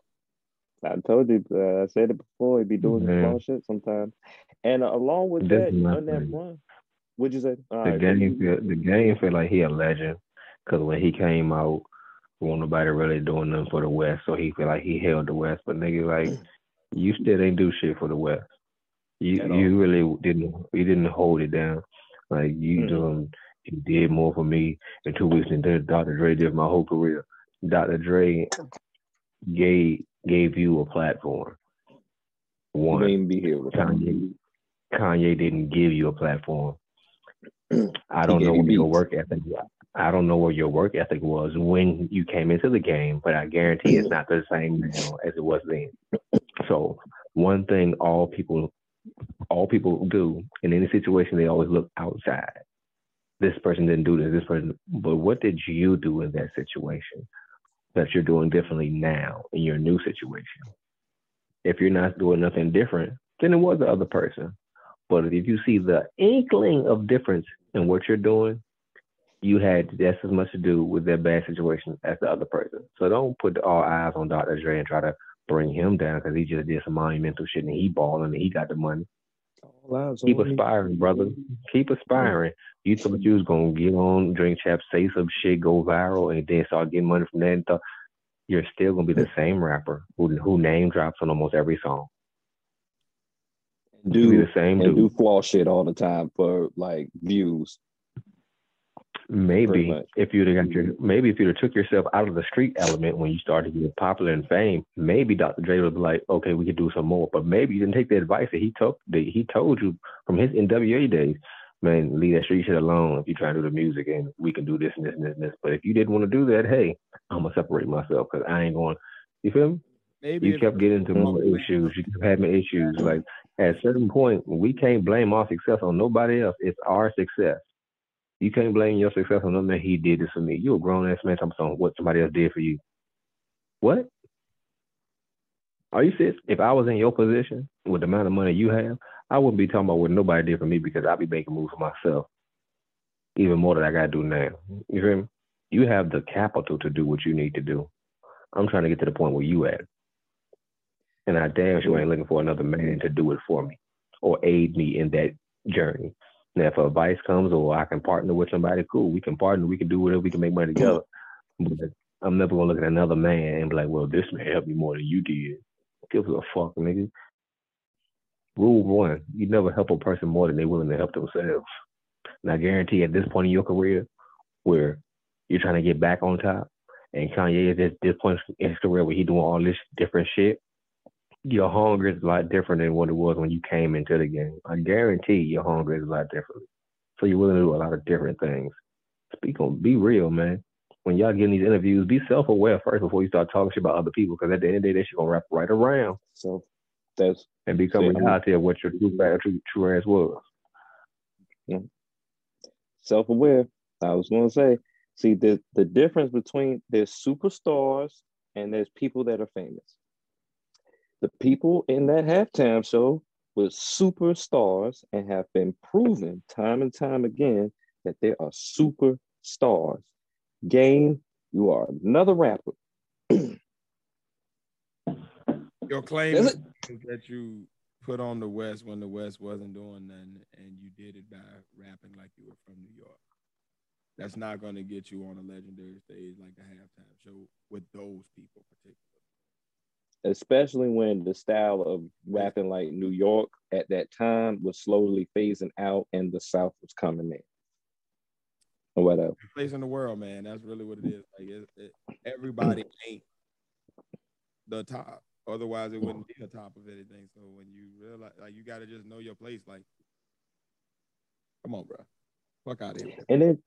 I told you, uh, I said it before. He'd be doing some Yeah. small shit sometimes, and uh, along with That's that, on that thing. What'd you say? All The right, game, feel, the game feel like he a legend because when he came out, wasn't nobody really doing nothing for the West, so he feel like he held the West. But nigga, like you still ain't do shit for the West. You At all. you really didn't you didn't hold it down. Like you Mhm. doing you did more for me in two weeks than Dr. Dre did my whole career. Dr. Dre gave gave you a platform. you One. be here. Kanye, Kanye didn't give you a platform. I don't know what your work ethic. I don't know what your work ethic was when you came into the game, but I guarantee it's not the same now as it was then. So one thing all people, all people do in any situation, they always look outside. This person didn't do this. This person, but what did you do in that situation that you're doing differently now in your new situation? If you're not doing nothing different, then it was the other person. But if you see the inkling of difference in what you're doing, you had just as much to do with that bad situation as the other person. So don't put all eyes on Dr. Dre and try to bring him down because he just did some monumental shit and he balling and he got the money. Eyes Keep aspiring, brother. Keep aspiring. You thought you was gonna get on, Drink Champs, say some shit, go viral, and then start getting money from that. And th- you're still gonna be the same rapper who who name drops on almost every song. You'll be Do the same and dude. do flaw shit all the time for like views. Maybe if you'd have got your maybe if you'd have took yourself out of the street element when you started getting popular and fame, maybe Dr. Dre would be like, okay, we could do some more. But maybe you didn't take the advice that he took that he told you from his NWA days. Man, leave that street shit alone if you try to do the music and we can do this and this and this and this. But if you didn't want to do that, hey, I'm gonna separate myself because I ain't going. You feel me? maybe You kept getting into more issues. You kept having issues. Like at a certain point, we can't blame our success on nobody else. It's our success. You can't blame your success on no man. He did this for me. You a grown ass man talking about what somebody else did for you. What? Are you serious? If I was in your position with the amount of money you have, I wouldn't be talking about what nobody did for me because I'd be making moves for myself. Even more than I gotta do now. You feel me? You have the capital to do what you need to do. I'm trying to get to the point where you at. And I damn sure ain't looking for another man to do it for me or aid me in that journey. Now, if advice comes or I can partner with somebody, cool. We can partner. We can do whatever. We can make money together. But I'm never gonna look at another man and be like, "Well, this man helped me more than you did." Give a fuck, nigga. Rule one: You never help a person more than they're willing to help themselves. And I guarantee, at this point in your career, where you're trying to get back on top, and Kanye is at this point in his career where he doing all this different shit, your hunger is a lot different than what it was when you came into the game. I guarantee your hunger is a lot different. So you're willing to do a lot of different things. Speak on, be real, man. When y'all getting these interviews, be self-aware first before you start talking shit about other people, because at the end of the day, that shit gonna wrap right around So that's and become a reality of what your true, true, true ass was. self-aware. I was going to say, see the the difference between there's superstars and there's people that are famous. The people in that halftime show were superstars and have been proven time and time again that they are superstars. Game, you are another rapper. Your claim Is that you put on the West when the West wasn't doing nothing, and you did it by rapping like you were from New York. That's not going to get you on a legendary stage like the halftime show with those people, particularly. Especially when the style of rapping like New York at that time was slowly phasing out and the South was coming in. Or whatever. Place in the world, man. That's really what it is. Like it, it, everybody ain't the top. Otherwise, it wouldn't be the top of anything. So when you realize, like, you got to just know your place. Like, come on, bro. Fuck out of here. And then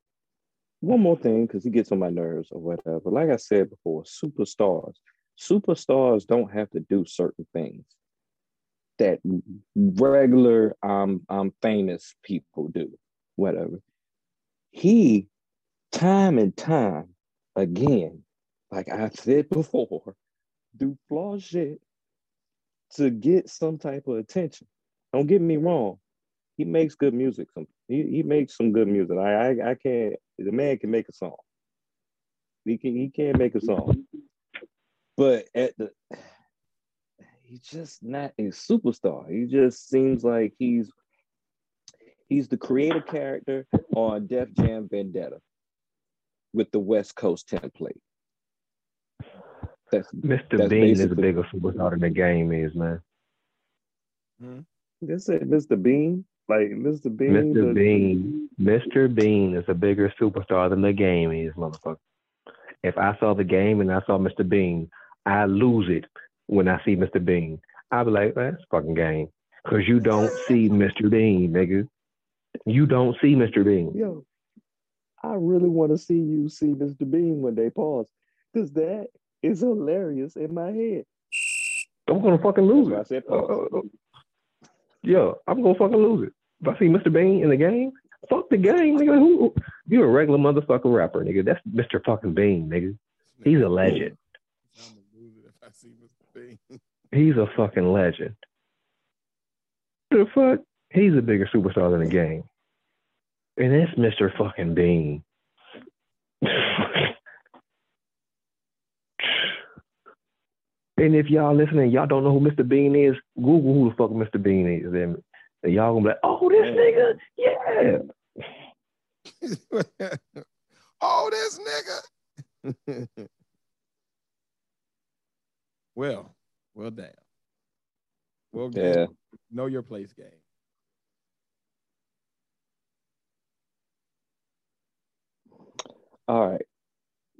one more thing, because he gets on my nerves or whatever. Like I said before, superstars. Superstars don't have to do certain things that regular um um famous people do. Whatever. He time and time again, like I said before, do flaw shit to get some type of attention. Don't get me wrong. He makes good music. Some he, he makes some good music. I, I I can't the man can make a song. He can he can make a song. But at the he's just not a superstar. He just seems like he's he's the creative character on Def Jam Vendetta with the West Coast template. That's Mr. That's Bean is a bigger superstar than the game is, man. Hmm? that's it, Mr. Bean. Like Mr. Bean. Mr. the- Bean, Mr. Bean is a bigger superstar than the game is, motherfucker. If I saw the game and I saw Mr. Bean, I lose it when I see Mr. Bean. I'll be like, that's fucking game. Cause you don't see Mr. Bean, nigga. You don't see Mr. Bean. Yo, I really want to see you see Mr. Bean when they pause. Because that is hilarious in my head. I'm gonna fucking lose why I it. said pause. uh, uh, yeah, I'm gonna fucking lose it. If I see Mr. Bean in the game, fuck the game, nigga. Who, you're a regular motherfucker rapper, nigga. That's Mr. fucking Bean, nigga. He's a legend. I'm gonna lose it if I see Mr. Bean. He's a fucking legend. The fuck? He's a bigger superstar than the game. And it's Mr. fucking Bean. and if y'all listening, y'all don't know who Mr. Bean is, Google who the fuck Mr. Bean is. And, and y'all gonna be like, oh, this nigga, yeah. oh, this nigga. well, well, damn. Well. Yeah. Know your place game. All right.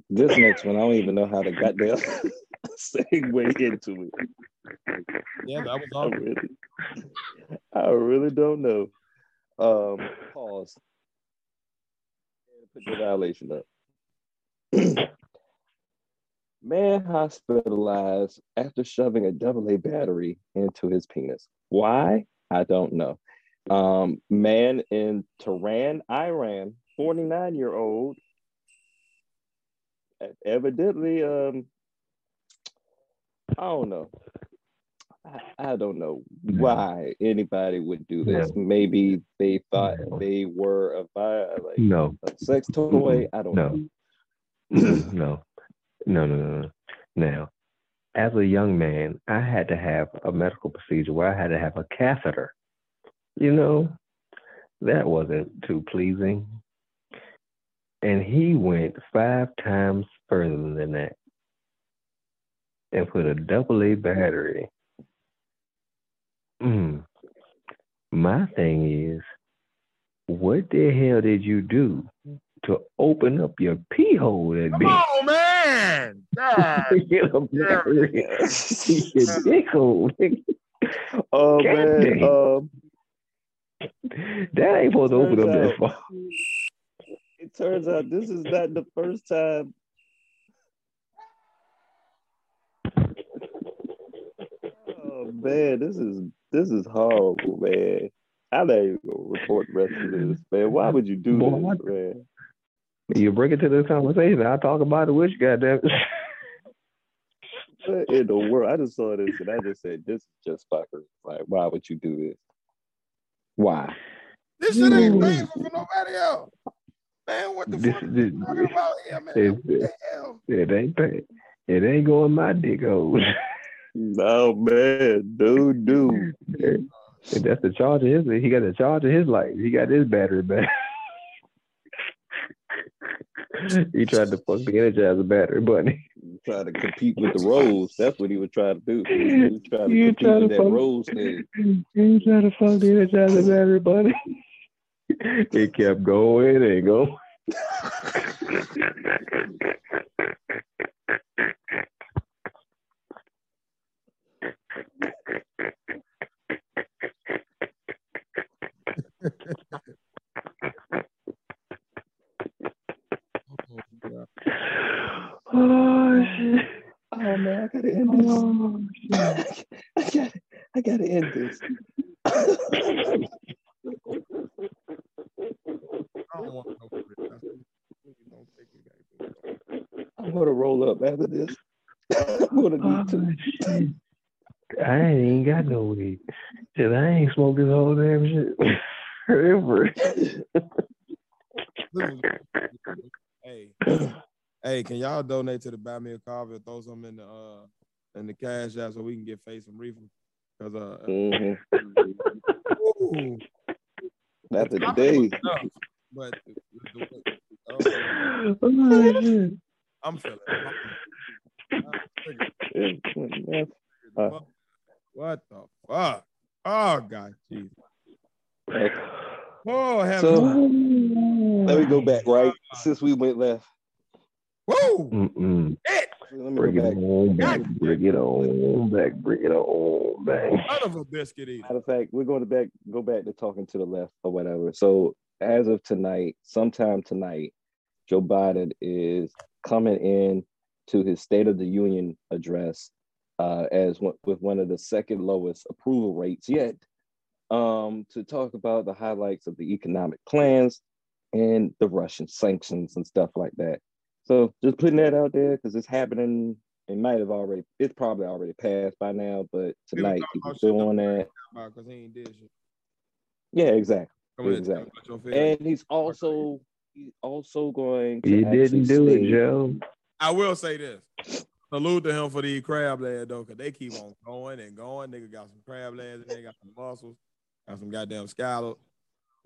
This next one, I don't even know how to goddamn segue into it. Yeah, that was I really, I really don't know. Um, pause. Put your violation up. Man hospitalized after shoving a AA battery into his penis. Why? I don't know. Um, man in Tehran, Iran, 49 year old, evidently, um, I don't know. I, I don't know why anybody would do this. Maybe they thought No. they were a like No, a sex toy. I don't No. know. no, no, no, no, no. Now, as a young man, I had to have a medical procedure where I had to have a catheter. You know, that wasn't too pleasing. And he went five times further than that and put a double A battery. Mm. My thing is, what the hell did you do to open up your pee hole that Come big? on, man. God. to get a battery in your dick hole. Oh God man, um, That ain't supposed to open up that far. it turns out this is not the first time. Oh man, this is this is horrible, man. I'm not even gonna report the rest of this, man. Why would you do Boy, this, man? You bring it to this conversation. I talk about it with you, goddamn. What in the world? I just saw this and I just said, this is just fuckery. Like, why would you do this? Why? This shit ain't mm. Ooh. painful for nobody else. Man, what the This, fuck this, is talking about here, man? it, What the hell? it ain't pay. It ain't going my dick hole. No man, dude, dude. And that's the charge of his. He got the charge of his life. He got his battery back. He tried to fuck the Energizer battery, buddy. Try to compete with the Rose. That's what he was trying to do. He was trying to You compete try with to that fuck- Rose thing. He tried to fuck the Energizer battery, buddy. it kept going and going. Oh shit! Oh man, I gotta end this. Oh! I gotta, I gotta end this. I don't want no for this. That's what you don't take it, guys. I'm gonna roll up after this. I'm gonna Oh, need to. I ain't even got no weed. Shit, I ain't smoked this whole damn shit. Ever. hey, hey, can y'all donate to the Buy Me a Coffee or throw some in the uh in the cash app so we can get Phace some reefer? Cause uh, Mhm. ooh, After I day, was enough, but oh. I'm feeling. it. it- Uh, what the fuck? Oh God, jeez. uh, Oh. So- let me go back, right? Since we went left. Woo! Mm-mm. Let Bring it on back. Bring it on back. Bring it on back. Son of a biscuit eater. Matter of fact, we're going to back go back to talking to the left or whatever. So as of tonight, sometime tonight, Joe Biden is coming in to his State of the Union address uh, as one, with one of the second lowest approval rates yet, um, to talk about the highlights of the economic plans and the Russian sanctions and stuff like that. So just putting that out there because it's happening. It might have already, it's probably already passed by now, but tonight talking he's about shit doing that. Because he ain't did shit. Yeah, exactly. Come Exactly. tell me what your feelings. And he's also he's also going to You actually didn't do it, Joe. I will say this. Salute to him for these crab legs though, cause they keep on going and going. Nigga got some crab legs and they got some mussels, got some goddamn scallop.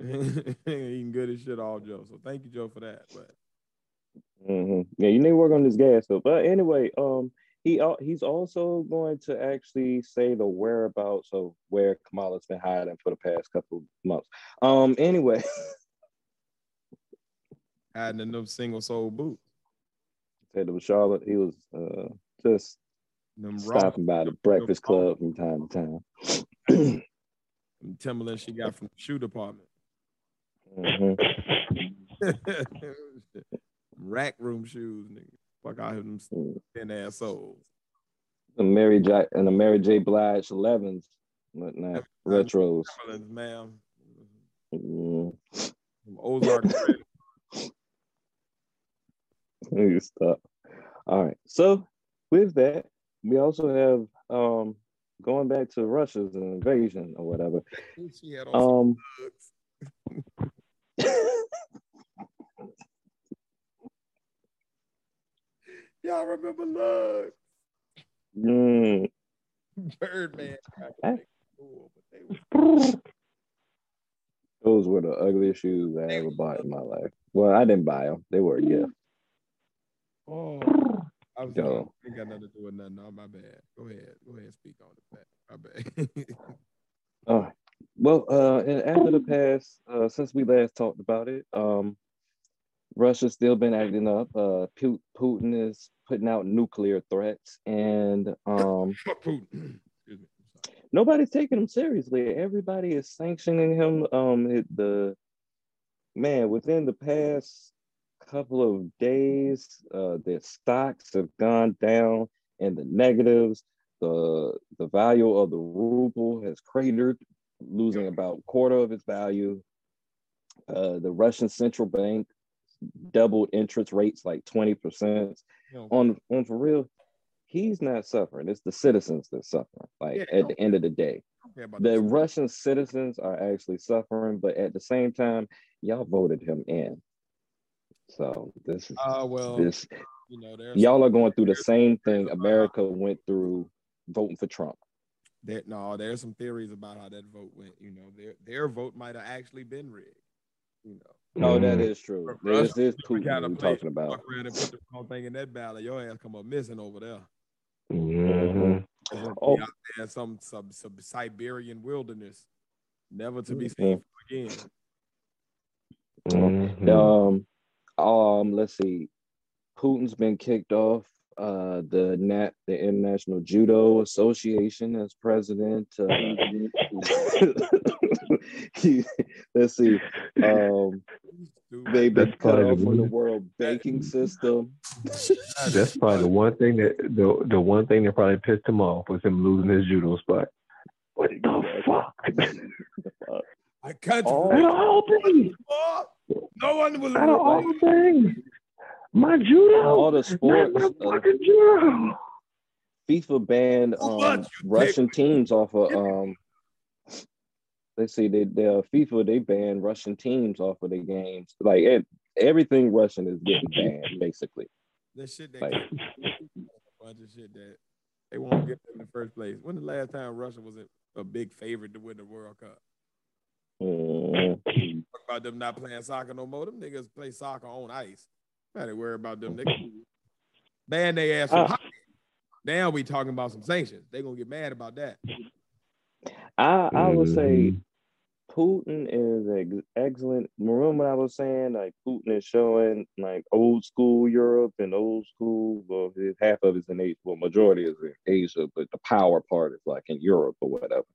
Eating good as shit all Joe. So thank you, Joe, for that. But Mhm. Yeah, you need to work on this gas though. But anyway, um, he al- he's also going to actually say the whereabouts of where Kamala's been hiding for the past couple months. Um, anyway, hiding in them single sole boots. said it was Charlotte. He was uh just Them stopping by the Breakfast Club from time to time. Timberland she got from the shoe department. Mhm. Rack room shoes, nigga. Fuck out them Mm. thin assholes. The Mary J and the Mary J. Blige 11s, but not retros. Timberlands, ma'am. Mm. From Ozark. You stop. All right. So with that, we also have um going back to Russia's invasion or whatever. she had on Um some bugs. Y'all remember Lug? mm, Birdman. Cool, those were the ugliest shoes I ever bought in my life. Well, I didn't buy them; they were a gift. Oh, I was Yo. ain't got nothing to do with nothing. No, my bad. Go ahead. Go ahead and speak on it. My bad. All right. Well, uh, and after the past, uh, since we last talked about it, um, Russia's still been acting up. Uh, Putin is putting out nuclear threats, and um, Putin. Excuse me. Nobody's taking him seriously. Everybody is sanctioning him. Um, the man within the past couple of days, uh, their stocks have gone down in the negatives. The the value of the ruble has cratered, losing about quarter of its value. Uh, the Russian central bank doubled interest rates like twenty percent. You On on for real, he's not suffering. It's the citizens that suffering. Like Yeah. at the end of the day I don't care about the. Russian citizens are actually suffering, but at the same time, y'all voted him in. So this is Uh, well, this you know, there's y'all are going through the same thing America went through voting for Trump. There, no, there's some theories about how that vote went. You know, their their vote might have actually been rigged. You know, No, that Mhm. is true. But This Russia is we Putin kinda we're play- talking about. fuck around and put the wrong thing in that ballot. Your ass come up missing over there. Mhm. It's gonna be Oh. out there in some, some some Siberian wilderness, never to be Mhm. seen again. Mhm. Um, um, let's see. Putin's been kicked off uh the nat the International Judo Association as president. Uh, he, let's see. Um, they've been That's cut probably off the from the world banking system. That's probably the one thing that the the one thing that probably pissed him off was him losing his judo spot. What the fuck? I can't. Oh. Out of all things, No one was out of all things, my judo, All the not sports, my uh, fucking judo. FIFA banned um, Russian teams off of um. Let's see, they they uh, FIFA they banned Russian teams off of their games. Like it, everything Russian is getting banned, basically. That shit that Like- a bunch of shit that they won't get in the first place. When the last time Russia was a, a big favorite to win the World Cup? Mm. Talk about them not playing soccer no more. Them niggas play soccer on ice. Nobody worry about them niggas. Ban they ass from Uh. Now we talking about some sanctions. They gonna get mad about that. I I would say Mhm. Putin is ex- excellent. Remember what I was saying? Like Putin is showing like old school Europe and old school. Well, his- half of it's in Asia. Well, majority is in Asia, but the power part is like in Europe or whatever.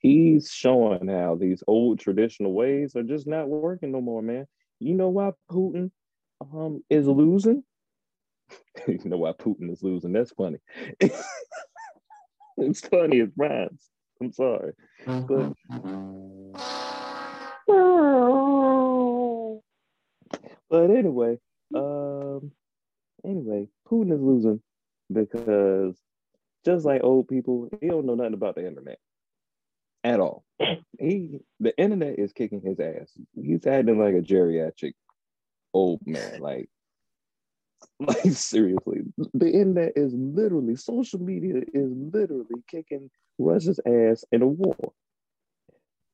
He's showing how these old traditional ways are just not working no more, man. You know why Putin um is losing? you know why Putin is losing? That's funny. it's funny. It rhymes. I'm sorry. But But anyway, um, anyway, Putin is losing because just like old people, he don't know nothing about the internet at all. He the internet is kicking his ass. He's acting like a geriatric old man. Like, like seriously, the internet is literally social media is literally kicking Russia's ass in a war.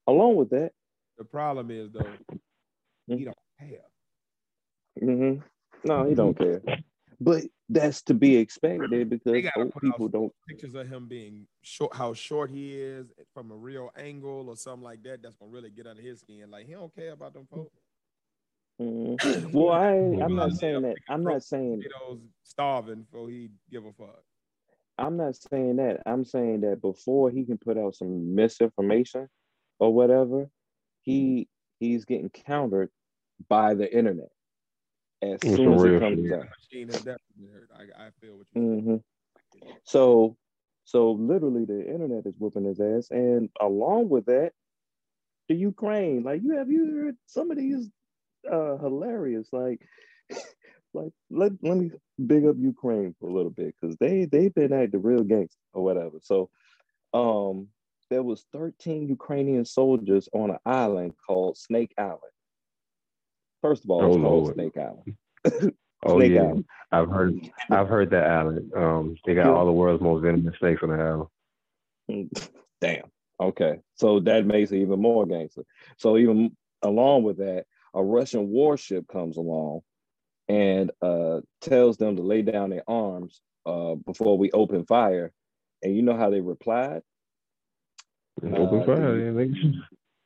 Along with that, The problem is though, he don't care. Hmm No, he don't care. But that's to be expected because old people don't. Pictures of him being short, how short he is from a real angle or something like that. That's gonna really get under his skin. Like he don't care about them folks. Mhm. Well, I I'm not saying that. I'm not saying Potatoes starving before he give a fuck. I'm not saying that. I'm saying that before he can put out some misinformation or whatever, he he's getting countered by the internet. As Some soon as real it comes shit. down. Machine has definitely hurt. I, I feel what you hmm So, so literally, the internet is whooping his ass, and along with that, the Ukraine. Like you have you heard some of these uh hilarious. Like, like let let me big up Ukraine for a little bit because they they've been at the real gangster or whatever. So, um, there was 13 Ukrainian soldiers on an island called Snake Island. First of all, it's Oh, called Lord. Snake Island. Oh Snake yeah, Island. I've heard I've heard that island. Um, they got Yeah. all the world's most venomous snakes on the island. Damn. Okay. So that makes it even more gangster. So even along with that, a Russian warship comes along and uh, tells them to lay down their arms uh, before we open fire. And you know how they replied? Open Uh, fire, the-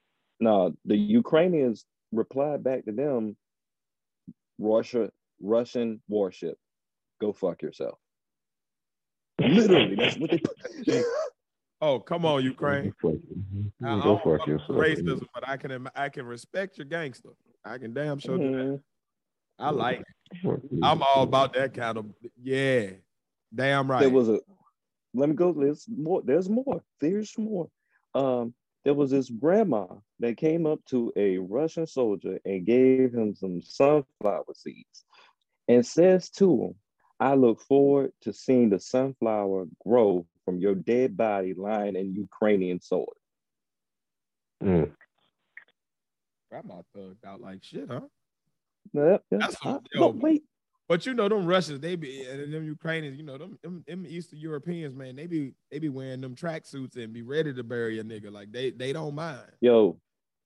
No, the Ukrainians replied back to them, Russia, Russian warship, go fuck yourself. Literally, that's what they put. Oh, come on, Ukraine. Go fuck I, I Go fuck fuck with yourself. racism, but I can I can respect your gangster. I can damn sure do that. Mhm. I like it. I'm all about that kind of yeah. Damn right. There was a let me go. There's more. There's more. There's more. Um, there was this grandma that came up to a Russian soldier and gave him some sunflower seeds and says to him, I look forward to seeing the sunflower grow from your dead body lying in Ukrainian soil. Mm. Grandma thugged out like shit, huh? Yep, yep. That's I- some- but yo. wait, But you know them Russians, they be and them Ukrainians, you know them, them them Eastern Europeans, man, they be they be wearing them tracksuits and be ready to bury a nigga. Like they they don't mind. yo,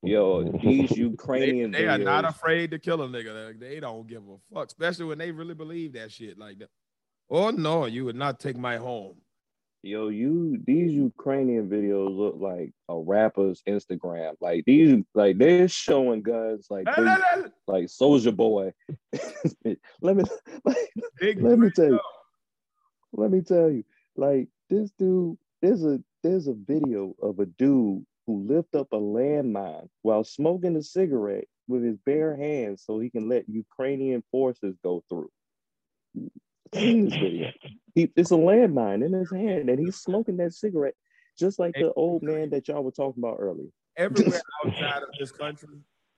yo, these They, they are not afraid to kill a nigga. Like, they don't give a fuck, especially when they really believe that shit. Like that. Oh no, you would not take my home. Yo, you these Ukrainian videos look like a rapper's Instagram. Like these, like they're showing guns like they, like Soldier Boy. let me like, let me tell you. Let me tell you. Like this dude, there's a there's a video of a dude who lift up a landmine while smoking a cigarette with his bare hands so he can let Ukrainian forces go through. Seen this video. He, it's a landmine in his hand, and he's smoking that cigarette just like the old man that y'all were talking about earlier. Everywhere outside of this country,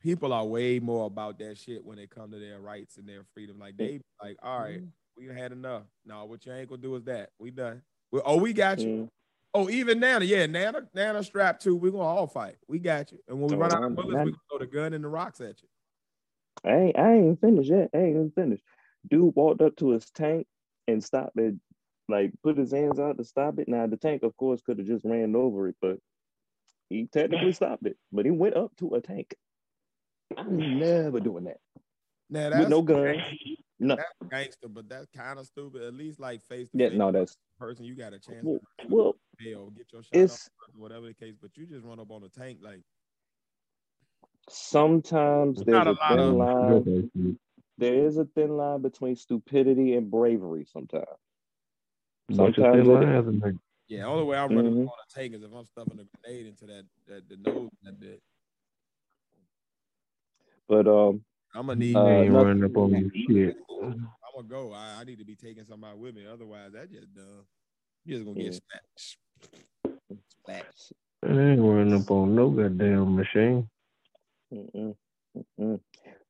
people are way more about that shit when it come to their rights and their freedom. Like they like, all right, we had enough. No, what you ain't gonna do is that. We done. We, oh, we got you. Mm. Oh, even Nana, yeah, Nana, Nana strapped too. We're gonna all fight. We got you. And when we Oh, run out I'm- of bullets, we gonna throw the gun and the rocks at you. I ain't, I ain't finished yet. I ain't even finished. Dude walked up to his tank and stopped it, like put his hands out to stop it. Now the tank, of course, could have just ran over it, but he technically stopped it. But he went up to a tank. I'm never doing that Now that's with no gun. No, That's gangster, but that's kind of stupid. At least like face to yeah, face no, that's person, you got a chance well, to well fail, get your shot it's off, whatever the case. But you just run up on a tank like sometimes there's not a, a lot thin of- line. There is a thin line between stupidity and bravery sometimes. Sometimes thin it- lines and like, yeah. Only way I'm running Mhm. up on a tank is if I'm stuffing a grenade into that that the nose that bit. But um, I'm gonna need. Uh, ain't running up on you shit. I'm gonna go. I, I need to be taking somebody with me. Otherwise, that just dumb. You're just gonna get Yeah. smacked. Splat. I ain't running up on no goddamn machine. Mm-mm, mm-mm.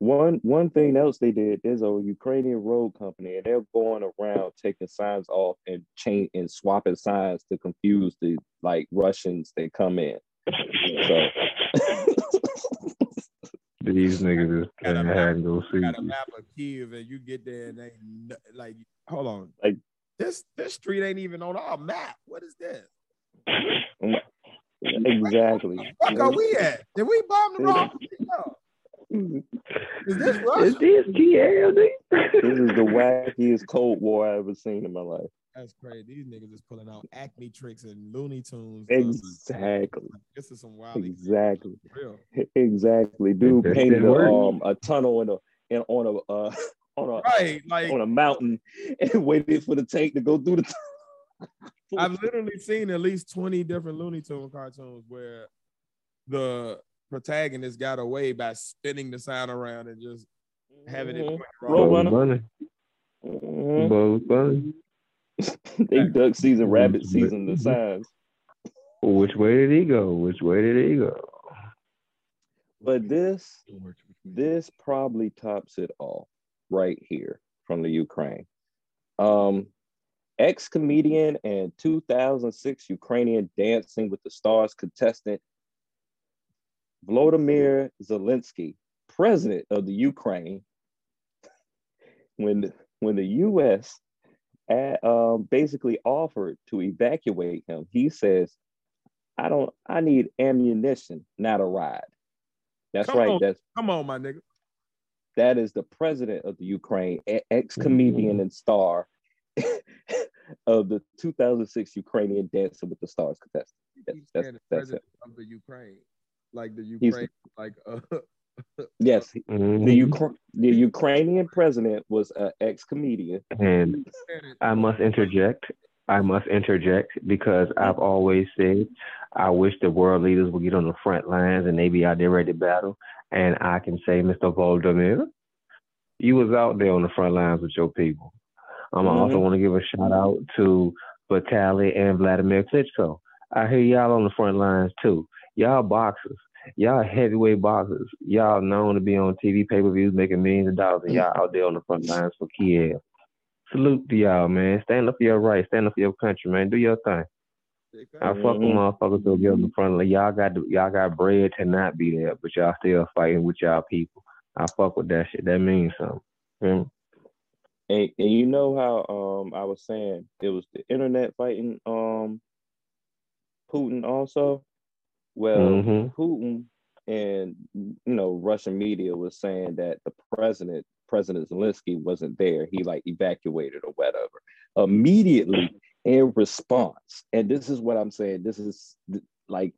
One one thing else they did. There's a Ukrainian road company, and they're going around taking signs off and chain and swapping signs to confuse the like Russians that come in. So These niggas is Got a playing map. hide and go seek. got a map of Kiev and you get there and they like hold on Like- this this street ain't even on our map. What is this? exactly. Fuck are we at? Did we bomb the wrong? No. Is this Is this GLD? This is the wackiest Cold War I've ever seen in my life. That's crazy. These niggas is pulling out Acme tricks and Looney Tunes. Exactly. This is some wild. Exactly. Real. Exactly. Dude That painted a, um a tunnel in a in on a uh, on a Right. Like on a mountain and waited for the tank to go through the. I've literally seen at least 20 different Looney Tune cartoons where the protagonist got away by spinning the sign around and just having it Mhm. went Road wrong. Bugs runner. Bunny. Mhm. Bugs Bunny. they duck season, rabbit season, the signs. Which way did he go? Which way did he go? But this, this probably tops it all right here from the Ukraine. Um, ex comedian and 2006 Ukrainian Dancing with the Stars contestant Volodymyr Zelensky, president of the Ukraine, when the, when the U.S. a- um, basically offered to evacuate him, he says, "I don't. I need ammunition, not a ride." That's Come right. on. That's Come on, my nigga. that is the president of the Ukraine, ex comedian and star of the 2006 Ukrainian Dancing with the Stars contestant. You Yes, that's- saying that's president of the Ukraine, like the He's- Ukraine, like uh, Yes, the, Mhm. Ukra- the Ukrainian president was an ex comedian. And I must interject. I must interject because I've always said I wish the world leaders would get on the front lines and they be out there ready to battle. And I can say, Mr. Volodymyr, you was out there on the front lines with your people. Um, I also Mhm. want to give a shout out to Vitaly and Vladimir Klitschko. I hear y'all on the front lines too. Y'all boxers. Y'all heavyweight boxers. Y'all known to be on TV pay per views making millions of dollars, and y'all out there on the front lines for Kiev. Salute to y'all, man. Stand up for your rights. Stand up for your country, man. Do your thing. I fuck with Mhm. motherfuckers to get on the front line. Y'all got y'all got bread to not be there, but y'all still fighting with y'all people. I fuck with that shit. That means something. And, and you know how um I was saying it was the internet fighting um Putin also. Well, Mhm. Putin and you know Russian media was saying that the president, President Zelensky, wasn't there. He like evacuated or whatever. Immediately in response, and this is what I'm saying. This is like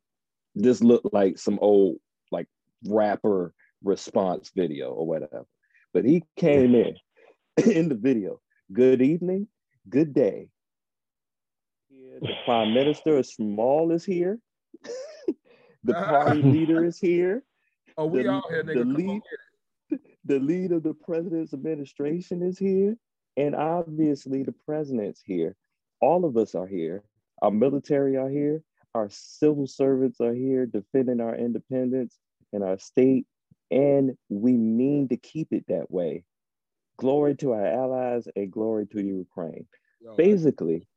this looked like some old like rapper response video or whatever. But he came in in the video. Good evening, good day. Here, the prime minister, Shmyhal, is here. the party leader is here. oh, we the- out here, nigga. On, lead- The lead of the president's administration is here. And obviously, the president's here. All of us are here. Our military are here. Our civil servants are here defending our independence and our state. And we mean to keep it that way. Glory to our allies and glory to Ukraine. Yo, Basically,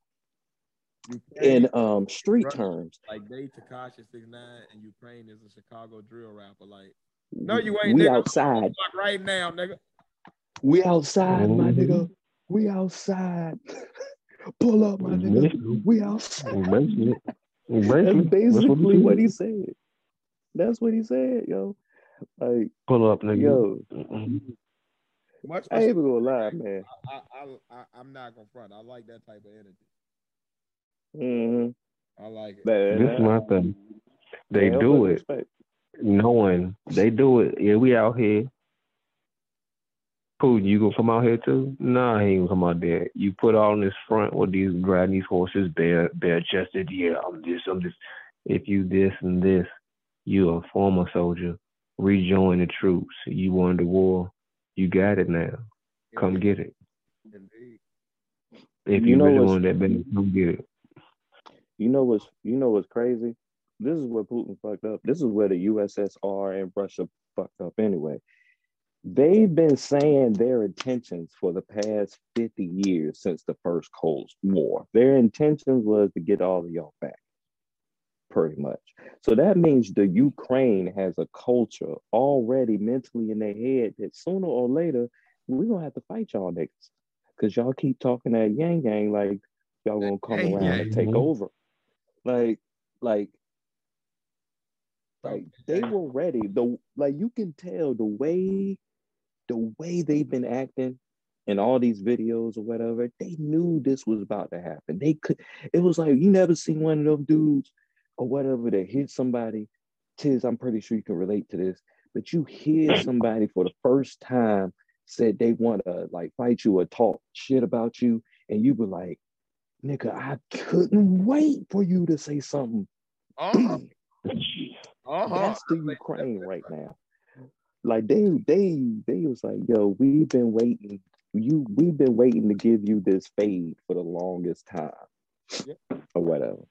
in um, street Russia. terms, like they Tekashi Six Nine and Ukraine is a Chicago drill rapper. Like, no, you ain't. we nigga. outside. Fuck right now, nigga. We outside, my Mhm. nigga. We outside. Pull up, my nigga. Basically, We outside. basically, That's basically, basically what he said. said. That's what he said, yo. Like, Pull up, nigga. yo. Much I ain't even gonna lie, man. I, I, I, I'm not gonna front. I like that type of energy. Mm-hmm. I like it. This is my thing. They do it knowing they do it. Yeah, we out here. Putin, you gonna come out here too? Nah, he ain't gonna come out there. You put all in this front with these riding these horses, bare bare chested. Yeah, I'm this, I'm this. If you this and this, you a former soldier. Rejoin the troops. You won the war. You got it now. Come get it. Indeed. If You you, know really what's- want that baby, come get it. You know what's you know what's crazy? This is where Putin fucked up. This is where the USSR and Russia fucked up anyway. They've been saying their intentions for the past 50 years since the first Cold War. Their intentions was to get all of y'all back, pretty much. So that means the Ukraine has a culture already mentally in their head that sooner or later we're gonna have to fight y'all niggas. Cause y'all keep talking that yang yang like y'all gonna come Yang around and yang. take over. Like, like, like they were ready. The like you can tell the way, the way they've been acting in all these videos or whatever. They knew this was about to happen. They could. It was like you never seen one of them dudes or whatever that hit somebody. Tiz, I'm pretty sure you can relate to this. But you hear somebody for the first time said they want to like fight you or talk shit about you, and you were like, nigga, I couldn't wait for you to say something. Uh-huh. Uh-huh. That's the Ukraine right now. like they they they was like, yo, we've been waiting. You we've been waiting to give you this fade for the longest time, Yeah. or whatever.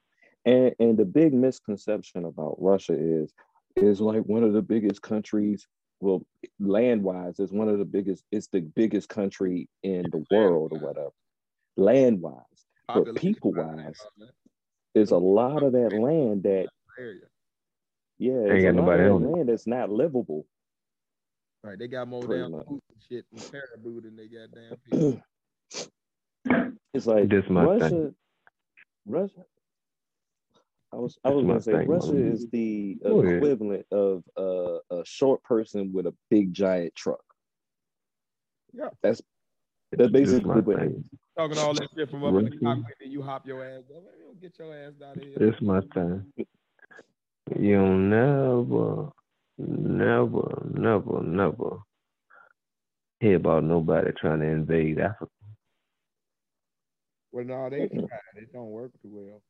And and the big misconception about Russia is is like one of the biggest countries. Well, land wise, it's one of the biggest. It's the biggest country in the world, or whatever. Land wise, but people wise, wise, there's a lot of that land that Area. yeah, Ain't got a lot nobody of that land that's not livable. Right. They got more Pretty damn much. food and shit and caribou than they got damn people. It's like This my Russia. thing. Russia. I was I was my gonna say thing, Russia man. is the Go ahead. equivalent of uh, a short person with a big giant truck. Yeah. That's that's basically what it thing. is. Talking all that shit from up in the cockpit and you hop your ass down. Man, you get your ass out of here. This my thing. You'll never, never, never, never hear about nobody trying to invade Africa. Well, no, they tried. It don't work too well.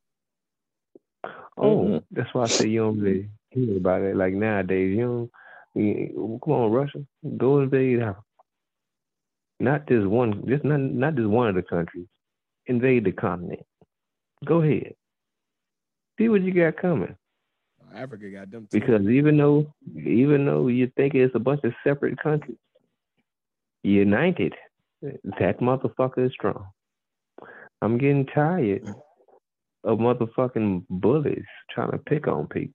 Oh, Mhm. that's why I say you don't really hear about it. Like nowadays, you don't. You, come on, Russia, go invade Africa. Not just one, just not not just one of the countries. Invade the continent. Go ahead. See what you got coming. Africa got them too. Because even though even though you think it's a bunch of separate countries, united, that motherfucker is strong. I'm getting tired of motherfucking bullies trying to pick on people.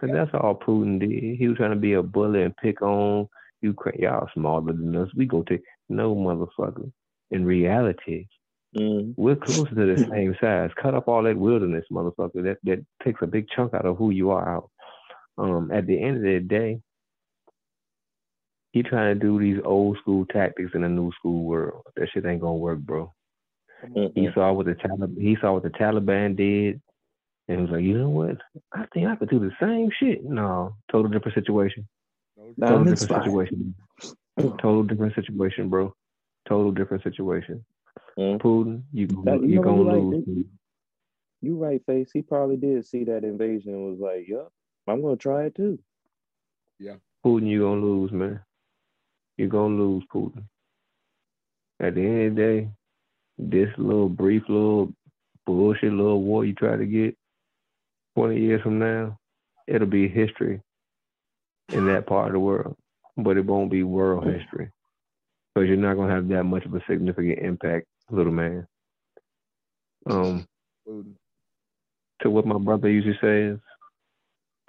Cause that's all Putin did. He was trying to be a bully and pick on Ukraine. Y'all smaller than us. We go take no motherfucker. In reality, Mhm. we're closer to the same size. Cut up all that wilderness, motherfucker. That that takes a big chunk out of who you are out. Um, at the end of the day, he trying to do these old school tactics in a new school world. That shit ain't gonna work, bro. He Mm-mm. saw what the Talib- he saw what the Taliban did, and was like, you know what? I think I could do the same shit. No, total different situation. No Total different inspired. situation. Total different situation, bro. Total different situation. Mm. Putin, you That- you you know gonna what, like, lose. it- Putin. You right, Phace. He probably did see that invasion and was like, "Yup, I'm gonna try it too." Yeah, Putin, you gonna lose, man. You're gonna lose, Putin. At the end of the day, this little brief little bullshit little war you try to get 20 years from now, it'll be history in that part of the world. But it won't be world history. Because you're not gonna have that much of a significant impact, little man. Um, Putin. to what my brother usually says,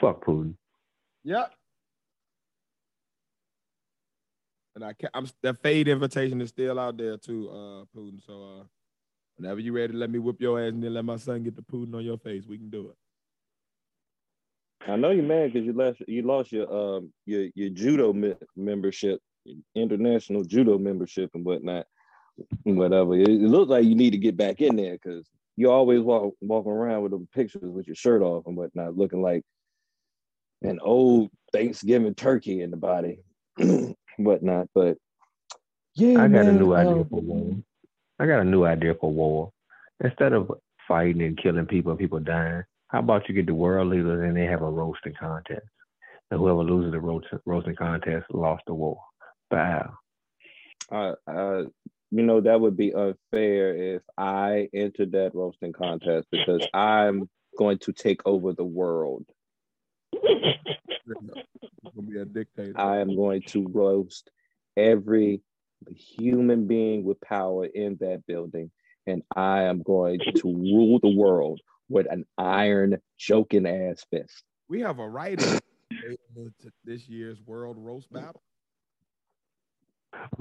fuck Putin. Yep. And I can't, I'm that fade invitation is still out there too, uh, Putin. So uh whenever you're ready, let me whip your ass and then let my son get the Putin on your face. We can do it. I know you're mad because you lost you lost your um your your judo me- membership, international judo membership and whatnot, whatever. It, it looks like you need to get back in there because you always walk walking around with them pictures with your shirt off and whatnot, looking like an old Thanksgiving turkey in the body, whatnot. But yeah, I got a man, new idea um, for war. I got a new idea for war. Instead of fighting and killing people and people dying, how about you get the world leaders and they have a roasting contest? And whoever loses the roast, roasting contest lost the war. Bow. I, I, you know, that would be unfair if I entered that roasting contest because I'm going to take over the world. Be a dictator. I am going to roast every human being with power in that building, and I am going to rule the world with an iron choking ass fist. we have a writer to this year's world roast battle.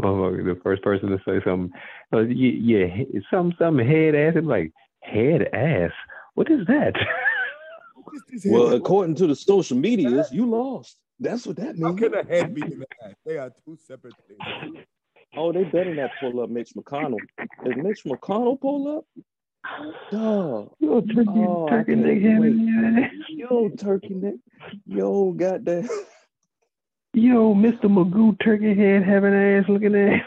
Motherfucker, the first person to say something, uh, yeah, yeah, some some head ass. It's like head ass. What is that? Well, according to the social medias, you lost. That's what that How means. can a head be in the ass? They are two separate things. Oh, they better not pull up Mitch McConnell. If Mitch McConnell pull up, dog, Yo, turkey, Oh, turkey neck head wait. in yo, turkey neck, yo, goddamn. Yo, Mr. Magoo, turkey head having ass looking at.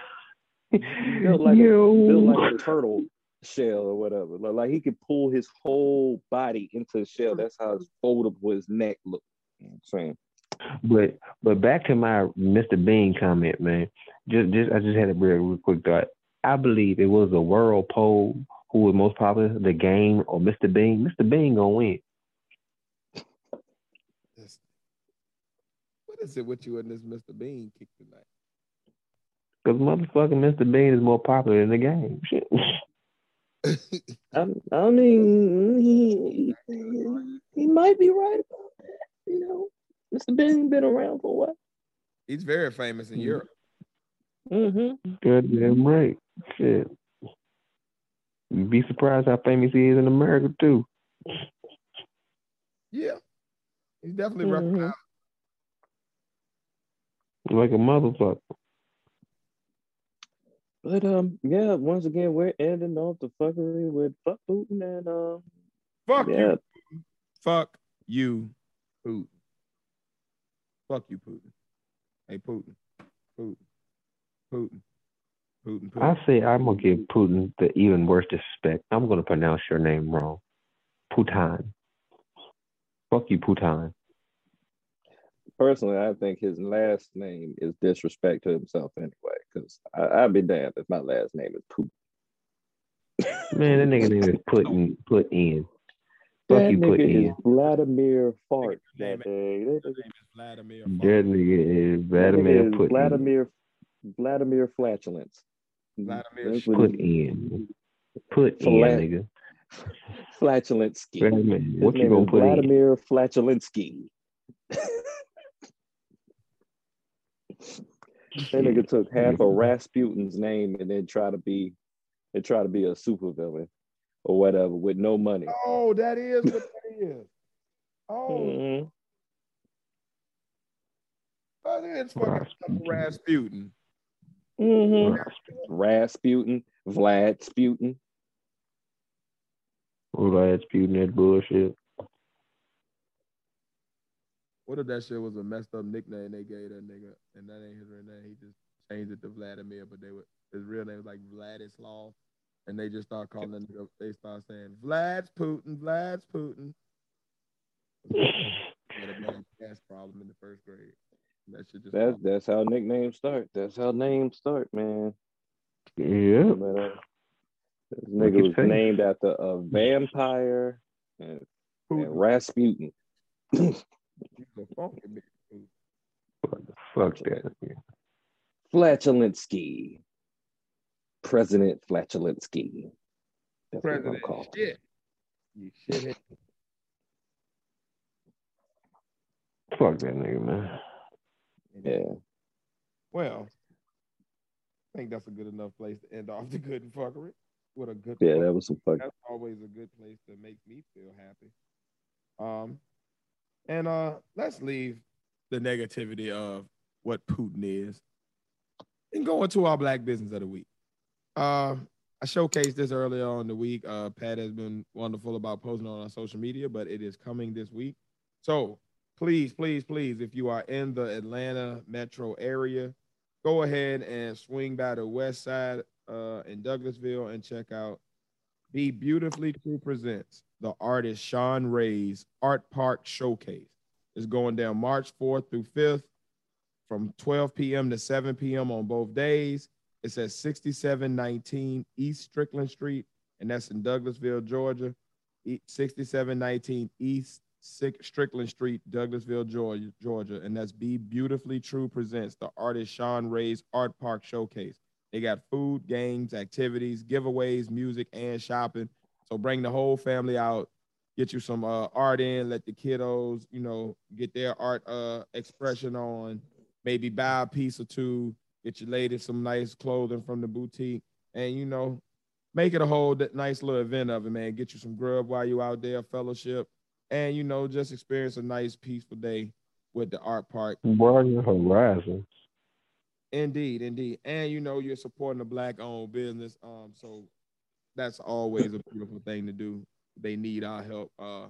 Built like a- built like a turtle shell or whatever. Like, like he could pull his whole body into the shell. That's how foldable his neck looked. You know what I'm saying? But but back to my Mr. Bean comment, man. Just just I just had a real, real quick thought. I believe it was a world poll who was most popular, the game or Mr. Bean. Mr. Bean gonna win. What is it with you and this Mr. Bean kick tonight? Cause motherfucking Mr. Bean is more popular than the game. Shit. I, I mean, he, he might be right about that. You know, Mr. Bean been around for a while. He's very famous in Mhm. Europe. Mm-hmm. Goddamn right. Shit. You'd be surprised how famous he is in America too. Yeah. He's definitely Mhm. recognized. Like a motherfucker. But um, yeah. Once again, we're ending off the fuckery with fuck Putin and um, Fuck yeah, you. Fuck you, Putin. Fuck you, Putin. Hey, Putin. Putin. Putin. Putin. Putin. I say I'm gonna give Putin the even worse disrespect. I'm gonna pronounce your name wrong. Putin. Fuck you, Putin. personally, I think his last name is disrespect to himself anyway. Because I'd be damned if my last name is Putin. Man, that nigga name is Putin. put in. Fuck That you, put nigga in. is Vladimir Fart. Name That day. That nigga- name is Vladimir. That nigga is that Vladimir nigga is put. Vladimir Vladimir flatulence. Vladimir Put he- in. Put in, nigga. Flatulensky. Vladimir, His what you gonna is put in? Vladimir Flatulensky. That nigga took half of Rasputin's name and then try to be and try to be a supervillain or whatever with no money. Oh, that is what that is. Oh, Mhm. that is fucking Rasputin. Mhm. Rasputin, Vlad Sputin. Vlad spewing that bullshit. What if that shit was a messed up nickname they gave that nigga, and that ain't his real name? He just changed it to Vladimir, but they were his real name was like Vladislav, and they just start calling that nigga. They start saying Vlad's Putin, Vlad's Putin. Had a bad gas problem in the first grade. That shit just That's that's how nicknames start. That's how names start, man. Yeah. But, uh, this nigga was Phace. named after a vampire and, and Rasputin. He's a funky bitch. Fuck that. nigga. Flatulensky. President Flatulensky. That's what I'm President called. shit. You shithead. Fuck that nigga, man. Yeah. Well, I think that's a good enough place to end off the good and fuckery. With a good Yeah, that was some fuck. that's always a good place to make me feel happy. Um, and uh, let's leave the negativity of what Putin is and go into our black business of the week. Uh, I showcased this earlier on the week. Uh, Patt has been wonderful about posting on our social media, but it is coming this week. So please, please, please, if you are in the Atlanta metro area, go ahead and swing by the west side uh, in Douglasville and check out Be Beautifully True presents the artist Sean Ray's Art Park Showcase. It's going down March 4th through 5th from 12 p.m. to 7 p.m. on both days. It's at 6719 East Strickland Street, and that's in Douglasville, Georgia. E- 6719 East Strickland Street, Douglasville, Georgia, Georgia. And that's Be Beautifully True presents the artist Sean Ray's Art Park Showcase. They got food, games, activities, giveaways, music, and shopping. So bring the whole family out, get you some uh, art in, let the kiddos, you know, get their art uh, expression on. Maybe buy a piece or two, get your lady some nice clothing from the boutique, and you know, make it a whole nice little event of it, man. Get you some grub while you out there, fellowship, and you know, just experience a nice, peaceful day with the art park. Broaden your horizons. Indeed, indeed. And you know, you're supporting a black owned business. Um, so that's always a beautiful thing to do. They need our help. Uh,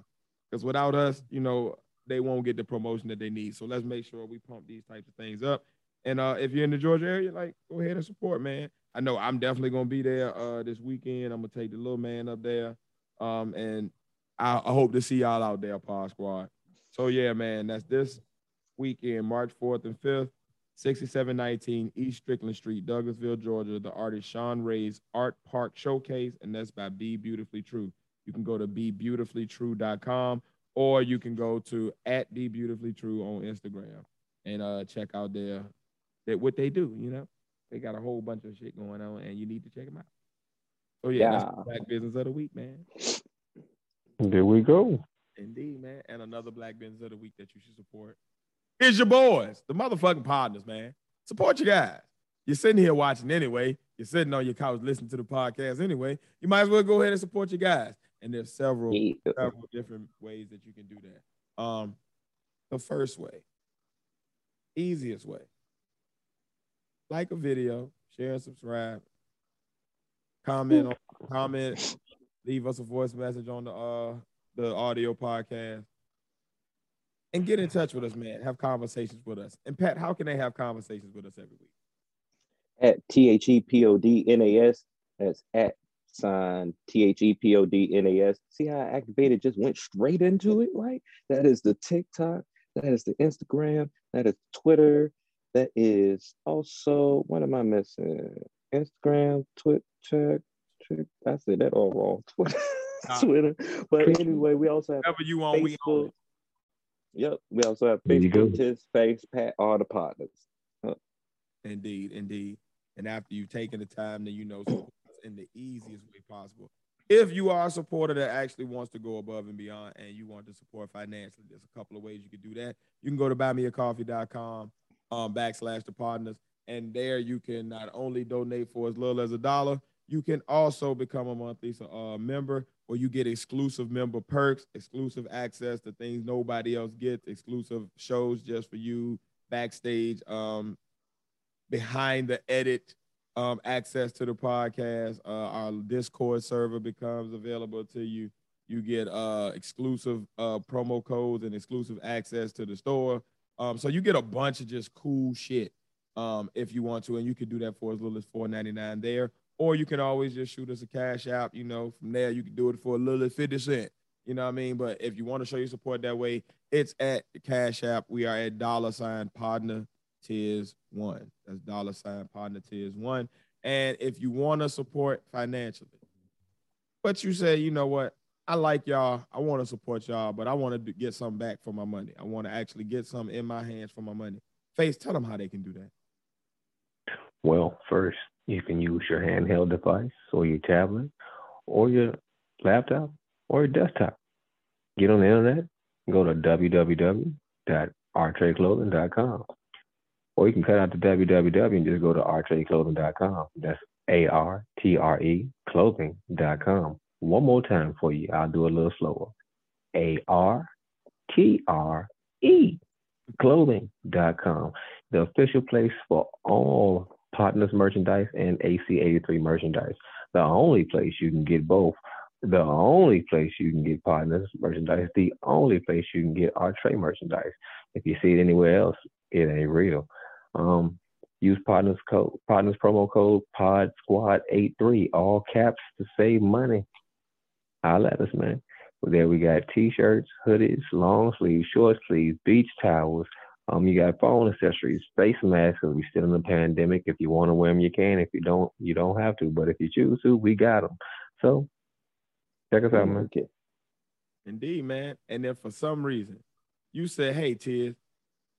because without us, you know, they won't get the promotion that they need. So let's make sure we pump these types of things up. And uh, if you're in the Georgia area, like go ahead and support, man. I know I'm definitely gonna be there uh this weekend. I'm gonna take the little man up there. Um, and I, I hope to see y'all out there, Pod Squad. So yeah, man, that's this weekend, March 4th and 5th, 6719 East Strickland Street, Douglasville, Georgia. The artist Sean Ray's Art Park Showcase, and that's by Be Beautifully True. You can go to bebeautifullytrue.com or you can go to at Be Beautifully True on Instagram and uh, check out their, their what they do. You know, they got a whole bunch of shit going on, and you need to check them out. So yeah, that's the Black Business of the Week, man. There we go. Indeed, man. And another Black Business of the Week that you should support is your boys, the motherfucking Podnas, man. Support your guys. You're sitting here watching anyway. You're sitting on your couch listening to the podcast anyway. You might as well go ahead and support your guys. And there's several, Yeah. several different ways that you can do that. Um, the first way, easiest way, like a video, share and subscribe, comment on comment, leave us a voice message on the uh the audio podcast, and get in touch with us, man. Have conversations with us. And Patt, how can they have conversations with us every week? At T H E P O D N A S. That's at sign T H E P O D N A S. See how I activated just went straight into it, right? That is the TikTok, that is the Instagram, that is Twitter, that is also what am I missing? Instagram, Twitter, Twitter. I said that all wrong. Twitter. Twitter. But anyway, we also have Whatever you want, we on. Facebook. Yep, we also have There go. Facebook, Tiz, Phace, Patt, all the Podnas. Indeed, indeed. And after you've taken the time, then you know support in the easiest way possible. If you are a supporter that actually wants to go above and beyond and you want to support financially, there's a couple of ways you can do that. You can go to buymeacoffee.com um, backslash the Podnas. And there you can not only donate for as little as a dollar, you can also become a monthly uh, member where you get exclusive member perks, exclusive access to things nobody else gets, exclusive shows just for you, backstage, um, behind the edit um, access to the podcast. Uh, our Discord server becomes available to you. You get uh, exclusive uh, promo codes and exclusive access to the store. Um, so you get a bunch of just cool shit um, if you want to, and you can do that for as little as four ninety nine there. Or you can always just shoot us a cash app. You know, from there you can do it for a little as fifty cent. You know what I mean? But if you want to show your support that way, it's at Cash App. We are at dollar sign partner tiers one. That's dollar sign partner tiers one. And if you want to support financially, but you say, you know what, I like y'all, I want to support y'all, but I want to get something back for my money. I want to actually get something in my hands for my money. Phace, tell them how they can do that. Well, first, you can use your handheld device or your tablet or your laptop or your desktop. Get on the internet, go to www.artradeclothing.com. Or you can cut out the www and just go to artradeclothing.com. That's A R T R E clothing.com. One more time for you. I'll do a little slower. A R T R E clothing.com. The official place for all Podnas merchandise and AC83 merchandise. The only place you can get both. The only place you can get Podnas merchandise. The only place you can get our trade merchandise. If you see it anywhere else, it ain't real. Um, use partners code partners promo code pod squad 83 all caps to save money. Holla at us, man. Well, there we got t-shirts, hoodies, long sleeves, short sleeves, beach towels. Um, you got phone accessories, face masks. Cause we still in the pandemic. If you want to wear them, you can. If you don't, you don't have to. But if you choose to, we got them. So check us out, man. Okay. Indeed, man. And then for some reason you said, hey, Tiz,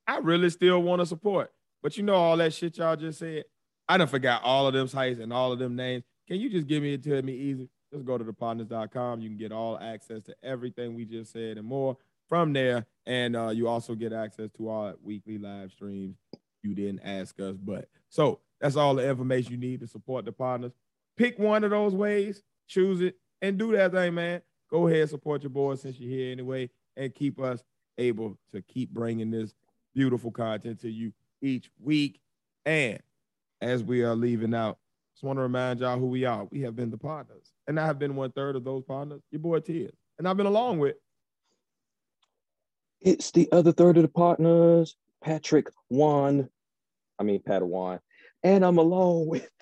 I really still want to support, but you know all that shit y'all just said? I done forgot all of them sites and all of them names. Can you just give me it to me easy? Just go to thepodnas.com. You can get all access to everything we just said and more from there. And uh, you also get access to our weekly live streams. You didn't ask us, but so that's all the information you need to support the Podnas. Pick one of those ways, choose it, and do that thing, man. Go ahead, support your boys since you're here anyway, and keep us able to keep bringing this beautiful content to you each week. And as we are leaving out, just want to remind y'all who we are. We have been the Podnas, and I have been one third of those Podnas. Your boy Tiz, and I've been along with It's the other third of the Podnas, Patrick Juan. I mean Padawan. And I'm alone with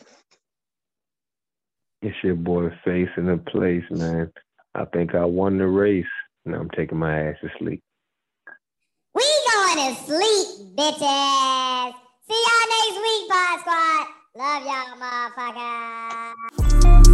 It's your boy Phace in the place, man. I think I won the race. Now I'm taking my ass to sleep. We going to sleep, bitches. See y'all next week, Pod Squad. Love y'all, motherfucker.